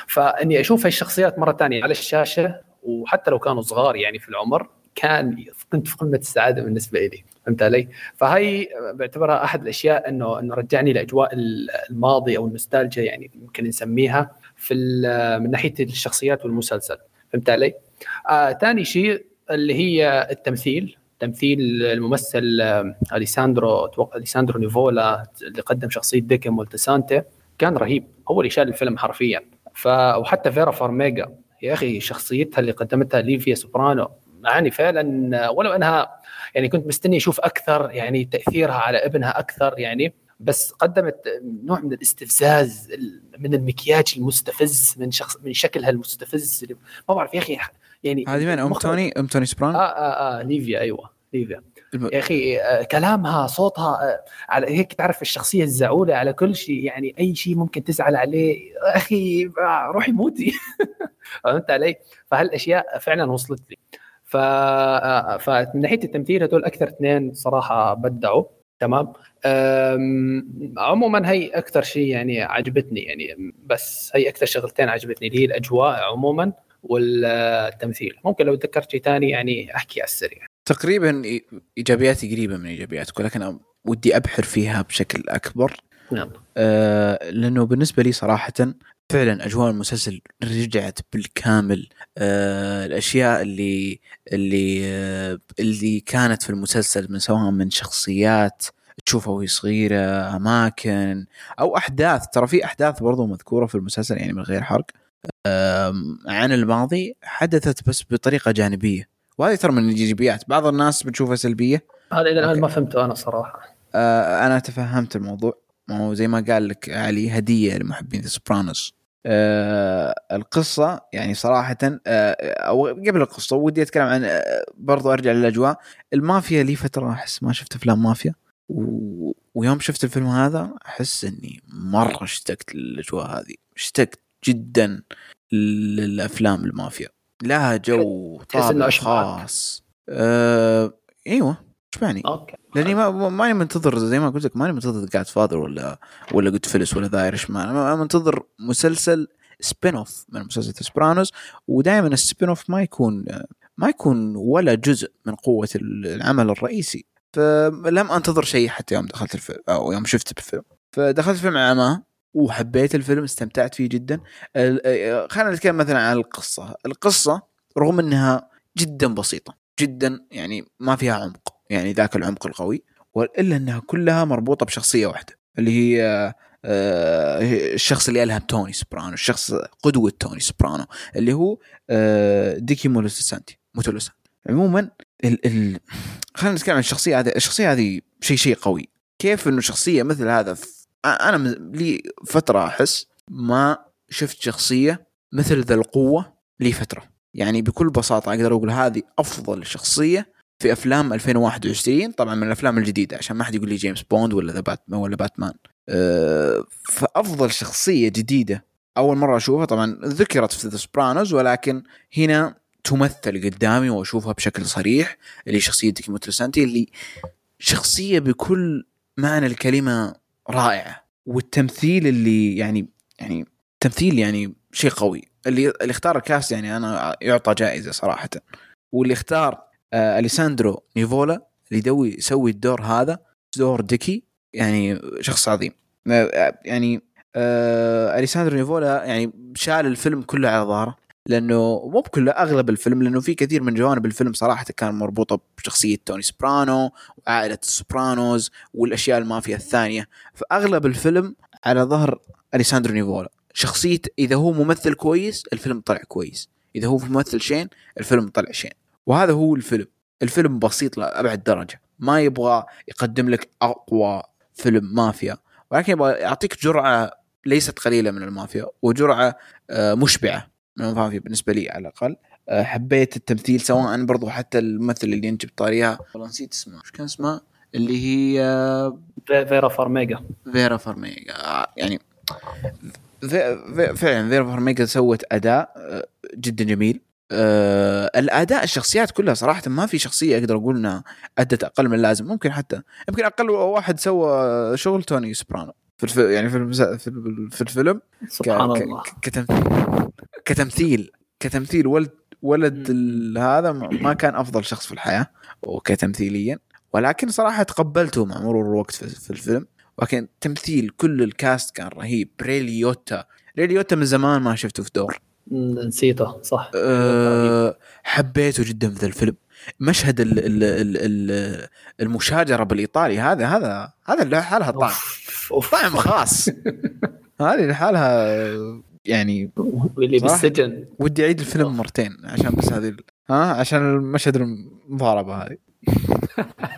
فإني أشوف هالشخصيات مرة ثانية على الشاشة وحتى لو كانوا صغار يعني في العمر كان كنت في قمة السعادة بالنسبة لي فهمت علي؟ فهي بعتبرها أحد الأشياء إنه إنه رجعني لأجواء الماضي أو النوستالجيا يعني ممكن نسميها في من ناحية الشخصيات والمسلسل فهمت علي؟ آه ثاني شيء اللي هي التمثيل تمثيل الممثل آه، أليساندرو أتوقع أليساندرو نيفولا اللي قدم شخصية ديكي مولتسانتي كان رهيب. هو اللي شال الفيلم حرفيا. ف وحتى فيرا فارميغا يا أخي شخصيتها اللي قدمتها ليفيا سوبرانو يعني فعلا ولو أنها يعني كنت مستني أشوف أكثر يعني تأثيرها على ابنها أكثر يعني بس قدمت نوع من الاستفزاز من المكياج المستفز من شخص من شكلها المستفز ما بعرف يا أخي يعني هذه من أم توني؟ أم توني سوبرانو آه آه آه ليفيا أيوه ليفيا. الم- يا أخي آه، كلامها صوتها آه، على هيك تعرف الشخصية الزعولة على كل شيء يعني أي شيء ممكن تزعل عليه. يا أخي آه، روحي موتي. فهمت علي؟ فهالأشياء فعلا وصلت لي. ف آه، فمن ناحية التمثيل هدول أكثر اثنين صراحة بدعوا. تمام؟ أم، عموما هي أكثر شيء يعني عجبتني يعني بس هي أكثر شغلتين عجبتني اللي هي الأجواء عموما. والتمثيل. ممكن لو تذكرت شيء ثاني يعني أحكي على السريع. تقريبا إيجابياتي قريبة من إيجابياتك ولكن ودي أبحر فيها بشكل أكبر. يلا آه لأنه بالنسبة لي صراحة فعلا أجواء المسلسل رجعت بالكامل. آه الأشياء اللي اللي آه اللي كانت في المسلسل من سواء من شخصيات تشوفها وهي صغيرة أماكن أو أحداث. ترى في أحداث برضو مذكورة في المسلسل يعني من غير حرق. عن الماضي حدثت بس بطريقة جانبية. وهذه ترى من الايجابيات بعض الناس بتشوفها سلبية. هذا إلى الان أوكي. ما فهمته أنا صراحة. آه، أنا تفهمت الموضوع. ما هو زي ما قال لك علي هدية لمحبين Sopranos آه القصة يعني صراحة آه أو قبل القصة ودي أتكلم عن آه برضو أرجع للأجواء. المافيا لي فترة أحس ما شفت أفلام مافيا. و... ويوم شفت الفيلم هذا أحس إني مرة اشتقت للأجواء هذه. اشتقت. جدا للأفلام المافيا. لها جو طابع. خاص. آه أيوه اشبعني أوكي. لأني ما ماني منتظر زي ما قلت لك ماني منتظر Godfather ولا ولا Goodfellas ولا The Irishman أنا منتظر مسلسل spin-off من مسلسل Sopranos ودائما ال spin-off ما يكون ما يكون ولا جزء من قوة العمل الرئيسي. فلم أنتظر شيء حتى يوم دخلت الفيلم أو يوم شفت الفيلم. فدخلت الفيلم على ما؟ وحبيت الفيلم استمتعت فيه جدا. خلينا نتكلم مثلا عن القصة. القصة رغم إنها جدا بسيطة جدا يعني ما فيها عمق يعني ذاك العمق القوي إلا إنها كلها مربوطة بشخصية واحدة اللي هي الشخص اللي الهم توني سوبرانو الشخص قدوة توني سوبرانو اللي هو ديكي مولتيسانتي مولتيسانتي عموما ال ال خلينا نتكلم عن الشخصية هذه الشخصية هذه شيء شيء قوي. كيف إنه شخصية مثل هذا أنا لي فترة أحس ما شفت شخصية مثل ذا القوة لي فترة. يعني بكل بساطة أقدر أقول هذه أفضل شخصية في أفلام 2021 طبعا من الأفلام الجديدة عشان ما حد يقول لي جيمس بوند ولا The Batman ولا باتمان. فأفضل شخصية جديدة أول مرة أشوفها طبعا ذكرت في The Sopranos ولكن هنا تمثل قدامي وأشوفها بشكل صريح اللي شخصية ديكي اللي شخصية بكل معنى الكلمة رائعه والتمثيل اللي يعني يعني تمثيل يعني شيء قوي. اللي اللي اختار الكاست يعني أنا يعطى جائزة صراحة. واللي اختار آه أليساندرو نيفولا اللي دوي يسوي الدور هذا دور ديكي يعني شخص عظيم. آه يعني آه أليساندرو نيفولا يعني شال الفيلم كله على ظهره. لأنه مو بكله أغلب الفيلم لأنه في كثير من جوانب الفيلم صراحة كان مربوطة بشخصية توني سوبرانو وعائلة السوبرانوز والأشياء المافيا الثانية. فأغلب الفيلم على ظهر أليساندرو نيفولا. شخصية إذا هو ممثل كويس الفيلم طلع كويس. إذا هو ممثل شين الفيلم طلع شين. وهذا هو الفيلم. الفيلم بسيط لأبعد درجة. ما يبغى يقدم لك أقوى فيلم مافيا. ولكن يبغى يعطيك جرعة ليست قليلة من المافيا وجرعة آه، مشبعة. من المافيا بالنسبة لي على الأقل. آه، حبيت التمثيل سواء برضو حتى الممثل اللي أنت بطاريها والله نسيت اسمه. إيش كان اسمها اللي هي في- فيرا فارميجا. فيرا فارميجا. يعني فعلا فيرا فارميجا سوت أداء آه، جدا جميل. آه الأداء الشخصيات كلها صراحة ما في شخصية أقدر أقول إنها أدت أقل من اللازم. ممكن حتى يمكن أقل واحد سوى شغل توني سوبرانو. في الف... يعني في المس... في ال- في الفيلم. سبحان ك... الله. كتمثيل. كتمثيل. كتمثيل ولد ولد هذا ما كان أفضل شخص في الحياة وكتمثيليا. ولكن صراحة تقبلته مع مرور الوقت في, في الفيلم. ولكن تمثيل كل ال cast كان رهيب. راي ليوتا راي ليوتا من زمان ما شفته في دور. نسيته صح. أه حبيته جدا في ذا الفيلم. مشهد ال ال ال ال المشاجرة بالإيطالي هذا هذا هذا لحالها طعم. طعم خاص. هذه لحالها يعني واللي صح؟ بالسجن. ودي أعيد الفيلم مرتين عشان بس هذه ال- ها؟ عشان المشهد المضاربة هذه.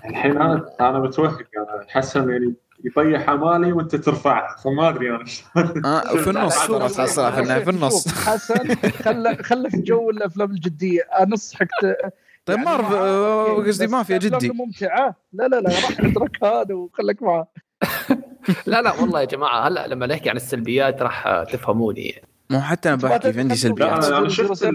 الحين أنا أنا متوهق أنا حسن يعني يطيح امالي وأنت ترفعها. فما أدري أنا شلون. آه في النص صراحة في النص. حسن خله خله في جو الأفلام الجدية. أنصحك. طيب يعني ما معاه، آه، okay، قصدي مافيا الأفلام جدي. ممتعه لا لا لا راح اترك هذا وخليك معاه لا لا والله يا جماعة هلا لما نحكي عن السلبيات راح تفهموني. يعني. مو حتى أنا بحكي في عندي لا سلبيات. أنا شفت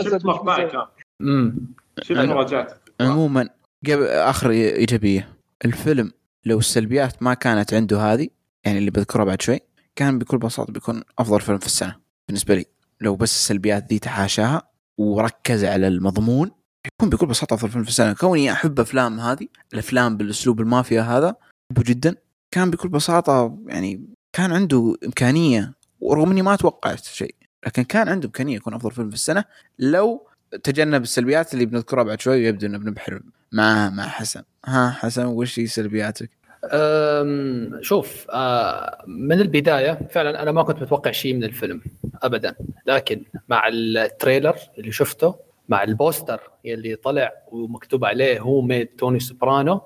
شفت مقطعي كان. امم شفت مراجعته عموما قبل آخر إيجابية الفيلم لو السلبيات ما كانت عنده هذه يعني اللي بذكرها بعد شوي كان بكل بساطة بيكون أفضل فيلم في السنة بالنسبة لي. لو بس السلبيات ذي تحاشاها وركز على المضمون يكون بكل بساطة أفضل فيلم في السنة. كوني أحب أفلام هذه الأفلام بالأسلوب المافيا هذا أحبه جدا. كان بكل بساطة يعني كان عنده إمكانية ورغم إني ما توقعت شيء لكن كان عنده إمكانية يكون أفضل فيلم في السنة. لو تجنب السلبيات اللي بنذكرها بعد شوي ويبدو إنه بنبحر مع مع حسن. ها حسن وش هي سلبياتك؟ أم، شوف آه، من البداية فعلا أنا ما كنت متوقع شيء من الفيلم ابدا. لكن مع ال trailer اللي شفته مع ال poster اللي طلع ومكتوب عليه who made Tony Soprano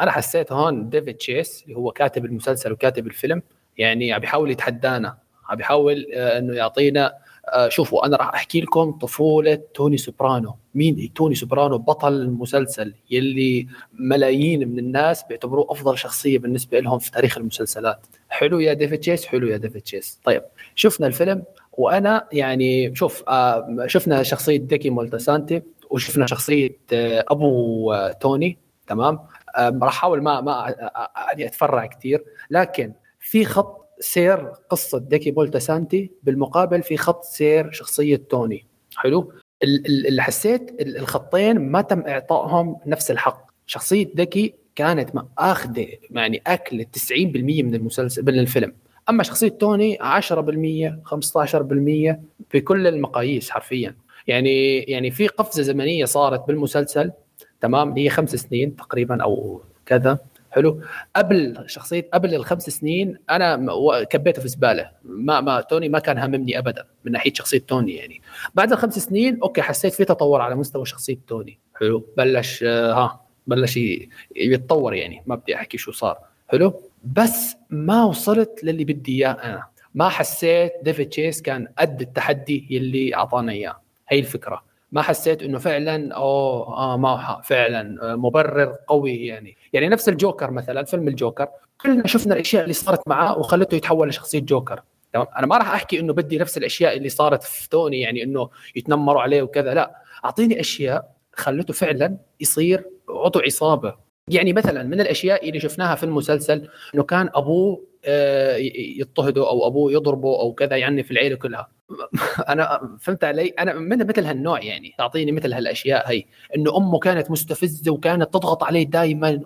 أنا حسيت هون ديفيد تشيس اللي هو كاتب المسلسل وكاتب الفيلم يعني عم بيحاول يتحدانا عم بيحاول آه، إنه يعطينا آه، شوفوا أنا راح أحكي لكم طفولة توني سوبرانو. مين توني سوبرانو بطل المسلسل يلي ملايين من الناس بيعتبروه أفضل شخصية بالنسبة لهم في تاريخ المسلسلات. حلو يا ديفيد تشيس حلو يا ديفيد تشيس طيب شفنا الفيلم وأنا يعني شوف آه، شفنا شخصية ديكي مولتيسانتي وشفنا شخصية أبو توني تمام؟ راح أحاول ما ما يعني أتفرع كثير لكن في خط سير قصة ديكي مولتيسانتي بالمقابل في خط سير شخصية توني. حلو؟ ال- ال- اللي حسيت ال- الخطين ما تم إعطائهم نفس الحق. شخصية ديكي كانت ما آخذة يعني اكل 90% من المسلسل من الفيلم. أما شخصية توني 10% 15% بكل المقاييس حرفيا. يعني يعني في قفزة زمنية صارت بالمسلسل. تمام؟ هي خمس سنين تقريبا أو كذا. حلو. قبل شخصية قبل الخمس سنين أنا كبيته في زبالة. ما ما توني ما كان هاممني ابدا من ناحية شخصية توني يعني. بعد الخمس سنين okay حسيت في تطور على مستوى شخصية توني. حلو. بلش آه، ها بلش يتطور يعني. ما بدي أحكي شو صار. حلو. بس ما وصلت للي بدي إياه أنا. ما حسيت ديفيد تشيس كان قد التحدي يلي أعطانا إياه. هي الفكرة. ما حسيت إنه فعلا أوه آه ما حق، فعلا آه، مبرر قوي يعني. يعني نفس الجوكر مثلا فيلم الجوكر كلنا شفنا الأشياء اللي صارت معاه وخلته يتحول لشخصية جوكر. تمام؟ أنا ما راح أحكي إنه بدي نفس الأشياء اللي صارت في توني يعني إنه يتنمروا عليه وكذا لا. أعطيني أشياء خلته فعلا يصير عضو عصابة. يعني مثلا من الأشياء اللي شفناها في المسلسل إنه كان أبوه آه، يضطهده أو أبوه يضربه أو كذا يعني في العيلة كلها. أنا فهمت علي؟ أنا من مثل هالنوع يعني. تعطيني مثل هالأشياء هي. إنه أمه كانت مستفزة وكانت تضغط عليه دائما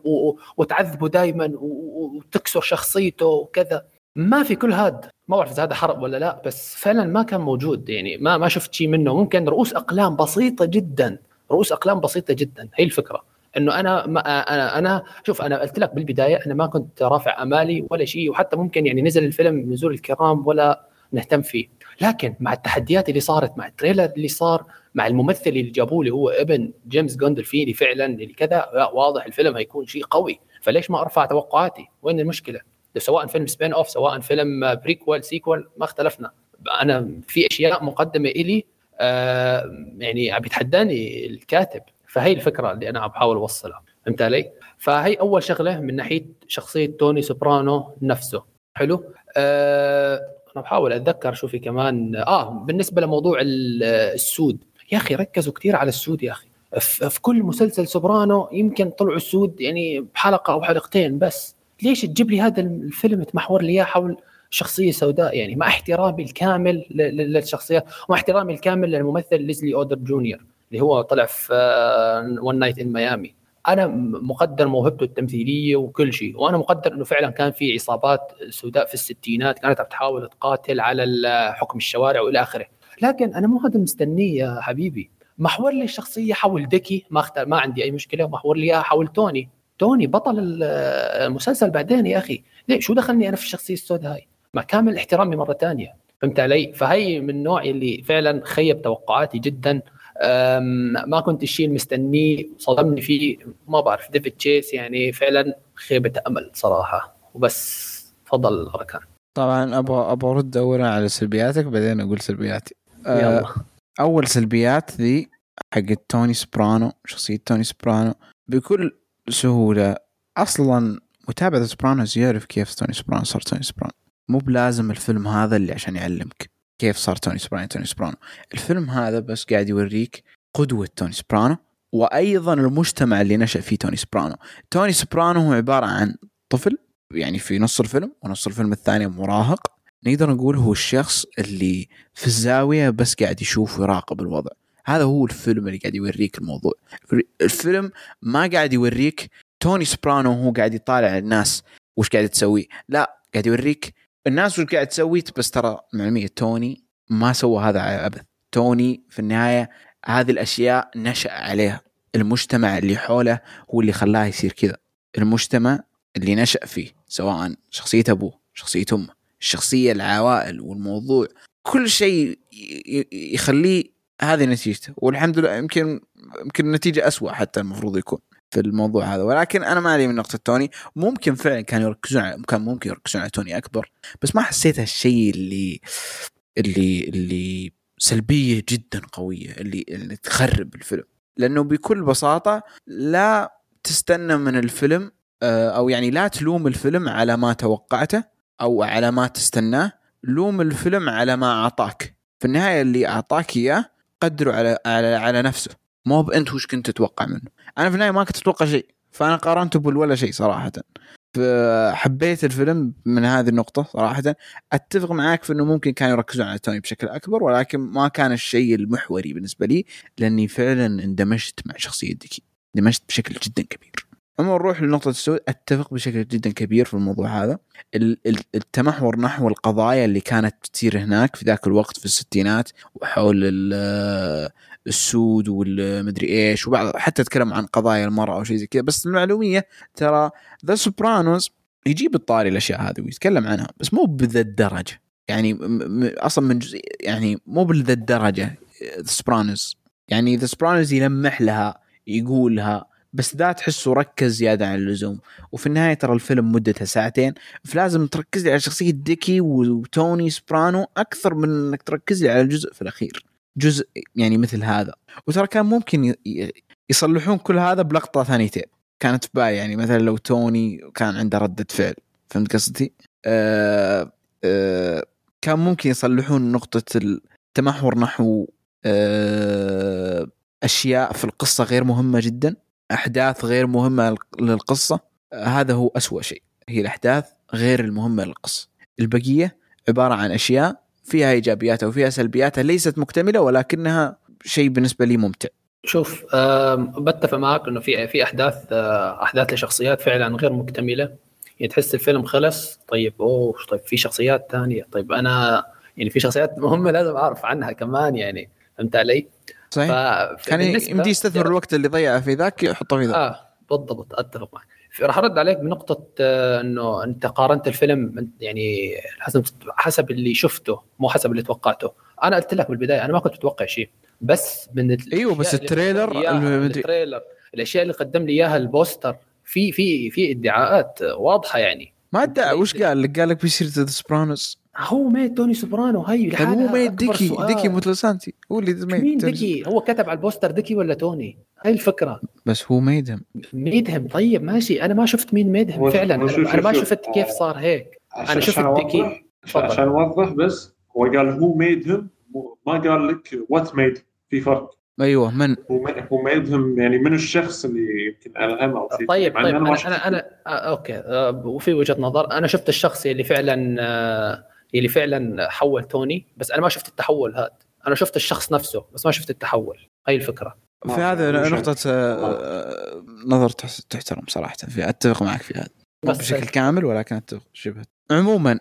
وتعذبه دائما وتكسر شخصيته وكذا. ما في كل هاد. ما بعرف إذا هذا حرق ولا لا بس فعلا ما كان موجود يعني. ما ما شفت شيء منه. ممكن رؤوس أقلام بسيطة جدا. رؤوس أقلام بسيطة جدا. هي الفكرة. إنه أنا ما أنا أنا شوف أنا قلت لك بالبداية أنا ما كنت رافع أمالي ولا شيء وحتى ممكن يعني نزل الفيلم نزول الكرام ولا نهتم فيه. لكن مع التحديات اللي صارت مع ال trailer اللي صار مع الممثل اللي جابوه اللي هو ابن جيمس جاندولفيني فعلا اللي كذا لا واضح الفيلم هيكون شيء قوي. فليش ما أرفع توقعاتي؟ وين المشكلة؟ سواء فيلم spin-off سواء فيلم prequel sequel ما اختلفنا. أنا في أشياء مقدمة إلي آه يعني عم بيتحداني الكاتب. فهي الفكرة اللي أنا عم بحاول أوصلها. فهمت علي؟ فهي أول شغلة من ناحية شخصية توني سوبرانو نفسه. حلو؟ آه أنا بحاول أتذكر شو في كمان. آه بالنسبة لموضوع السود. يا أخي ركزوا كثير على السود يا أخي. في كل مسلسل سوبرانو يمكن طلعوا السود يعني بحلقة أو حلقتين بس. ليش تجيب لي هذا الفيلم تمحور لي إياه حول شخصية سوداء؟ يعني مع احترامي الكامل للشخصيه ومع احترامي الكامل للممثل ليزلي أودم جونيور اللي هو طلع في One Night in Miami أنا مقدر موهبته التمثيلية وكل شيء وأنا مقدر إنه فعلا كان في عصابات سوداء في الستينات كانت عم تحاول تقاتل على حكم الشوارع وإلى آخره. لكن أنا مو هذا مستنيه يا حبيبي. محور لي الشخصية حول ديكي ما اختار ما عندي أي مشكلة. محور لي إياها حول توني. توني بطل المسلسل بعدين يا أخي. ليه؟ شو دخلني أنا في الشخصية السوداء هاي؟ ما كامل احترامي مرة ثانية فهمت علي؟ فهي من النوع اللي فعلا خيب توقعاتي جدا. ما كنت الشيء المستنيه صدمني فيه. ما بعرف ديفيد تشيس يعني فعلا خيبة أمل صراحة. وبس تفضل اركان طبعا أبغى أبغى ارد اولا على سلبياتك بعدين أقول سلبياتي. يلا. أول سلبيات ذي حقت توني سبرانو شخصية توني سبرانو بكل سهولة أصلا متابعة سبرانوز يعرف كيف توني سبرانو صار توني سبرانو. مو بلازم الفيلم هذا اللي عشان يعلمك. كيف صار توني سبرانو توني سبرانو الفيلم هذا بس قاعد يوريك قدوة توني سبرانو وأيضا المجتمع اللي نشأ فيه توني سبرانو توني سبرانو هو عبارة عن طفل يعني في نص الفيلم ونص الفيلم الثاني مراهق. نقدر نقول هو الشخص اللي في الزاوية بس قاعد يشوف ويراقب الوضع. هذا هو الفيلم اللي قاعد يوريك الموضوع. الفيلم ما قاعد يوريك توني سبرانو وهو قاعد يطالع الناس وش قاعد تسوي. لا قاعد يوريك الناس وش قاعد تسوي؟ بس ترى معلومية توني ما سوى هذا عبث توني في النهاية هذه الأشياء نشأ عليها. المجتمع اللي حوله هو اللي خلاه يصير كذا. المجتمع اللي نشأ فيه سواء شخصية أبوه شخصية أمه الشخصية العوائل والموضوع كل شيء يخليه هذه نتيجته. والحمد لله يمكن يمكن النتيجة أسوأ حتى المفروض يكون. في الموضوع هذا. ولكن أنا ما علي من نقطة توني. ممكن فعلا كانوا يركزون على كان ممكن يركزون على توني أكبر. بس ما حسيت هالشيء اللي اللي اللي سلبية جدا قوية اللي اللي تخرب الفيلم. لأنه بكل بساطة لا تستنى من الفيلم آه، أو يعني لا تلوم الفيلم على ما توقعته أو على ما تستناه. لوم الفيلم على ما أعطاك. في النهاية اللي أعطاك إياه قدره على على على نفسه. مو بأنت وش كنت تتوقع منه. أنا في النهاية ما كنت أتوقع شيء فأنا قارنته بالولا شيء صراحة. فحبيت الفيلم من هذه النقطة صراحة. أتفق معاك في إنه ممكن كانوا يركزون على توني بشكل أكبر ولكن ما كان الشيء المحوري بالنسبة لي لأني فعلا اندمجت مع شخصية ديكي اندمجت بشكل جدا كبير. اما نروح لنقطة السود أتفق بشكل جدا كبير في الموضوع هذا. ال- ال- التمحور نحو القضايا اللي كانت تصير هناك في ذاك الوقت في الستينات وحول ال- السود والمدري إيش وبعض حتى تكلم عن قضايا المرأة أو شيء زي كذا. بس المعلومية ترى The Sopranos يجيب الطاري الأشياء هذه ويتكلم عنها بس مو بذا الدرجة يعني أصلا من جزء يعني مو بذا الدرجة The Sopranos يعني The Sopranos يلمح لها يقولها بس ذا تحسه ركز زيادة عن اللزوم. وفي النهاية ترى الفيلم مدته ساعتين. فلازم تركز لي على شخصية ديكي وتوني سبرانو أكثر من إنك تركز لي على الجزء في الأخير. جزء يعني مثل هذا. وترى كان ممكن يصلحون كل هذا بلقطة ثانيتين. كانت في بالي يعني مثلا لو توني كان عنده ردة فعل. فهمت قصدي؟ آه آه كان ممكن يصلحون نقطة التمحور نحو آه أشياء في القصة غير مهمة جدا. أحداث غير مهمة للقصة هذا هو أسوأ شيء. هي الأحداث غير المهمة للقصة. البقية عبارة عن أشياء فيها إيجابياتها وفيها سلبياتها ليست مكتملة ولكنها شيء بالنسبة لي ممتع. شوف آم، بتفق معك إنه في في أحداث آه، أحداث لشخصيات فعلا غير مكتملة. يعني تحس الفيلم خلص طيب أوه طيب في شخصيات ثانية طيب أنا يعني في شخصيات مهمة لازم أعرف عنها كمان يعني فهمت علي؟ صحيح. كان يمدي يستثمر الوقت اللي ضيعه في ذاك يحطه في ذاك. آه بالضبط أتفق معك. راح أرد عليك بنقطة آه، إنه أنت قارنت الفيلم يعني حسب حسب اللي شفته مو حسب اللي توقعته. أنا قلت لك بالبداية أنا ما كنت متوقع شيء. بس من أيوه بس التريلر التريلر الأشياء اللي قدم لي إياها البوستر في في في إدعاءات واضحة يعني. ما أدعى وش قال؟ لك؟ قال لك بيصير ذا سوبرانوس هو ميت توني سوبرانو هي طيب هو لحالها ميت أكبر ديكي سؤال. ديكي موتلسانتي هو اللي ميت مين ديكي؟ هو كتب على البوستر ديكي ولا توني؟ هاي الفكرة. بس هو ميدهم ميدهم طيب ماشي. أنا ما شفت مين ميدهم هو- فعلا. هو شوف- أنا ما شفت كيف صار هيك. أنا شفت ديكي. عشان أوضح بس هو قال هو ميد هيم ما قال لك what made في فرق. أيوه من؟ هو ما- who made him يعني من الشخص اللي يمكن الهم أو شيء طيب طيب أنا أنا, أنا آه أوكي. آه وفي وجهة نظر أنا شفت الشخص اللي فعلا آه اللي فعلا حول توني بس أنا ما شفت التحول هذا أنا شفت الشخص نفسه بس ما شفت التحول هاي الفكرة في هذا. نقطة آه، نظر تحس- تحترم صراحة في أتفق معك في هذا بس- بشكل كامل ولكن أتفق شبه عموما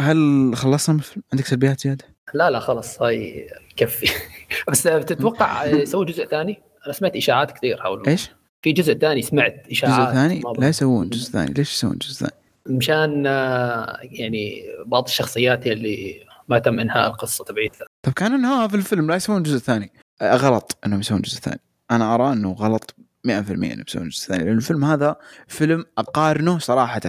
هل خلصنا من الفيلم؟ عندك سلبيات زيادة؟ لا لا خلص هاي يكفي بس تتوقع يسوي جزء ثاني؟ أنا سمعت إشاعات كثير حوله إيش؟ في جزء ثاني سمعت إشاعات جزء ثاني؟ لا. يسوون جزء ثاني، ليش يسوون جزء ثاني؟ مشان آه، يعني بعض الشخصيات اللي ما تم إنهاء القصة تبعيتها. طب كان انهاء في الفيلم لا يسوون جزء ثاني. آه، غلط إنهم يسوون جزء ثاني. أنا أرى إنه غلط 100% إنهم يسوون جزء ثاني لأن الفيلم هذا فيلم أقارنه صراحة.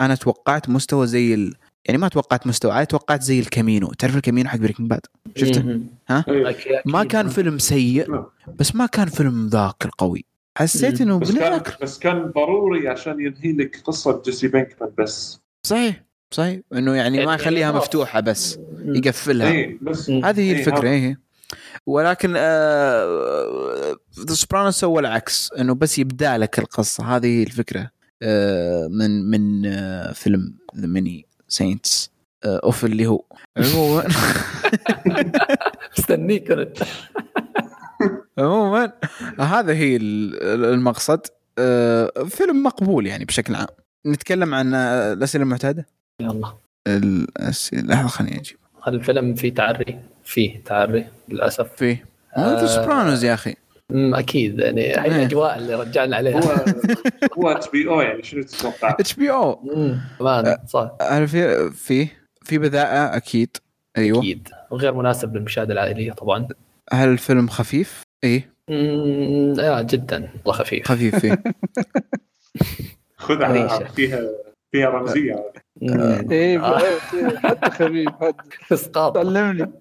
أنا توقعت مستوى زي ال... يعني ما توقعت مستوى عادي توقعت زي El Camino. تعرف El Camino حق Breaking Bad؟ شفته. أكيد- ما. كان فيلم سيء نعم. بس ما كان فيلم ذاك القوي. حسيت إنه بس كان بس كان ضروري عشان ينهي لك قصة جيسي بينكمان بس صحيح صحيح إنه يعني ما يعني يخليها. مفتوحة بس. يقفلها اي بس. هذه هي إيه، الفكرة. إيه ولكن آه ذا سوبرانوس سوى العكس إنه بس يبدأ لك القصة هذه هي الفكرة آه من من آه فيلم ذا ميني ساينتس اوف اللي هو عموما مستنيك كنت عموما هذا هي ال- المقصد. آه فيلم مقبول يعني بشكل عام. نتكلم عن الأسئلة المعتادة؟ يلا. الأسئلة لحظه خليني أجيب. الفيلم فيه تعري. فيه تعري للأسف. فيه. آه. The Sopranos يا أخي. أمم، أكيد. يعني هاي إيه. الأجواء اللي رجعنا عليها. هو هو HBO يعني شنو تتوقع؟ HBO. كمان صح. عارف في في في بذاءة أكيد. أيوه. أكيد. وغير مناسب للمشاهدة العائلية طبعا. هل الفيلم خفيف؟ إيه. لا جدا. والله خفيف. خفيف فيه. خذ. فيها فيها رمزية. أمم، إيه آه. حد خفيف حد. إسقاط. علمني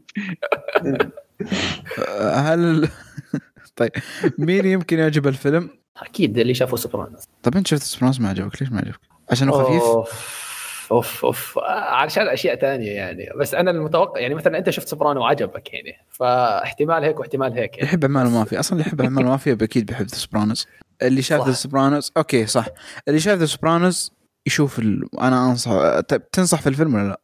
آه، هل طيب مين يمكن يعجب الفيلم؟ أكيد اللي شافوا Sopranos. طب أنت شفت Sopranos ما عجبك ليش ما عجبك؟ عشانه خفيف؟ أوف أوف. علشان أشياء ثانية يعني. بس أنا المتوقع يعني مثلا أنت شفت سوبرانو وعجبك يعني. فاحتمال هيك واحتمال هيك يعني. يحب اعمال المافيا. أصلا اللي يحب اعمال المافيا أكيد بيحب The Sopranos اللي شاف. The Sopranos أوكي صح. اللي شاف The Sopranos يشوف ال... أنا أنصح تنصح في الفيلم ولا لا؟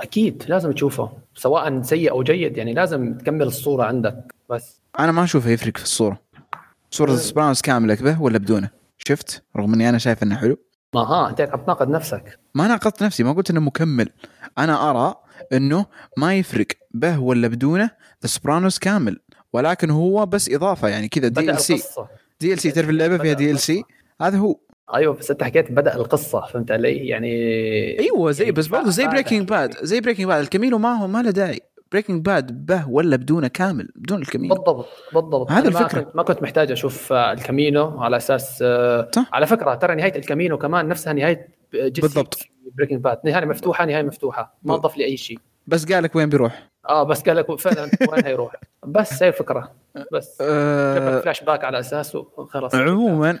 أكيد لازم تشوفه. سواء سيء أو جيد يعني لازم تكمل الصورة عندك. بس. أنا ما أشوفه يفرق في الصورة. صورة The Sopranos كاملة به ولا بدونه؟ شفت؟ رغم إني أنا شايف انه حلو. ما ها أنت عم تناقض نفسك. ما ناقضت نفسي ما قلت إنه مكمل. أنا أرى إنه ما يفرق به ولا بدونه The Sopranos كامل ولكن هو بس إضافة يعني كذا DLC DLC تعرف اللعبة فيها DLC هذا هو. أيوه بس أنت حكيت بدأ القصة فهمت علي؟ يعني أيوه زي يعني بس برضه زي Breaking. Bad زي Breaking Bad El Camino ما هو ما له داعي. Breaking Bad به ولا بدونه كامل بدون El Camino بالضبط بالضبط. هذا أنا ما. كنت ما كنت محتاج أشوف آه، El Camino على أساس آه، صح. على فكرة ترى نهاية El Camino كمان نفسها نهاية جيسي بالضبط. Breaking Bad نهاية مفتوحة نهاية مفتوحة. ما ضاف لي أي شيء. بس قال لك وين بيروح؟ آه بس قال لك فعلا وين هيروح. بس هي الفكرة. بس. أه فلاش باك على اساسه خلاص عموما.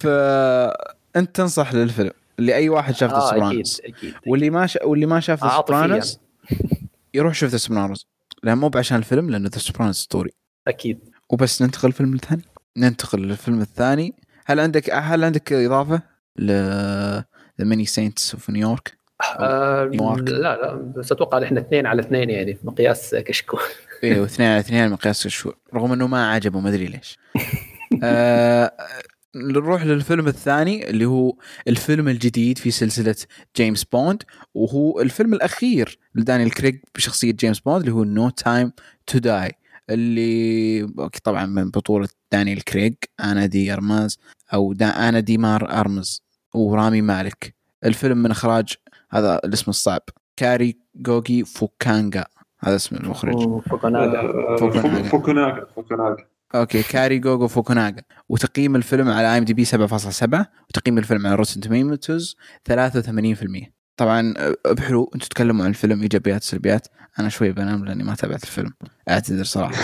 فانت تنصح للفيلم. اللي اي واحد شاف The أكيد Sopranos أكيد. واللي ما شا... واللي ما شاف The. Sopranos يروح يشوف The Sopranos لأن مو بعشان الفيلم لأنه The Sopranos اسطوري أكيد. وبس ننتقل للفيلم الثاني. ننتقل للفيلم الثاني. هل عندك هل عندك إضافة ل The Many Saints of Newark آه Newark. لا لا بس أتوقع إحنا اثنين على اثنين يعني في مقياس كشكول. أيوه اثنين على اثنين مقياس الشهور رغم إنه ما عجبه ما أدري ليش. آه نروح للفيلم الثاني اللي هو الفيلم الجديد في سلسلة جيمس بوند وهو الفيلم الأخير لدانيال كريغ بشخصية جيمس بوند اللي هو No Time to Die اللي طبعا من بطولة دانيال كريغ أنا دي أرماز أو دا أنا دي أرماس ورامي مالك. الفيلم من إخراج هذا الاسم الصعب كاري جوجي فوكانجا هذا اسم المخرج. فوكوناغا. آه، فوكوناغا. okay كاري جوجو فوكوناغا. وتقييم الفيلم على IMDb 7.7 وتقييم الفيلم على Rotten Tomatoes 83% طبعا أه، بحلو أنتم تتكلموا عن الفيلم إيجابيات سلبيات. أنا شوي بنام لأني ما تابعت الفيلم. أعتذر صراحة.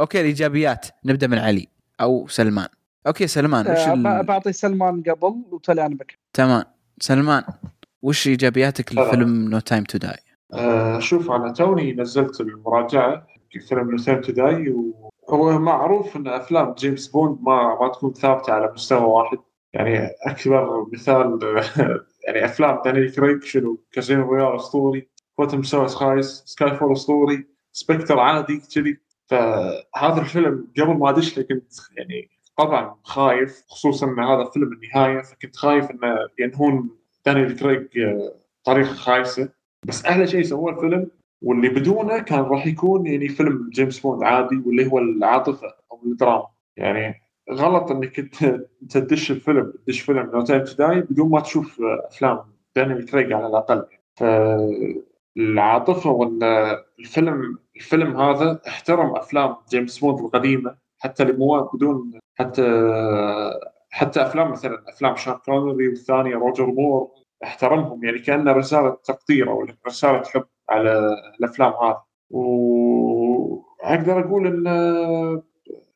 okay الإيجابيات. نبدأ من علي أو سلمان. okay سلمان وش ب- ال... بعطي سلمان قبل وتالي أنا بك. تمام. سلمان وش إيجابياتك لفيلم No Time to Die شوف أنا توني نزلت المراجعة في فيلم Time to Die وهو معروف إن أفلام جيمس بوند ما ما تكون ثابتة على مستوى واحد. يعني أكبر مثال يعني أفلام دانيال كريغ شنو؟ Casino Royale أسطوري Quantum of Solace خايس Skyfall أسطوري Spectre عادي كذي. فهذا الفيلم قبل ما أدش له كنت يعني طبعا خايف خصوصا إن هذا فيلم النهاية فكنت خايف إنه ينهون دانيال كريغ آه، طريقة خايسة. بس أحلى شيء سووه الفيلم واللي بدونه كان راح يكون يعني فيلم جيمس بوند عادي واللي هو العاطفة أو الدراما. يعني غلط إنك أنت تدش الفيلم تدش فيلم No Time to Die بدون ما تشوف أفلام. دانيال كريغ على الأقل. فالعاطفة ولا الفيلم الفيلم هذا احترم أفلام جيمس بوند القديمة حتى اللي مو بدون حتى حتى أفلام مثلا أفلام شون كونري والثانية روجر مور احترمهم. يعني كأنه رسالة تقدير أو رسالة حب. على الأفلام هذه. وأقدر أقول إن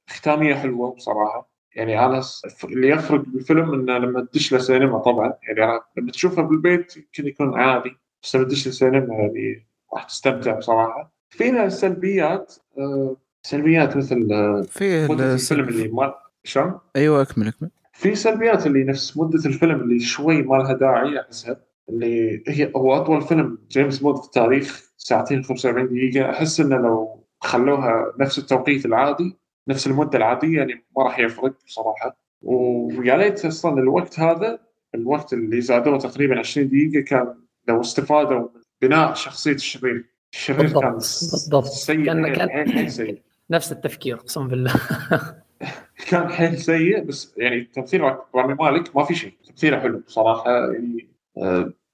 ختامية حلوة بصراحة. يعني أنا اللي يفرق بالفيلم إنه لما تدش له سينما طبعا يعني أنا لما تشوفه بالبيت يمكن يكون عادي بس لما تدش السينما يعني راح تستمتع بصراحة. فينا سلبيات آه، سلبيات مثل آه، في الفيلم اللي ما شلون؟ أيوه أكمل أكمل. في سلبيات اللي نفس مدة الفيلم اللي شوي ما لها داعي أحسها. اللي هي هو أطول فيلم جيمس بوند في التاريخ ساعتين 45 دقيقة. أحس إنه لو خلوها نفس التوقيت العادي نفس المدة العادية يعني ما راح يفرق بصراحة. ويا ليت أصلا الوقت هذا الوقت اللي زادوه تقريبا 20 دقيقة كان لو استفادوا من بناء شخصية الشرير. الشرير كان بالضبط. بالضبط سيء كان حيل- كان حيل حيل سيء. نفس التفكير أقسم بالله. كان حيل سيء بس يعني تمثيل رامي مالك ما في شيء. تمثيله حلو بصراحة يعني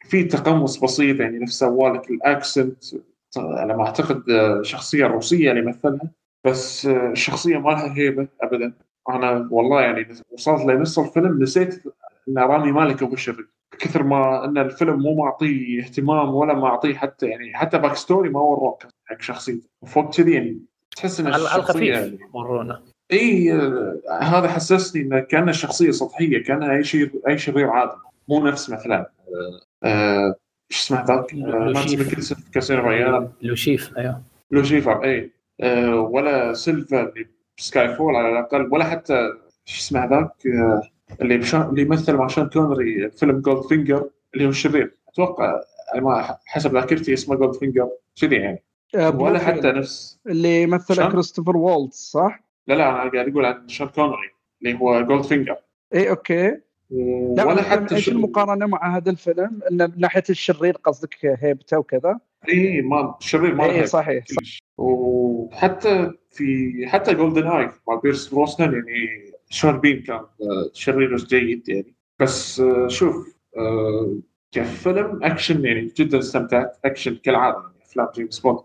في تقمص بسيط يعني نفس سوالك الاكسنت على ما أعتقد آه، شخصية روسية اللي مثلها. بس آه، الشخصية ما لها هيبة ابدا. أنا والله يعني وصلت لنص الفيلم نسيت إن رامي مالك هو الشرير كثر ما إن الفيلم مو معطيه اهتمام ولا معطيه حتى يعني حتى backstory ما وروك حق شخصيته. وفوق كذي يعني تحس إن على الخفيف مرونا إي آه، هذا حسسني إن كان الشخصيه سطحية كانها أي شيء أي شرير عادي. مو نفس مثلا. آه، إيش اسمه ذاك؟ آه، ما Casino Royale لوشيف أيوه لوشيفر اي آه، ولا سيلفا اللي Skyfall على الأقل ولا حتى إيش اسمه ذاك آه، اللي بشا... اللي يمثل مع شون كونري فيلم Goldfinger اللي هو الشرير أتوقع على ما حسب ذاكرتي اسمه Goldfinger كذي يعني ولا حتى. نفس اللي شلون؟ كريستوفر وولتز صح؟ لا لا أنا قاعد أقول عن شون كونري اللي هو Goldfinger اي okay لا ولا حتى إيش المقارنة مع هذا الفيلم؟ من ناحية الشرير قصدك هيبته وكذا؟ إي ما الشرير ما إي صحيح كلش. وحتى في حتى GoldenEye مع بيرس بروسنان يعني شون بين كان آه، شرير جيد يعني بس آه، شوف آه، كفيلم أكشن يعني جدا استمتعت أكشن كالعادة يعني أفلام جيمس بوند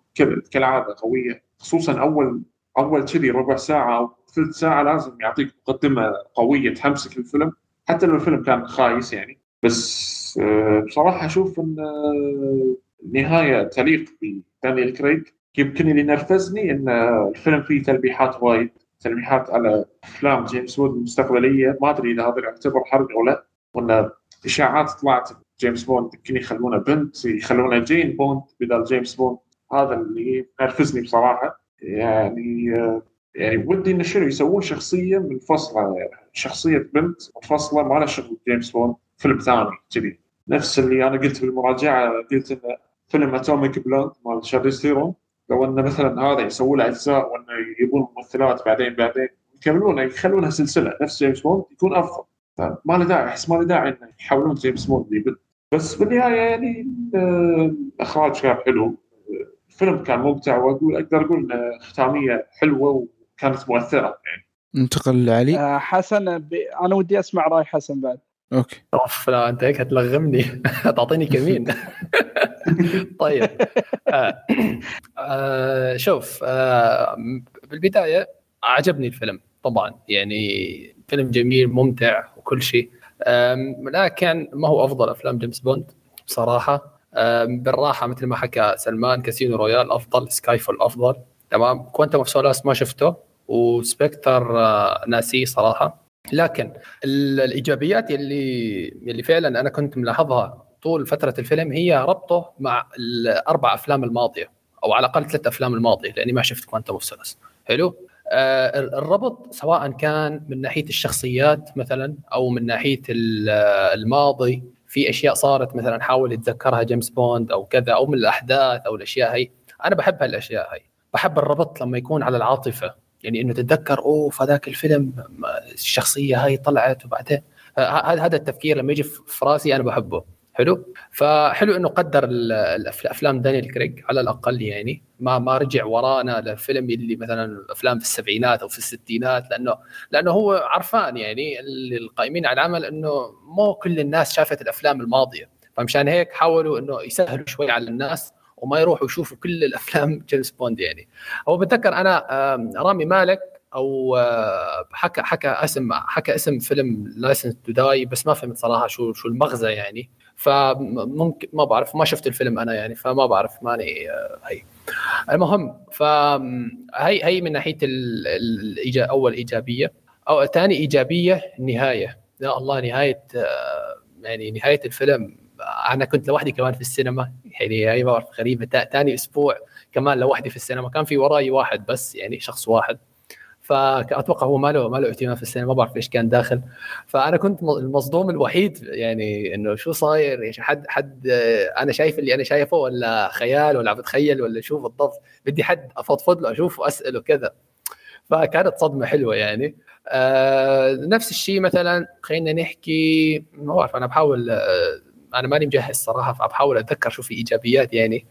كالعادة قوية خصوصا اول أول كذي ربع ساعة أو ثلث ساعة لازم يعطيك مقدمة قوية تحمسك الفيلم حتى لو الفيلم كان خايس يعني. بس آه، بصراحة أشوف إن آه، نهاية تليق بدانيال كريج يمكن اللي نرفزني إن الفيلم فيه تلميحات وايد. تلميحات على أفلام جيمس بوند المستقبلية. ما أدري إذا هذا يعتبر حرق أو لا. وإن إشاعات طلعت جيمس بوند يمكن يخلونه بنت يخلونه جين بوند بدل جيمس بوند. هذا اللي نرفزني بصراحة. يعني آه، يعني ودي انه شنو يسوون شخصية منفصلة. شخصية بنت منفصله ما لها شغل جيمس بوند فيلم ثاني كذي. نفس اللي أنا قلت بالمراجعة قلت انه فيلم Atomic Blonde مال شارليز ثيرون لو انه مثلا هذا يسووا له أجزاء وإنه يبون ممثلات بعدين بعدين يكملونه يخلونها سلسلة نفس جيمس بوند يكون أفضل. ما له داعي أحس ما له داعي إنه يحولون جيمس بوند لبنت بس بالنهاية يعني آه، الاخراج كان حلو. آه، الفيلم كان ممتع واقول أقدر أقول انه ختامية حلوة وكانت مؤثرة يعني. ننتقل لعلي. آه، حسن ب... أنا ودي أسمع رأي حسن بعد. أوكي. أوف لا أنت هيك هتلغمني. تعطيني كمين. طيب. آه آه شوف آه بالبداية عجبني الفيلم طبعا. يعني فيلم جميل ممتع وكل شيء. لكن ما هو أفضل أفلام جيمس بوند بصراحة. بالراحة مثل ما حكى سلمان Casino Royale أفضل Skyfall أفضل. تمام؟ Quantum of Solace ما شفته. و Spectre آه، ناسيه صراحة. لكن ال- الإيجابيات اللي اللي فعلا أنا كنت ملاحظها طول فترة الفيلم هي ربطه مع الأربع أفلام الماضية أو على الأقل ثلاث أفلام الماضية لأني ما شفت Quantum of Solace حلو؟ آه الربط سواء كان من ناحية الشخصيات مثلا أو من ناحية ال- الماضي في أشياء صارت مثلا حاول يتذكرها جيمس بوند أو كذا أو من الأحداث أو الأشياء هي. أنا بحب هالأشياء هي. بحب الربط لما يكون على العاطفة. يعني إنه تتذكر أوه فذاك الفيلم الشخصية هاي طلعت وبعدين هذا هذا التفكير لما يجي في راسي أنا بحبه. حلو؟ فحلو إنه قدر الافلام دانيال كريج على الأقل يعني ما ما رجع ورانا لفيلم اللي مثلا أفلام في السبعينات أو في الستينات لأنه لأنه هو عرفان يعني ال- القائمين على العمل إنه مو كل الناس شافت الأفلام الماضية. فمشان هيك حاولوا إنه يسهلوا شوي على الناس وما يروحوا يشوفوا كل الأفلام جيمس بوند يعني. هو بتذكر أنا رامي مالك أو آه، حكى حكى اسم حكى اسم فيلم License to Die بس ما فهمت صراحة شو شو المغزى يعني. فممكن ما بعرف ما شفت الفيلم أنا يعني فما بعرف ماني آه، هي. المهم فهي هي من ناحية أول إيجابية. أو ثاني إيجابية النهايه يا الله نهاية آه، يعني نهاية الفيلم. أنا كنت لوحدي كمان في السينما. يعني هي ما غريبة. ثاني أسبوع كمان لوحدي في السينما. كان في وراي واحد بس يعني شخص واحد. فاتوقع هو ما له ما له اهتمام في السينما ما بعرف إيش كان داخل. فأنا كنت المصدوم الوحيد يعني إنه شو صاير؟ يعني حد حد أنا شايف اللي أنا شايفه ولا خيال ولا عم بتخيل ولا شو بالضبط؟ بدي حد أفضفض له أشوفه واساله كذا. فكانت صدمة حلوة يعني. آه نفس الشيء مثلا خلينا نحكي ما بعرف أنا بحاول آه أنا ماني مجهز صراحة فبحاول أتذكر شو في إيجابيات يعني.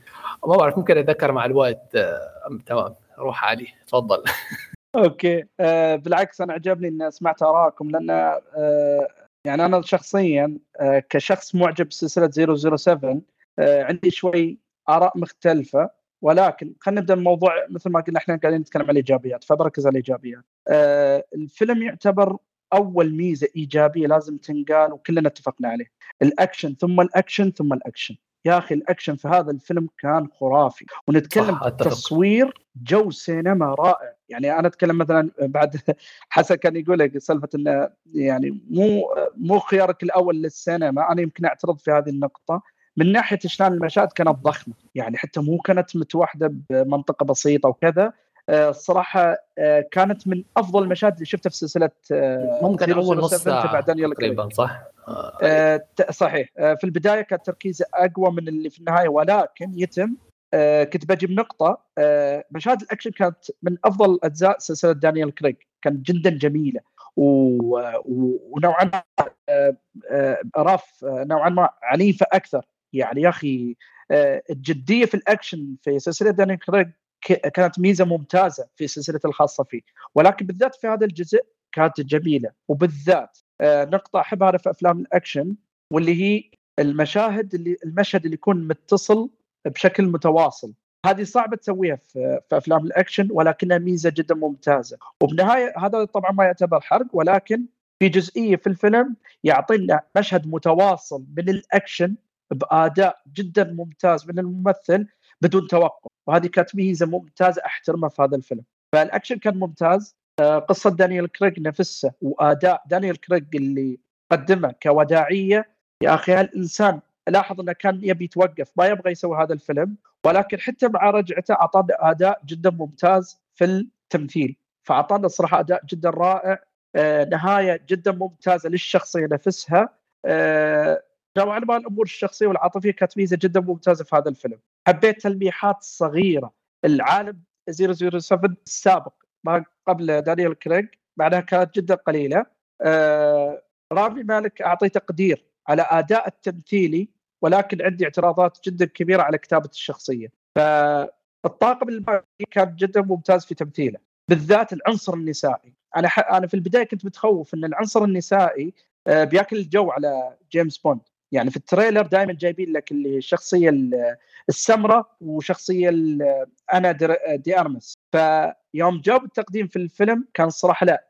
ما بعرف ممكن أتذكر مع الوقت. آه تمام. روح علي. تفضل. أوكي. آه بالعكس أنا عجبني إني سمعت ارائكم لأن آه يعني أنا شخصيا آه كشخص معجب بسلسلة 007 آه عندي شوي آراء مختلفة. ولكن خلينا نبدأ الموضوع مثل ما قلنا إحنا قاعدين نتكلم عن الإيجابيات فبركز على الإيجابيات. آه الفيلم يعتبر أول ميزة إيجابية لازم تنقال وكلنا اتفقنا عليه. الأكشن ثم الأكشن ثم الأكشن. يا أخي الأكشن في هذا الفيلم كان خرافي. ونتكلم تصوير جو سينما رائع. يعني أنا أتكلم مثلا بعد حسن كان يقول لك سالفة إنه يعني مو مو خيارك الأول للسينما. أنا يمكن أعترض في هذه النقطة. من ناحية شلون المشاهد كانت ضخمة. يعني حتى مو كانت متوحدة بمنطقة بسيطة وكذا. الصراحة كانت من أفضل المشاهد اللي شفتها في سلسلة ممكن أول نص ساعة تقريبا صح؟ آه صحيح. آه في البداية كان تركيزه أقوى من اللي في النهاية ولكن يتم آه كنت بجيب نقطة آه مشاهد الأكشن كانت من أفضل أجزاء سلسلة دانيال كريج. كانت جدا جميلة ونوعا ما آه آه رف نوعا ما عنيفة أكثر. يعني يا أخي آه الجدية في الأكشن في سلسلة دانيال كريج كانت ميزة ممتازة في سلسلة الخاصة فيه. ولكن بالذات في هذا الجزء كانت جميلة. وبالذات آه نقطة أحبها في أفلام الأكشن واللي هي المشاهد اللي المشهد اللي يكون متصل بشكل متواصل. هذه صعبة تسويها في, أفلام الأكشن ولكنها ميزة جدا ممتازة. وبنهاية هذا طبعا ما يعتبر حرق ولكن في جزئية في الفيلم يعطينا مشهد متواصل من الأكشن بأداء جدا ممتاز من الممثل بدون توقف. وهذه كانت ميزة ممتازة أحترمها في هذا الفيلم. فالأكشن كان ممتاز. قصة دانيال كريج نفسه وأداء دانيال كريج اللي قدمه كوداعية. يا أخي هالإنسان لاحظ إنه كان يبي يتوقف ما يبغى يسوي هذا الفيلم. ولكن حتى مع رجعته أعطانا أداء جدا ممتاز في التمثيل. فأعطانا الصراحه أداء جدا رائع. آه نهاية جدا ممتازة للشخصية نفسها. آه نوعا ما الأمور الشخصية والعاطفية كانت ميزة جدا ممتازه في هذا الفيلم. حبيت تلميحات صغيرة. العالم 007 السابق ما قبل دانيال كريج بعدها كانت جدا قليلة. آه رامي مالك أعطيه تقدير على أداء التمثيلي ولكن عندي اعتراضات جدا كبيرة على كتابة الشخصية. فالطاقم الباقي كان جدا ممتاز في تمثيله بالذات العنصر النسائي. أنا ح... أنا في البداية كنت متخوف إن العنصر النسائي آه بياكل الجو على جيمس بوند. يعني في ال trailer دائما جايبين لك اللي الشخصيه السمراء وشخصية أنا دي أرمس. فيوم جاب التقديم في الفيلم كان الصراحه لا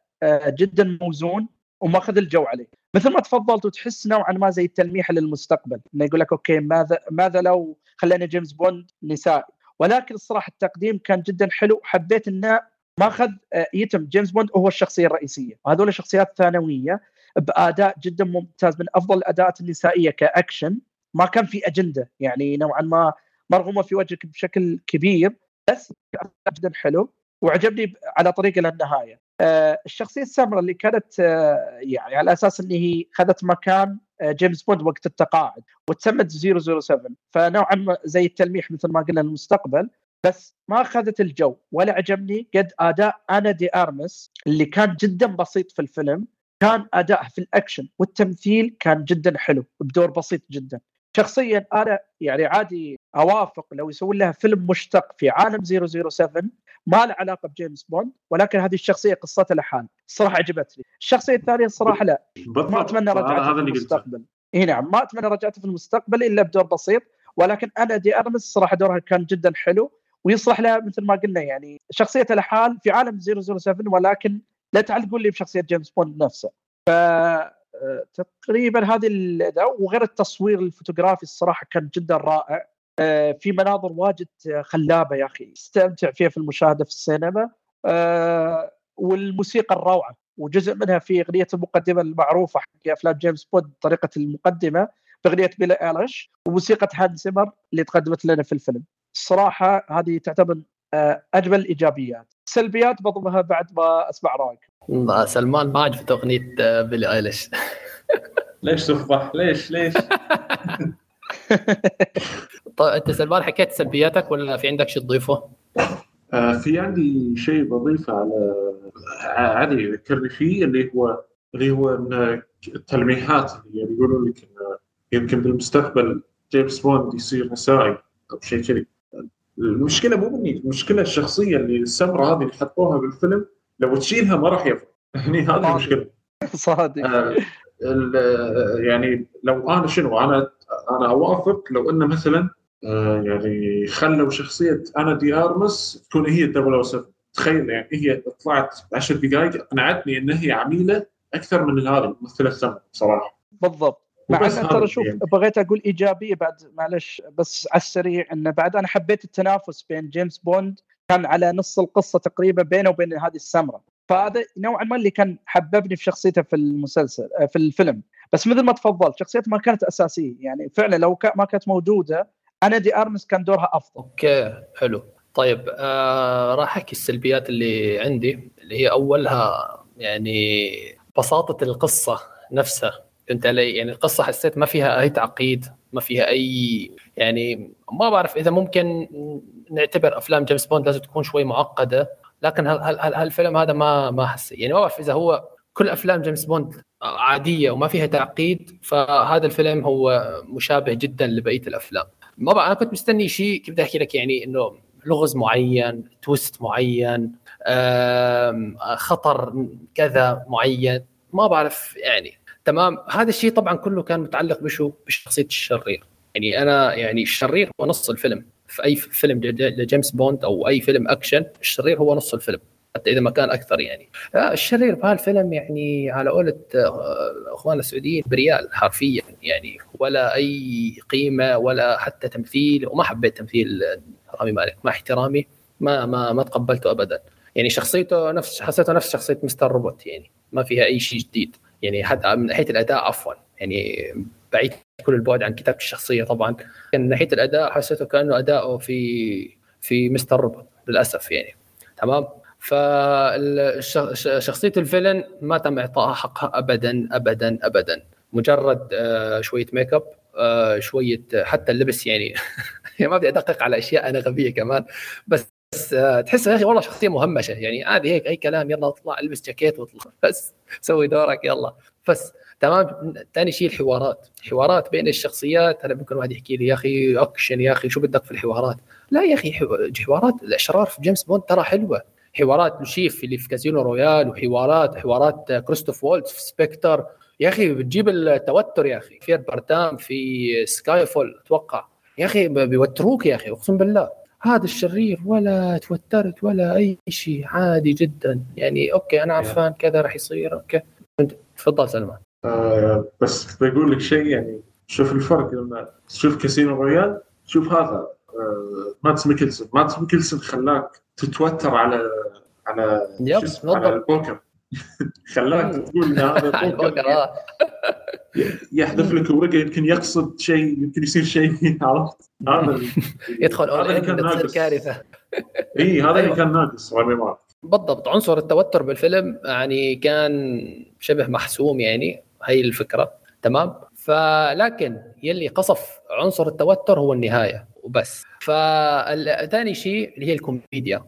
جدا موزون وماخذ الجو عليه. مثل ما تفضلت وتحس نوعا ما زي التلميح للمستقبل إنه يقول لك okay ماذا ماذا لو خلينا جيمس بوند نسائي؟ ولكن الصراحة التقديم كان جدا حلو. حبيت إنه ماخذ يتم. جيمس بوند هو الشخصية الرئيسية وهذول شخصيات ثانوية. بأداء جدا ممتاز من أفضل الأداءات النسائية كأكشن. ما كان في أجندة يعني نوعا ما مرغومة في وجهك بشكل كبير بس جدا حلو. وعجبني على طريقة للنهاية. آه الشخصية السمراء اللي كانت آه يعني على أساس إن هي خذت مكان آه جيمس بوند وقت التقاعد وتسمت 007 فنوعا ما زي التلميح مثل ما قلنا المستقبل بس ما أخذت الجو. ولا عجبني قد أداء أنا دي أرمس اللي كان جدا بسيط في الفيلم. كان اداءه في الأكشن والتمثيل كان جدا حلو بدور بسيط جدا. شخصيا أنا يعني عادي أوافق لو يسوون لها فيلم مشتق في عالم 007 ما له علاقة بجيمس بوند ولكن هذه الشخصية قصتها لحال الصراحه عجبتني. الشخصية الثانية الصراحه لا ما أتمنى رجعتها في المستقبل. إي نعم ما أتمنى رجعتها في المستقبل إلا بدور بسيط ولكن أنا دي ارمس الصراحه دورها كان جدا حلو ويصلح لها مثل ما قلنا يعني شخصيتها لحال في عالم 007 ولكن لا تعلقوا لي بشخصية جيمس بوند نفسه. ف تقريبا هذه وغير التصوير الفوتوغرافي الصراحة كان جدا رائع. في مناظر واجد خلابة يا أخي. استمتع فيها في المشاهدة في السينما. والموسيقى الروعة. وجزء منها في أغنية المقدمة المعروفة حق أفلام جيمس بوند طريقة المقدمة بأغنية بيلي إيليش. وموسيقى هانز زيمر اللي تقدمت لنا في الفيلم. الصراحه هذه تعتبر أجمل الإيجابيات. السلبيات بضمها بعد ما أسمع رأيك. سلمان ما عجبته أغنية بيلي آيليش. ليش تفضح؟ ليش؟ ليش؟ طيب أنت سلمان حكيت سلبياتك ولا في عندك شيء تضيفه؟ آه في عندي شيء بضيفه على عادي ذكرني فيه اللي هو اللي هو ان التلميحات اللي يقولوا لك انه يمكن بالمستقبل جيمس بوند يصير نسائي أو شيء كذي. المشكلة مو مني المشكلة الشخصية اللي السمراء هذه اللي حطوها بالفيلم لو تشيلها ما راح يفرق. هني هذه المشكلة. صادق. آه، ال- يعني لو أنا شنو أنا أنا أوافق لو انه مثلا آه، يعني خلوا شخصية أنا دي آرمس تكون هي 007 تخيل يعني هي طلعت 10 دقائق أقنعتني إن هي عميلة أكثر من هذه ممثلة سمر بصراحة. بالضبط. مع أن ترى شوف يعني. بغيت أقول إيجابية بعد معلش بس على السريع انه بعد أنا حبيت التنافس بين جيمس بوند كان على نص القصة تقريبا بينه وبين هذه السمرة. فهذا نوعا ما اللي كان حببني في شخصيته في المسلسل آه، في الفيلم. بس مثل ما تفضلت شخصيته ما كانت أساسية. يعني فعلا لو ما كانت موجودة أنا دي ارمس كان دورها أفضل. okay حلو. طيب آه راح أحكي السلبيات اللي عندي اللي هي أولها يعني بساطة القصة نفسها. فهمت علي يعني القصة حسيت ما فيها أي تعقيد ما فيها أي يعني ما بعرف إذا ممكن نعتبر أفلام جيمس بوند لازم تكون شوي معقدة لكن هال هال هال هالفيلم هذا ما ما حسيت. يعني ما بعرف إذا هو كل أفلام جيمس بوند عادية وما فيها تعقيد فهذا الفيلم هو مشابه جدا لبقية الأفلام. ما بقى أنا كنت مستني شيء كيف بدي أحكي لك يعني إنه لغز معين twist معين خطر كذا معين. ما بعرف يعني تمام. هذا الشيء طبعا كله كان متعلق بشو؟ بشخصية الشرير. يعني أنا يعني الشرير هو نص الفيلم. في أي فيلم لجيمس بوند أو أي فيلم أكشن الشرير هو نص الفيلم حتى إذا ما كان أكثر يعني. آه، الشرير بهالفيلم يعني على قولة آه، إخواننا السعوديين بريال حرفيا يعني ولا أي قيمة ولا حتى تمثيل وما حبيت تمثيل رامي مالك مع احترامي ما ما ما تقبلته ابدا. يعني شخصيته نفس حسيته نفس شخصية مستر روبوت يعني ما فيها أي شيء جديد. يعني حتى من ناحية الأداء عفوا. يعني بعيد كل البعد عن كتابة الشخصية طبعا. من ناحية الأداء حسيته كأنه أداؤه في في مستر روبوت للأسف يعني. تمام؟ فشخصيه ال villain ما تم اعطائها حقها ابدا ابدا ابدا. مجرد آه، شوية ميك اب آه، شوية حتى اللبس يعني. يعني ما بدي أدقق على أشياء أنا غبية كمان. بس بس آه، تحس يا أخي والله شخصية مهمشة. يعني عادي هيك أي كلام يلا اطلع البس جاكيت واطلع. بس سوي دورك يلا. بس تمام. ثاني شيء الحوارات. حوارات بين الشخصيات. هلا ممكن واحد يحكي لي يا أخي أكشن يا أخي شو بدك في الحوارات؟ لا يا أخي حو- حوارات الأشرار في جيمس بوند ترى حلوة. حوارات لوشيف اللي في كازينو رويال وحوارات حوارات كريستوف وولتز في سبكتر يا أخي بتجيب التوتر يا أخي. في بارديم في سكاي فول أتوقع. يا أخي بيوتروك يا أخي أقسم بالله. هذا الشرير ولا توترت ولا أي شيء عادي جدا. يعني okay أنا عرفان كذا راح يصير okay. تفضل سلمان. آه بس بقول لك شيء يعني شوف الفرق. لما تشوف كاسينو رويال شوف هذا آه ماتس ميكلسون. ماتس ميكلسون خلاك تتوتر على على على. البوكر. خلاك تقول إن هذا آه. يحذف لك ورقة يمكن يقصد شيء يمكن يصير شيء عرفت؟ هذا يدخل هذا اللي كان ناقص. كارثة. اي هذا اللي أيوة. كان ناقص بالضبط. عنصر التوتر بالفيلم يعني كان شبه محسوم يعني هي الفكرة. تمام؟ فلكن يلي قصف عنصر التوتر هو النهاية وبس. فثاني شيء اللي هي الكوميديا.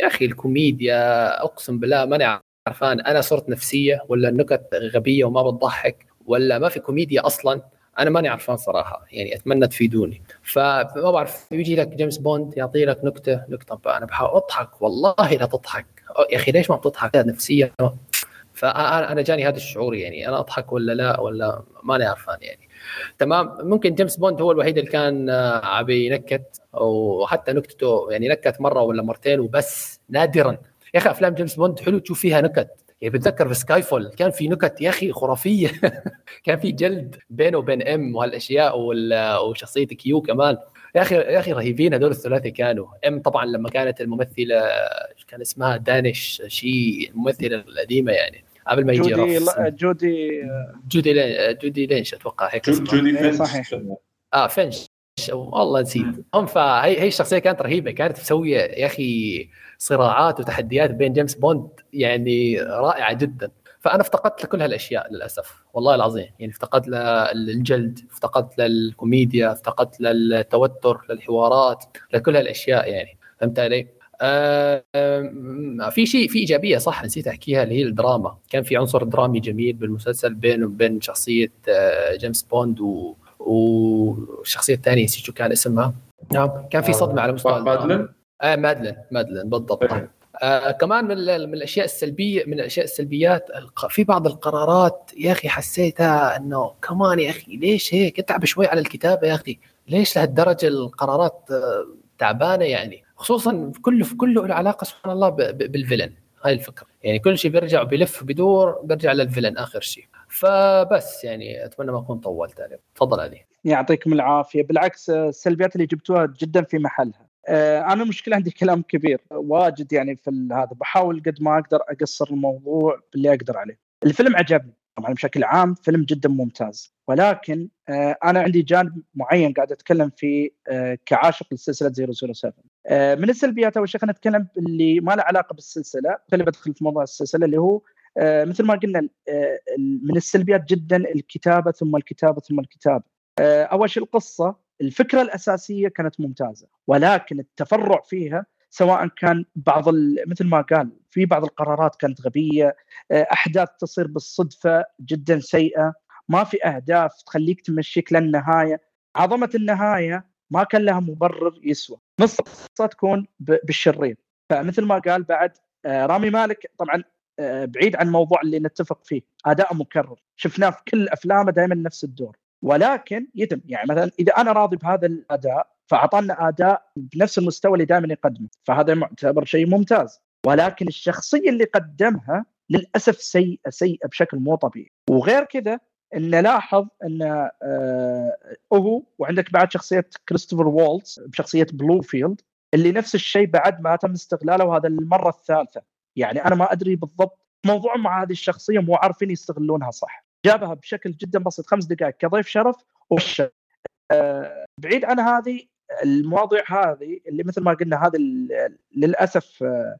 يا أخي الكوميديا أقسم بالله ماني عرفان أنا صرت نفسية ولا النكت غبية وما بتضحك ولا ما في كوميديا أصلا أنا ماني عرفان صراحة يعني أتمنى تفيدوني. فما بعرف يجي لك جيمس بوند يعطي لك نكتة نكتة أنا بحاول أضحك والله لا تضحك. يا أخي ليش ما بتضحك؟ نفسيا فانا أنا جاني هذا الشعور يعني أنا أضحك ولا لا ولا ماني عرفان يعني. تمام؟ ممكن جيمس بوند هو الوحيد اللي كان آه، عبي ينكت وحتى نكتته يعني نكت مرة ولا مرتين وبس نادرا. يا أخي أفلام جيمس بوند حلو تشوف فيها نكت. يعني بتذكر في سكاي فول كان في نكت يا أخي خرافية. كان في جدل بينه وبين إم وهالأشياء وال- وشخصية كيو كمان. يا أخي يا أخي رهيبين هذول الثلاثي كانوا. إم طبعا لما كانت الممثلة كان اسمها؟ دانش شيء الممثلة القديمة يعني. قبل ما يجي جودي لا جودي جودي لين جودي دينش أتوقع هيك. جودي إيه، فينش. صحيح. آه فينش. والله نسيت. هم فهي هي الشخصية كانت رهيبة. كانت مسويه يا أخي صراعات وتحديات بين جيمس بوند يعني رائعة جدا. فأنا افتقدت لكل هالأشياء للأسف. والله العظيم. يعني افتقدت للجدل افتقدت للكوميديا افتقدت للتوتر للحوارات لكل هالأشياء يعني. فهمت علي؟ آه آه، في شيء في إيجابية صح نسيت أحكيها اللي هي الدراما. كان في عنصر درامي جميل بالمسلسل بينه وبين شخصية آه، جيمس بوند و والشخصية الثانية نسيت شو كان اسمها. نعم كان في صدمة على مستوى مادلن؟ آه مادلن مادلن بالضبط. آه كمان من, من الأشياء السلبيه من الأشياء السلبيات في بعض القرارات يا أخي حسيتها إنه كمان يا أخي ليش هيك؟ اتعب شوي على الكتابة يا أخي. ليش لهالدرجة القرارات آه، تعبانة يعني؟ خصوصا كله في كله له علاقة سبحان الله بالفيلن. هاي الفكرة. يعني كل شيء بيرجع بيلف بيدور بيرجع للفيلن آخر شيء فبس يعني أتمنى ما أكون طولت عليك تفضل علي. يعطيكم العافية. بالعكس السلبيات اللي جبتوها جدا في محلها. آه، أنا المشكلة عندي كلام كبير واجد يعني في هذا. بحاول قد ما أقدر أقصر الموضوع باللي أقدر عليه. الفيلم عجبني طبعا بشكل عام فيلم جدا ممتاز. ولكن آه، أنا عندي جانب معين قاعد أتكلم فيه آه، كعاشق لسلسلة 007 من السلبيات أول شيء خلينا نتكلم اللي ما له علاقة بالسلسلة. خلينا بدخل في موضوع السلسلة اللي هو مثل ما قلنا من السلبيات جدا الكتابة ثم الكتابة ثم الكتابة. أول شيء القصة الفكرة الأساسية كانت ممتازة ولكن التفرع فيها سواء كان بعض مثل ما قال في بعض القرارات كانت غبية آه، أحداث تصير بالصدفة جدا سيئة ما في أهداف تخليك تمشيك للنهاية. عظمة النهاية ما كان لها مبرر يسوى. نص تكون بالشرير. فمثل ما قال بعد آه، رامي مالك طبعا آه، بعيد عن الموضوع اللي نتفق فيه. أداء مكرر. شفناه في كل أفلامه دائما نفس الدور. ولكن يتم يعني مثلا إذا أنا راضي بهذا الأداء فأعطانا أداء بنفس المستوى اللي دائما يقدمه. فهذا يعتبر شيء ممتاز. ولكن الشخصية اللي قدمها للأسف سيئه سيئه بشكل مو طبيعي. وغير كذا إن لاحظ إن آه هو وعندك بعد شخصية كريستوفر وولتز بشخصية بلوفيلد اللي نفس الشيء بعد ما تم استغلاله وهذا المرة الثالثة. يعني أنا ما أدري بالضبط موضوع مع هذه الشخصية مو عارفين يستغلونها صح. جابها بشكل جدا بسيط خمس دقائق كضيف شرف وش. آه بعيد عن هذه المواضيع هذه اللي مثل ما قلنا هذه للأسف آه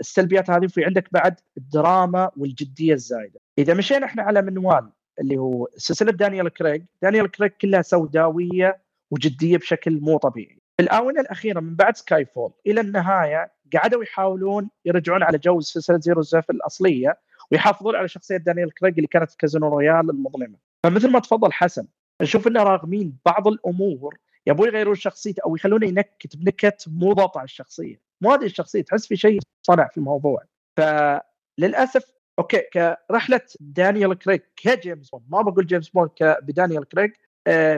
السلبيات هذه في عندك بعد الدراما والجدية الزايدة. إذا مشينا إحنا على منوال اللي هو سلسلة دانيال كريج دانيال كريج كلها سوداوية وجدية بشكل مو طبيعي. في الآونة الأخيرة من بعد سكاي فول إلى النهاية قعدوا يحاولون يرجعون على جو سلسلة zero seven الأصلية ويحافظون على شخصية دانيال كريج اللي كانت كازينو رويال المظلمة. فمثل ما تفضل حسن نشوف إنه راغمين بعض الأمور يبغوا يغيرون شخصيته أو يخلونه ينكت بنكت مو ضابطه على الشخصية. مو هذه الشخصية تحس في شيء تصنع في الموضوع. فللاسف okay كرحلة دانيال كريج كجيمس بوند ما بقول جيمس بوند بدانيال كريج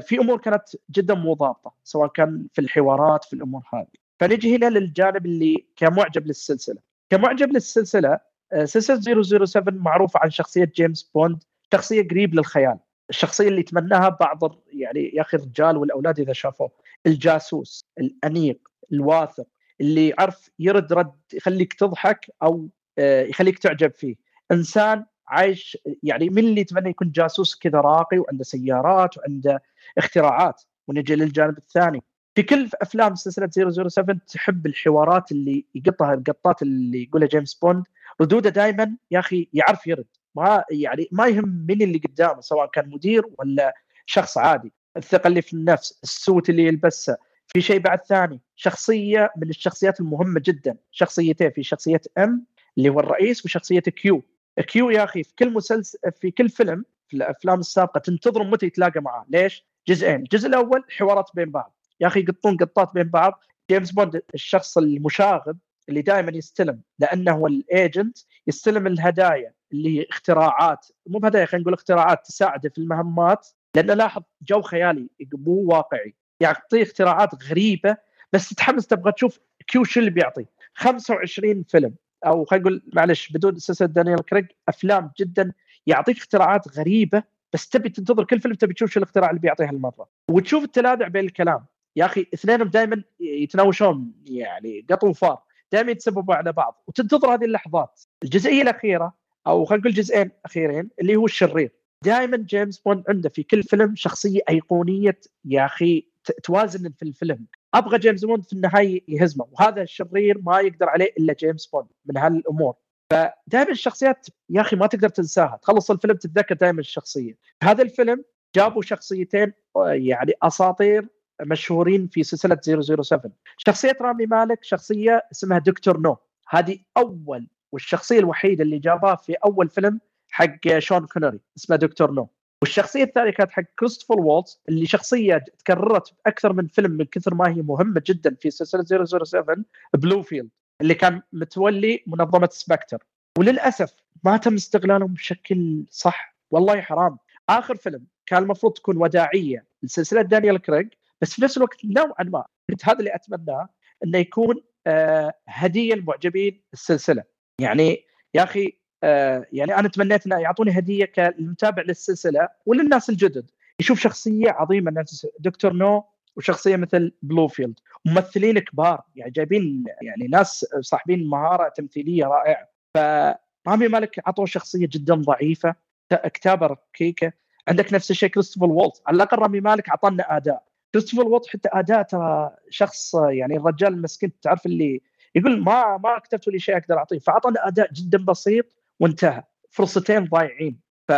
في أمور كانت جدا مو سواء كان في الحوارات في الأمور هذه. فنجي هنا للجانب اللي كمعجب للسلسلة. كمعجب للسلسلة آه، سلسلة 007 معروفة عن شخصية جيمس بوند شخصية قريب للخيال. الشخصية اللي يتمناها بعض يعني يا أخي الرجال والأولاد إذا شافوه. الجاسوس الأنيق الواثق اللي يعرف يرد رد يخليك تضحك أو آه، يخليك تعجب فيه. إنسان عايش يعني من اللي يتمنى يكون جاسوس كذا راقي وعنده سيارات وعنده اختراعات ونجي للجانب الثاني. في كل أفلام سلسلة 007 تحب الحوارات اللي يقطها القطات اللي يقولها جيمس بوند. ردوده دائما يا أخي يعرف يرد. ما يعني ما يهم من اللي قدامه سواء كان مدير ولا شخص عادي. الثقة اللي في النفس السوت اللي يلبسها في شيء بعد ثاني شخصية من الشخصيات المهمة جدا. شخصيتين في شخصية أم اللي هو الرئيس وشخصية كيو. كيو يا أخي في كل مسلسل في كل فيلم في الأفلام السابقة تنتظر متى يتلاقى معاه. ليش؟ جزئين. الجزء الأول حوارات بين بعض. يا أخي يقطون قطات بين بعض. جيمس بوند الشخص المشاغب اللي دائما يستلم لأنه هو ال agent يستلم الهدايا اللي اختراعات. مو بهدايا خلينا نقول اختراعات تساعده في المهمات. لأنه لاحظ جو خيالي مو واقعي. يعطيه اختراعات غريبة بس تتحمس تبغى تشوف كيو شو اللي بيعطي 25 فيلم. أو خلينا نقول معلش بدون سلسلة دانيال كريج أفلام جدا يعطيك اختراعات غريبة بس تبي تنتظر كل فيلم تبي تشوف شو الاختراع اللي بيعطيه هالمره وتشوف التلاذع بين الكلام. يا أخي اثنينهم دائما يتناوشون يعني قط وفار. دائما يتسببوا على بعض. وتنتظر هذه اللحظات. الجزئية الأخيرة أو خلينا نقول جزئين أخيرين اللي هو الشرير. دائما جيمس بوند عنده في كل فيلم شخصية أيقونية. يا أخي توازن في الفيلم. أبغى جيمس بوند في النهاية يهزمه وهذا الشرير ما يقدر عليه إلا جيمس بوند من هالأمور. فدائما الشخصيات يا أخي ما تقدر تنساها تخلص الفيلم تتذكر دائما الشخصية. هذا الفيلم جابوا شخصيتين يعني أساطير مشهورين في سلسلة 007 شخصية رامي مالك شخصية اسمها دكتور نو. هذه أول والشخصية الوحيدة اللي جابها في أول فيلم حق شون كونري اسمه دكتور نو. والشخصية الثانية كانت حق كريستوفر وولتز اللي شخصية تكررت بأكثر من فيلم من كثر ما هي مهمة جدا في سلسلة 007 بلوفيلد اللي كان متولي منظمة سبكتر وللأسف ما تم استغلالهم بشكل صح. والله حرام. آخر فيلم كان المفروض تكون وداعية لسلسلة دانيال كريغ بس في نفس الوقت نوعا ما كنت هذا اللي أتمناه إنه يكون آه هدية لمعجبين السلسلة. يعني يا أخي آه يعني أنا تمنيت إنه يعطوني هدية كمتابع للسلسلة وللناس الجدد. يشوف شخصية عظيمة دكتور نو وشخصية مثل بلوفيلد ممثلين كبار يعني جايبين يعني ناس صاحبين مهارة تمثيلية رائعة. فرامي مالك عطوه شخصية جدا ضعيفة كتابة ركيكة. عندك نفس الشيء كريستوفر وولت على الأقل رامي مالك اعطانا أداء. كريستوفر وولت حتى أداء ترى شخص يعني الرجال المسكين تعرف اللي يقول ما ما كتبت لي شيء أقدر أعطيه. فاعطانا أداء جدا بسيط. وانتهى. فرصتين ضايعين. ف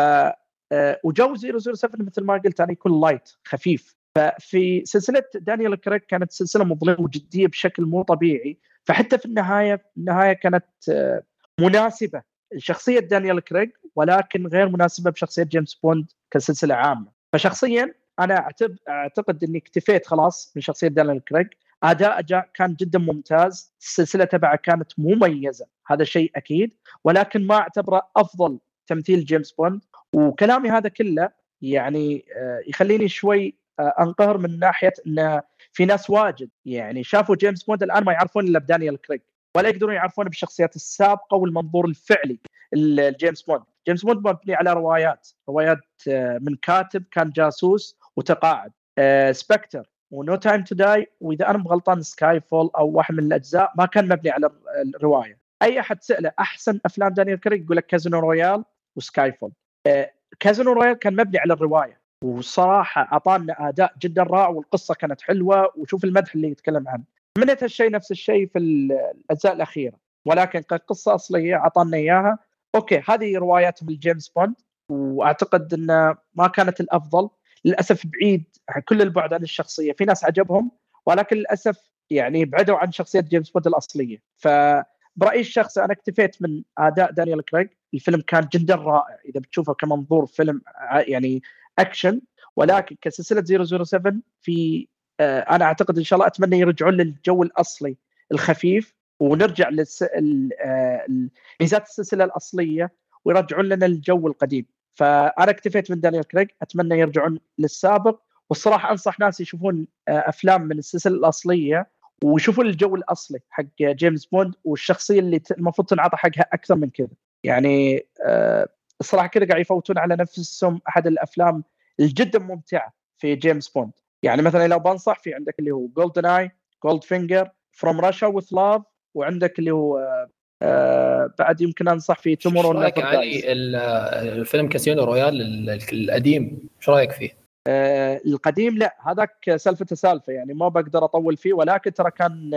آه، وجو 007 مثل ما قلت أنا يكون light خفيف. ففي سلسلة دانيال كريك كانت سلسلة مظلمة وجدية بشكل مو طبيعي. فحتى في النهاية النهاية كانت آه، مناسبة لشخصية دانيال كريغ ولكن غير مناسبة بشخصية جيمس بوند كسلسلة عامة. فشخصيا أنا أعتقد إني اكتفيت خلاص من شخصية دانيال كريغ أداء جاء كان جدا ممتاز. السلسله تبعه كانت مميزة هذا شيء أكيد. ولكن ما أعتبره أفضل تمثيل جيمس بوند. وكلامي هذا كله يعني آه، يخليني شوي آه، أنقهر من ناحية إن في ناس واجد يعني شافوا جيمس بوند الآن ما يعرفون إلا بدانيال كريغ ولا يقدرون يعرفون بالشخصيات السابقة والمنظور الفعلي لجيمس بوند. جيمس بوند مبني على روايات روايات آه، من كاتب كان جاسوس وتقاعد. Spectre و No Time to Die وإذا أنا غلطان Skyfall أو واحد من الأجزاء ما كان مبني على الرواية. أي أحد سأله أحسن أفلام دانيال كريغ يقول لك Casino Royale و Skyfall Casino Royale كان مبني على الرواية. وصراحة أعطانا أداء جدا رائع والقصة كانت حلوة وشوف المدح اللي يتكلم عنه. تمنيت هالشيء نفس الشيء في الأجزاء الأخيرة. ولكن كقصه أصلية أعطانا إياها. okay هذه روايات من جيمس بوند. وأعتقد انه ما كانت الأفضل. للأسف بعيد كل البعد عن الشخصية. في ناس عجبهم ولكن للأسف يعني بعدوا عن شخصية جيمس بوند الأصلية. فبرايي الشخصي أنا اكتفيت من أداء دانيال كريغ. الفيلم كان جدا رائع. إذا بتشوفه كمنظور فيلم يعني أكشن ولكن كسلسلة 007 في آه، أنا أعتقد إن شاء الله أتمنى يرجعون للجو الأصلي الخفيف ونرجع لميزات السلسلة الأصلية ويرجعون لنا الجو القديم. فأنا اكتفيت من دانيال كريغ أتمنى يرجعون للسابق. والصراحة أنصح ناس يشوفون آه، أفلام من السلسلة الأصلية ويشوفون الجو الأصلي حق جيمس بوند والشخصية اللي المفروض تنعطى حقها أكثر من كذا. يعني آه، الصراحة كذا قاعد يفوتون على نفسهم أحد الأفلام الجدا ممتعة في جيمس بوند. يعني مثلا لو بنصح في عندك اللي هو GoldenEye Goldfinger From Russia with Love وعندك اللي هو آه, بعد يمكن أنصح في Tomorrow رأيك علي؟ الفيلم Casino Royale القديم إيش رأيك فيه؟ آه القديم لا هذاك سالفته سالفة يعني ما بقدر أطول فيه ولكن ترى كان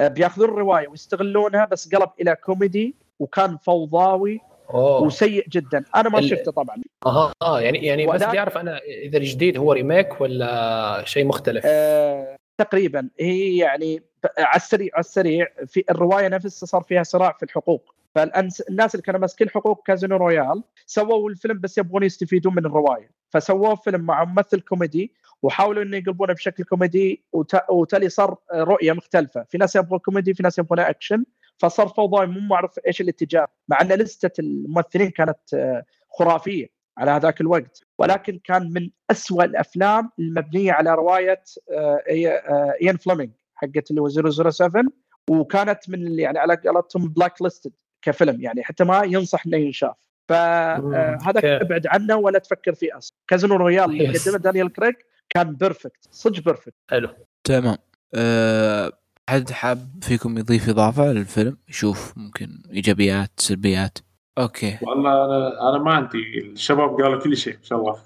آه بياخذون الروايه ويستغلونها بس قلب إلى كوميدي وكان فوضاوي أوه. وسيء جدا. أنا ما شفته طبعا. أها آه يعني يعني بس بدي اعرف أنا إذا الجديد هو remake ولا شيء مختلف؟ آه تقريبا. هي يعني على السريع على السريع في الرواية نفسها صار فيها صراع في الحقوق. فالناس اللي كانوا ماسكين حقوق Casino Royale سووا الفيلم بس يبغون يستفيدون من الرواية. فسووا فيلم مع ممثل كوميدي وحاولوا إنه يقلبونه بشكل كوميدي وتالي صار رؤية مختلفة. في ناس يبغون كوميدي في ناس يبغون أكشن. فصار فوضى مو معروف إيش الاتجاه مع إن لستة الممثلين كانت آه، خرافية على هذاك الوقت. ولكن كان من أسوأ الأفلام المبنية على رواية آه، ايان فليمنج حقت اللي هو 007 وكانت من يعني على قولتهم blacklisted كفيلم يعني حتى ما ينصح إنه ينشاف. فهذا آه أبعد عنه ولا تفكر فيه أصلا Casino Royale اللي قدمه دانيال كريغ كان perfect صدق perfect حلو. تمام. أحد حاب فيكم يضيف إضافة للفيلم؟ يشوف ممكن إيجابيات سلبيات. okay. والله أنا أنا ما عندي الشباب قالوا كل شيء إن شاء الله.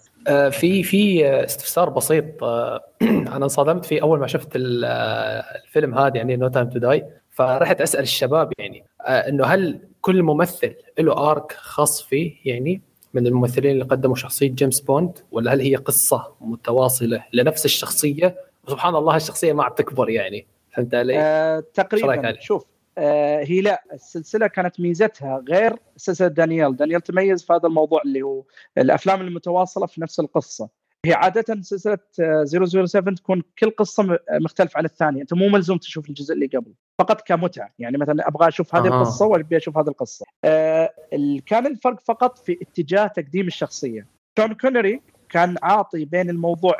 في في استفسار بسيط آه أنا انصدمت فيه أول ما شفت الفيلم هذا يعني No Time to Die فرحت أسأل الشباب يعني آه إنه هل كل ممثل له arc خاص فيه؟ يعني من الممثلين اللي قدموا شخصية جيمس بوند ولا هل هي قصة متواصلة لنفس الشخصية؟ وسبحان الله الشخصية ما عاد تكبر يعني. فهمت علي؟ آه تقريبا. شوف آه هي لا السلسلة كانت ميزتها غير سلسلة دانيال دانيال تميز في هذا الموضوع اللي هو الأفلام المتواصلة في نفس القصة. هي عادة سلسلة 007 تكون كل قصة مختلف عن الثانية. أنت مو ملزوم تشوف الجزء اللي قبل فقط كمتعة. يعني مثلا أبغى أشوف هذه آه. القصة وأبي أشوف هذه القصة. آه كان الفرق فقط في اتجاه تقديم الشخصية. شون كونري كان عاطي بين الموضوع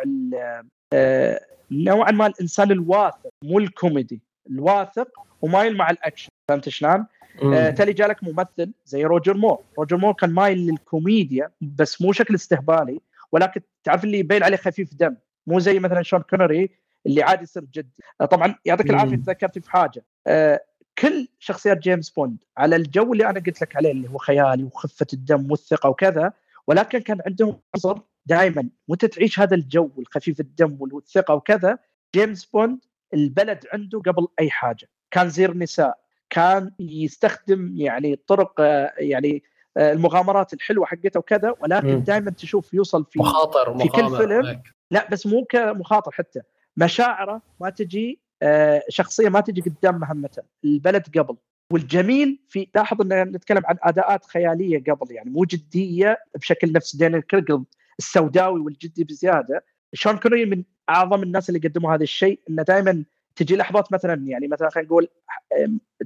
آه نوعا ما الإنسان الواثق مو الكوميدي. الواثق ومايل مع الأكشن. فهمت شلون؟ آه تالي جالك ممثل زي روجر مور. روجر مور كان مايل للكوميديا بس مو شكل استهبالي ولكن تعرف اللي يبين عليه خفيف دم. مو زي مثلا شون كونري اللي عادي يصير جدي آه طبعا يعطيك العافية تذكرت في حاجة. آه كل شخصيات جيمس بوند على الجو اللي أنا قلت لك عليه اللي هو خيالي وخفة الدم والثقة وكذا ولكن كان عندهم عنصر دائما وانت تعيش هذا الجو الخفيف الدم والثقة وكذا جيمس بوند البلد عنده قبل أي حاجة. كان زير نساء. كان يستخدم يعني طرق آه، يعني آه، المغامرات الحلوة حقته وكذا ولكن دائما تشوف يوصل في مخاطر في كل فيلم. لا بس مو كمخاطر حتى. مشاعره ما تجي آه، شخصية ما تجي قدام مهمته البلد قبل. والجميل في لاحظ ان نتكلم عن أداءات خيالية قبل يعني مو جدية بشكل نفس. دانيال كريغ السوداوي والجدي بزيادة شون كونري من أعظم الناس اللي قدموا هذا الشيء إنه دائما تجي لحظات مثلا يعني مثلا خلينا نقول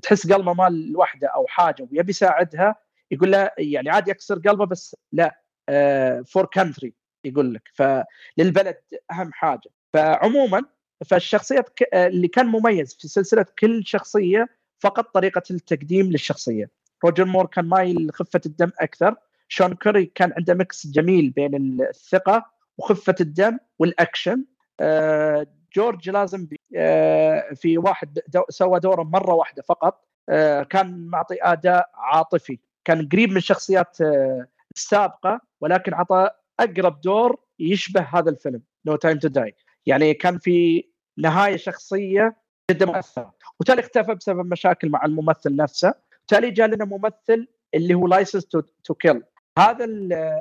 تحس قلبه مال الوحدة أو حاجة ويبي يساعدها يقول له يعني عادي يكسر قلبه بس لا for country يقول لك. فللبلد أهم حاجة. فعموما فالشخصية اللي كان مميز في سلسلة كل شخصية فقط طريقة التقديم للشخصية. روجر مور كان مايل لخفه الدم أكثر. شون كونري كان عنده mix جميل بين الثقة وخفة الدم والاكشن آه، جورج لازنبي آه، في واحد سوى دوره مرة واحدة فقط. آه، كان معطي أداء عاطفي. كان قريب من الشخصيات السابقة ولكن عطى أقرب دور يشبه هذا الفيلم No Time to Die يعني كان في نهاية شخصية جدا مؤثرة. وتالي اختفى بسبب مشاكل مع الممثل نفسه. تالي جاء لنا ممثل اللي هو License to Kill هذا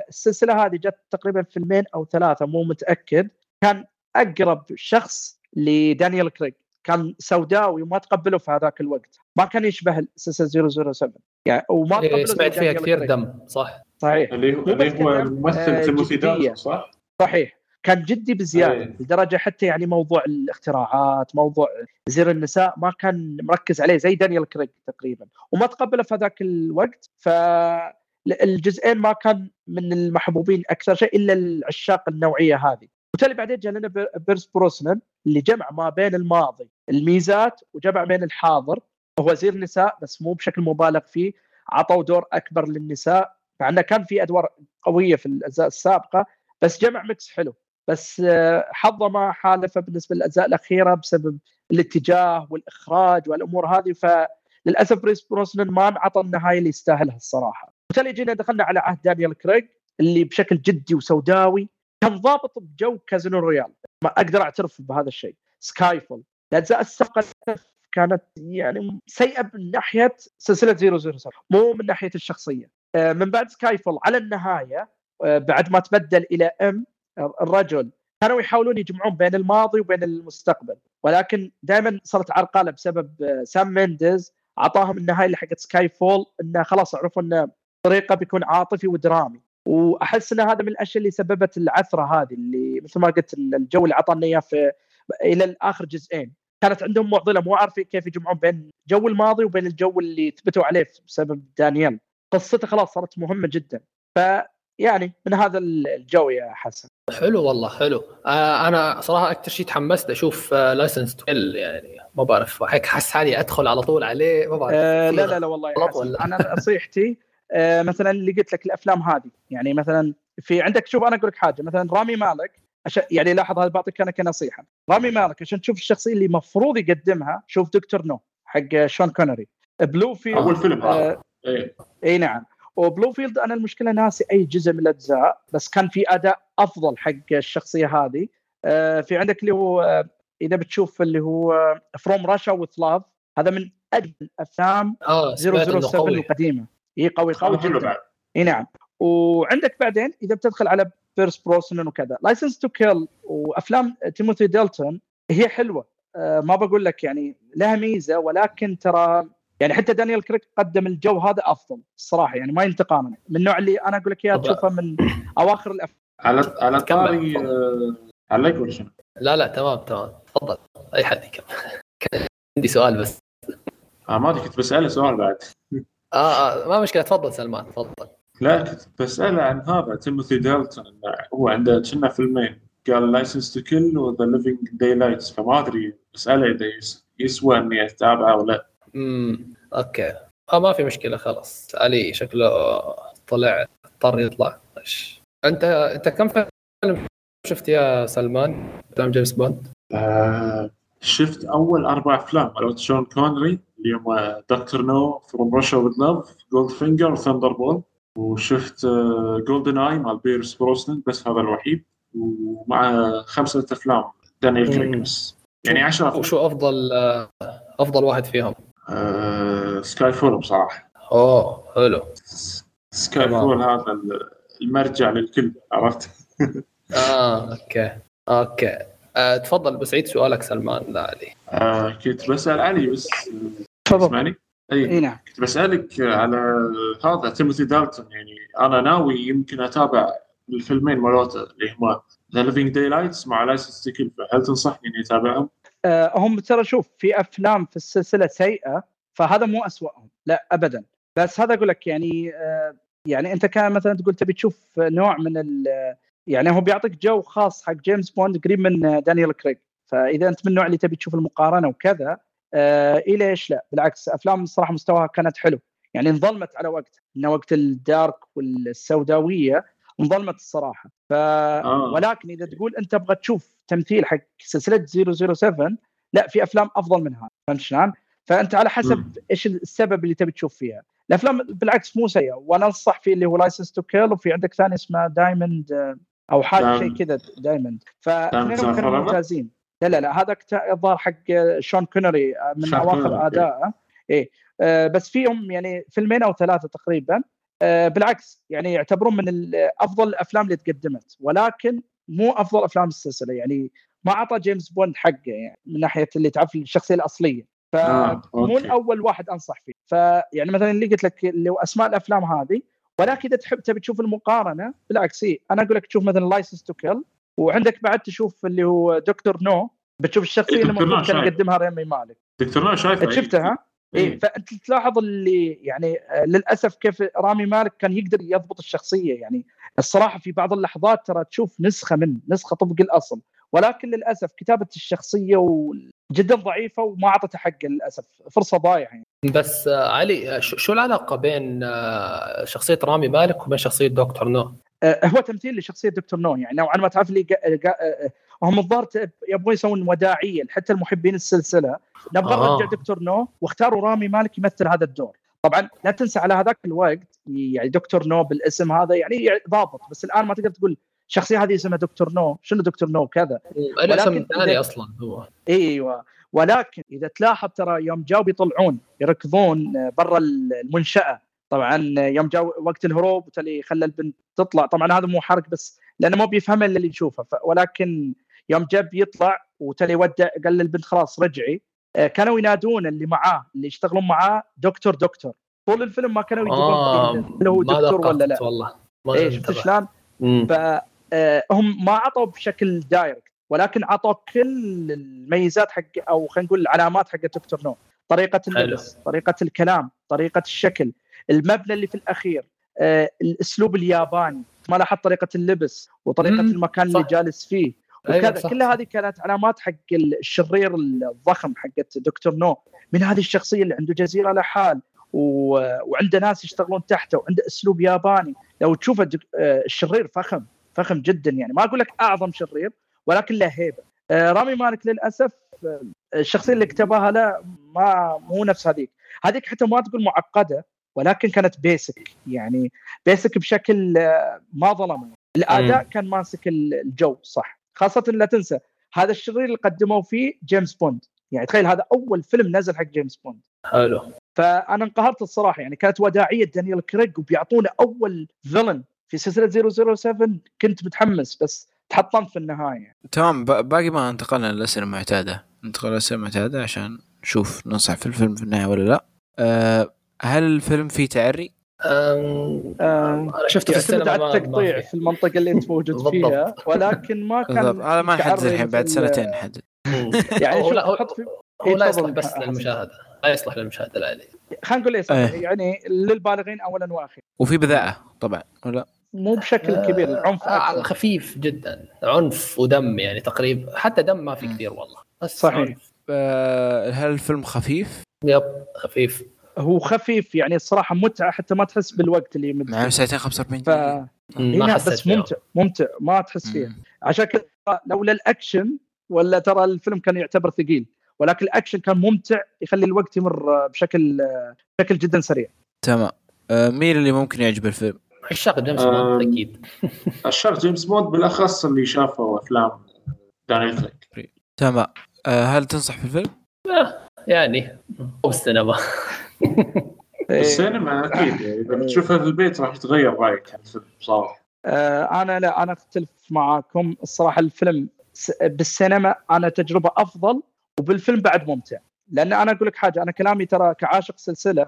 السلسلة هذه جت تقريبا فيلمين أو ثلاثة مو متأكد. كان أقرب شخص لدانيال كريغ. كان سوداوي وما تقبله في هذاك الوقت. ما كان يشبه سلسله 007 يعني وما إيه، تقبله سمعت فيها كثير دم صح. صحيح. اللي هو اللي هو ممثل تيموثي صح؟ صحيح. كان جدي بزيادة أيه. لدرجة حتى يعني موضوع الاختراعات موضوع زير النساء ما كان مركز عليه زي دانيال كريغ تقريبا. وما تقبله في هذاك الوقت ف الجزئين ما كان من المحبوبين أكثر شيء إلا العشاق النوعية هذه. وبالتالي بعدين جاء لنا بيرس بروسنن اللي جمع ما بين الماضي الميزات وجمع بين الحاضر. هو زير نساء بس مو بشكل مبالغ فيه عطوا دور أكبر للنساء. مع إنه كان في أدوار قوية في الأجزاء السابقة بس جمع mix حلو. بس آه، حظه ما حالفه بالنسبة للأجزاء الأخيرة بسبب الاتجاه والإخراج والأمور هذه. فللأسف بيرس بروسنن ما انعطى النهاية اللي يستاهلها الصراحة. وبالتالي جينا دخلنا على عهد دانيال كريغ اللي بشكل جدي وسوداوي كان ضابط بجو Casino Royale. ما أقدر أعترف بهذا الشيء. Skyfall الأجزاء السابقة كانت يعني سيئة من ناحية سلسلة 007 مو من ناحية الشخصية. آه، من بعد Skyfall على النهاية آه، بعد ما تبدل إلى أم الرجل كانوا يحاولون يجمعون بين الماضي وبين المستقبل. ولكن دائما صارت عرقله بسبب آه، سام مينديز أعطاهم النهاية اللي حقت Skyfall إنه خلاص عرفوا إنه طريقة بيكون عاطفي ودرامي. وأحس إن هذا من الأشياء اللي سببت العثرة هذه اللي مثل ما قلت الجو اللي اعطانا اياه في إلى الآخر جزئين. كانت عندهم معضلة مو عارفين كيف يجمعون بين جو الماضي وبين الجو اللي ثبتوا عليه بسبب دانيال قصته خلاص صارت مهمة جدا. فيعني من هذا الجو يا حسن. حلو والله حلو. آه أنا صراحة أكثر شيء تحمست أشوف آه License to يعني ما بعرف. هيك حس حالي أدخل على طول عليه ما بعرف. آه لا لا لا والله أنا نصيحتي مثلا اللي قلت لك الأفلام هذه. يعني مثلا في عندك شوف أنا أقول لك حاجة. مثلا رامي مالك عشان يعني لاحظ هذا بعطيك أنا كنصيحة. رامي مالك عشان تشوف الشخصيه اللي المفروض يقدمها شوف Dr. No حق شون كونري. بلوفيلد أول فيلم آه اي إي نعم. وبلوفيلد أنا المشكلة ناسي أي جزء من الأجزاء بس كان في أداء أفضل حق الشخصية هذه. آه في عندك اللي هو آه إذا بتشوف اللي هو From Russia with Love هذا من أجمل افلام آه 007 القديمة. اي قوي قوي جدا. إي نعم. وعندك بعدين إذا بتدخل على بيرس بروسنن وكذا License to Kill وأفلام تيموثي ديلتون هي حلوة. آه ما بقول لك يعني لها ميزة ولكن ترى يعني حتى دانيال كريك قدم الجو هذا أفضل الصراحة يعني ما ينتقامن من النوع اللي أنا أقول لك إياه. تشوفه من أواخر الافلام على على. طاري آه، عليك ولا شنو؟ لا لا تمام تمام. تفضل. أي حد يكمل. كان عندي سؤال بس. آه ما كنت بسأله سؤال بعد. آه آه ما مشكلة. تفضل سلمان تفضل. لا كنت بسأله عن هذا. تيموثي دالتون هو عنده كنا فيلمين قال License to Kill و The Living Daylights فما أدري اساله إذا يس- يسوى إني أتابعه ولا لا. امم okay. آه ما في مشكلة خلاص. علي شكله طلع اضطر يطلع. إيش. أنت أنت كم فيلم شفت يا سلمان؟ أفلام جيمس بوند؟ آه شفت أول أربع أفلام. مالت شون كونري اللي هم Dr. No From Russia with Love Goldfinger و Thunderball وشفت GoldenEye مال بيرس بروسنن بس هذا الوحيد. ومع خمسة أفلام دانيال كريج. بس يعني 10 أفلام. وشو أفضل آه، أفضل واحد فيهم؟ آه Skyfall بصراحة. أوه حلو. Skyfall هذا ال- المرجع للكل عرفت؟ آه okay. okay. آه تفضل بس عيد سؤالك سلمان. لا علي. آه كنت بسأل علي بس تفضل. تسمعني؟ اي إي نعم. كنت بسألك على هذا تيموثي دالتون. يعني أنا ناوي يمكن أتابع الفيلمين مالوته اللي هما The Living Daylights مع License to Kill فهل تنصحني إني أتابعهم؟ آه، هم ترى شوف في أفلام في السلسلة سيئة فهذا مو أسوأهم. لا ابدا. بس هذا أقول لك يعني آه، يعني أنت كان مثلا تقول تبي تشوف نوع من ال يعني هو بيعطيك جو خاص حق جيمس بوند قريب من آه، دانيال كريج فإذا أنت من النوع اللي تبي تشوف المقارنة وكذا آه إيه ليش لا. بالعكس أفلام الصراحه مستواها كانت حلو. يعني انظلمت على وقت انه وقت ال dark والسوداوية انظلمت الصراحة. ف آه. ولكن إذا تقول أنت تبغى تشوف تمثيل حق سلسلة 007 لا في أفلام أفضل منها. فهمت شلون؟ فأنت على حسب. إيش السبب اللي تبي تشوف فيها. الأفلام بالعكس مو سيئة. وأنا أنصح في اللي هو License to Kill وفي عندك ثاني اسمه Diamond أو حاجة دايموند. شيء كذا Diamond فاثنينهم كانوا؟ ممتازين لا لا لا هذاك تا- الظاهر حق شون كونري من شون أواخر. ادائه إيه. آه، بس فيهم يعني فيلمين أو ثلاثة تقريبا. آه، بالعكس يعني يعتبرون من أفضل الأفلام اللي تقدمت. ولكن مو أفضل أفلام السلسلة. يعني ما أعطى جيمس بوند حقه يعني من ناحية اللي تعرف الشخصية الأصلية. آه، فمو أوكي. الأول واحد أنصح فيه. فيعني مثلا اللي قلت لك اللي أسماء الأفلام هذه ولكن إذا تحب تبي تشوف المقارنة بالعكس إيه أنا أقول لك تشوف مثلا License to Kill وعندك بعد تشوف اللي هو Dr. No بتشوف الشخصية إيه، اللي المفروض نو كان. يقدمها رامي مالك. Dr. No شايفه انت شفتها؟ اي إيه. فأنت تلاحظ اللي يعني آه، للأسف كيف رامي مالك كان يقدر يضبط الشخصية. يعني الصراحة في بعض اللحظات ترى تشوف نسخة من نسخة طبق الأصل. ولكن للأسف كتابة الشخصية جدا ضعيفة وما أعطته حقه للأسف فرصة ضايعة يعني. بس آه علي آه، شو العلاقة بين آه شخصية رامي مالك وبين شخصية دكتور نو؟ هو تمثيل لشخصية دكتور نو يعني نوعا ما تعرف آه، هم الظاهر يبغون يسوون وداعية حق المحبين السلسلة نبغى آه. نرجع دكتور نو واختاروا رامي مالك يمثل هذا الدور طبعا لا تنسى على هذاك الوقت يعني دكتور نو بالاسم هذا يعني ضابط بس الآن ما تقدر تقول الشخصيه هذه اسمها دكتور نو. شنو دكتور نو؟ كذا. الاسم الثاني إذا- أصلا هو. إيوه. ولكن إذا تلاحظ ترى يوم جاوا بيطلعون يركضون برا المنشأة. طبعا يوم جاء وقت الهروب وتلي خلى البنت تطلع. طبعا هذا مو حرق بس لأنه مو بيفهمها إلا اللي يشوفه. ولكن يوم جاب يطلع وتلي ودع قال للبنت خلاص رجعي. آه، كانوا ينادون اللي معاه اللي يشتغلون معاه دكتور دكتور. طول الفيلم ما كانوا يدرون آه هل هو ما دكتور ولا لا. والله. ما إيه شفت. شلون؟ فهم ما عطوا بشكل direct ولكن عطوا كل الميزات حق أو خلينا نقول العلامات حق دكتور نو طريقة اللبس طريقة الكلام طريقة الشكل المبنى اللي في الأخير آه، الأسلوب الياباني ما لاحظت طريقة اللبس وطريقة مم، المكان اللي صح. جالس فيه أيوة، وكذا صح، كل. هذه كانت علامات حق الشرير الضخم حقت دكتور نو من هذه الشخصية اللي عنده جزيرة لحال و... وعنده ناس يشتغلون تحته وعنده أسلوب ياباني لو تشوف. آه، الشرير فخم فخم جدا يعني. ما أقول لك أعظم شرير ولكن له هيبة. آه، رامي مالك للأسف آه، الشخصية اللي كتبها له ما مو نفس هذيك. هذيك حتى ما تقول معقدة ولكن كانت basic يعني basic بشكل آه، ما ظلمه الأداء كان ماسك الجو صح. خاصة لا تنسى هذا الشرير اللي قدموا فيه جيمس بوند يعني تخيل هذا أول فيلم نزل حق جيمس بوند حلو. فأنا انقهرت الصراحة. يعني كانت وداعية دانيال كريج وبيعطونا أول فيلن في سلسلة 007 كنت متحمس بس تحطمت في النهاية تمام ب- باقي ما انتقلنا للاسئله المعتاده ننتقل للاسئله المعتاده عشان نشوف ننصح في الفيلم في النهاية ولا لا آه هل الفيلم فيه تعري؟ أم... آه، أنا شفته في السينما على التقطيع في. المنطقة اللي أنت موجود. فيها ولكن ما كان بالضبط هذا ما نحدد الحين بعد سنتين نحدد. يعني هو لا هو, في هو لا إيه، يصلح بس. للمشاهدة لا يصلح للمشاهدة العادية خلينا نقول إيه إيه. يعني للبالغين اولا وأخيرا وفي بذاءة طبعا ولا مو بشكل كبير العنف آه، على أكثر خفيف جدا عنف ودم يعني تقريبا حتى دم ما في. كثير والله بس صحيح. عنف. آه هل الفيلم خفيف؟ يب خفيف هو خفيف يعني الصراحة متعة حتى ما تحس بالوقت اللي يمد مع. ساعتين 45 ف دقيقة مم، هنا ما حسيت بس. ممتع ممتع ما تحس فيه مم. عشان كذا لولا الاكشن ولا ترى الفيلم كان يعتبر ثقيل ولكن الأكشن كان ممتع يخلي الوقت يمر بشكل بشكل جدا سريع تمام آه مين اللي ممكن يعجب الفيلم؟ عشاق جيمس. بوند أكيد. الشاب جيمس بوند بالأخص اللي شافوا أفلام دانيال كريك تمام. آه هل تنصح في الفيلم؟ يعني أو السينما. إيه. السينما أكيد. يعني إذا بتشوفها في البيت راح يتغير رأيك عن الفيلم بصراحه آه، أنا لا أنا أختلف معاكم. الصراحة الفيلم بالسينما أنا تجربة أفضل وبالفيلم بعد ممتع. لأن أنا أقول لك حاجة أنا كلامي ترى كعاشق سلسلة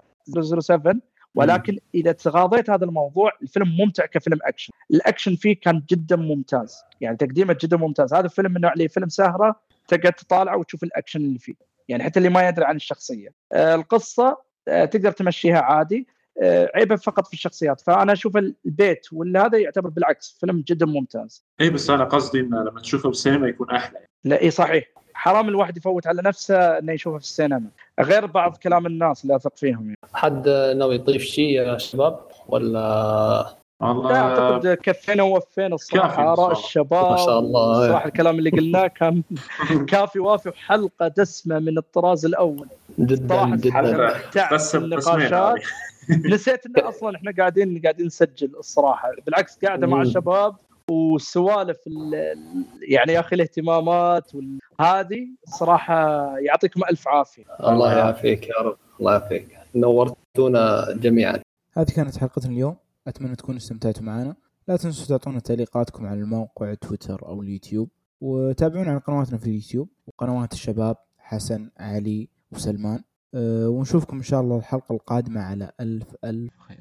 007 ولكن إذا تغاضيت هذا الموضوع الفيلم ممتع كفيلم action. ال action فيه كان جدا ممتاز. يعني تقديمه جدا ممتاز. هذا الفيلم من النوع اللي فيلم سهرة تقعد تطالع وتشوف الأكشن اللي فيه. يعني حتى اللي ما يدري عن الشخصية. آه، القصة آه، تقدر تمشيها عادي. آه، عيبه فقط في الشخصيات. فأنا أشوف البيت ولا هذا يعتبر بالعكس فيلم جدا ممتاز. اي بس أنا قصدي انه لما تشوفه بالسينما يكون أحلى. لا اي صحيح. حرام الواحد يفوت على نفسه إنه يشوفه في السينما. غير بعض كلام الناس اللي أثق فيهم. يعني. حد ناوي يضيف شيء يا شباب؟ ولا والله لا أعتقد كفينا ووفينا الصراحة. آراء. الشباب ما شاء الله. صراحة الكلام اللي قلناه كان كافي وافي وحلقة دسمة من الطراز الأول. جدا جدا. بس بالنقاشات نسيت إن أصلا إحنا قاعدين قاعدين نسجل الصراحة. بالعكس قاعدة مع. الشباب والسوالف ال- ال- يعني يا أخي الاهتمامات وهذه الصراحه يعطيكم ألف عافية. الله يعافيك يا رب. الله يعافيك. نورتونا جميعا. هذه كانت حلقتنا اليوم. أتمنى تكونوا استمتعتوا معنا. لا تنسوا تعطونا تعليقاتكم على الموقع تويتر أو اليوتيوب. وتابعونا على قنواتنا في اليوتيوب. وقنوات الشباب حسن علي وسلمان. أه ونشوفكم إن شاء الله الحلقة القادمة على ألف ألف. خير.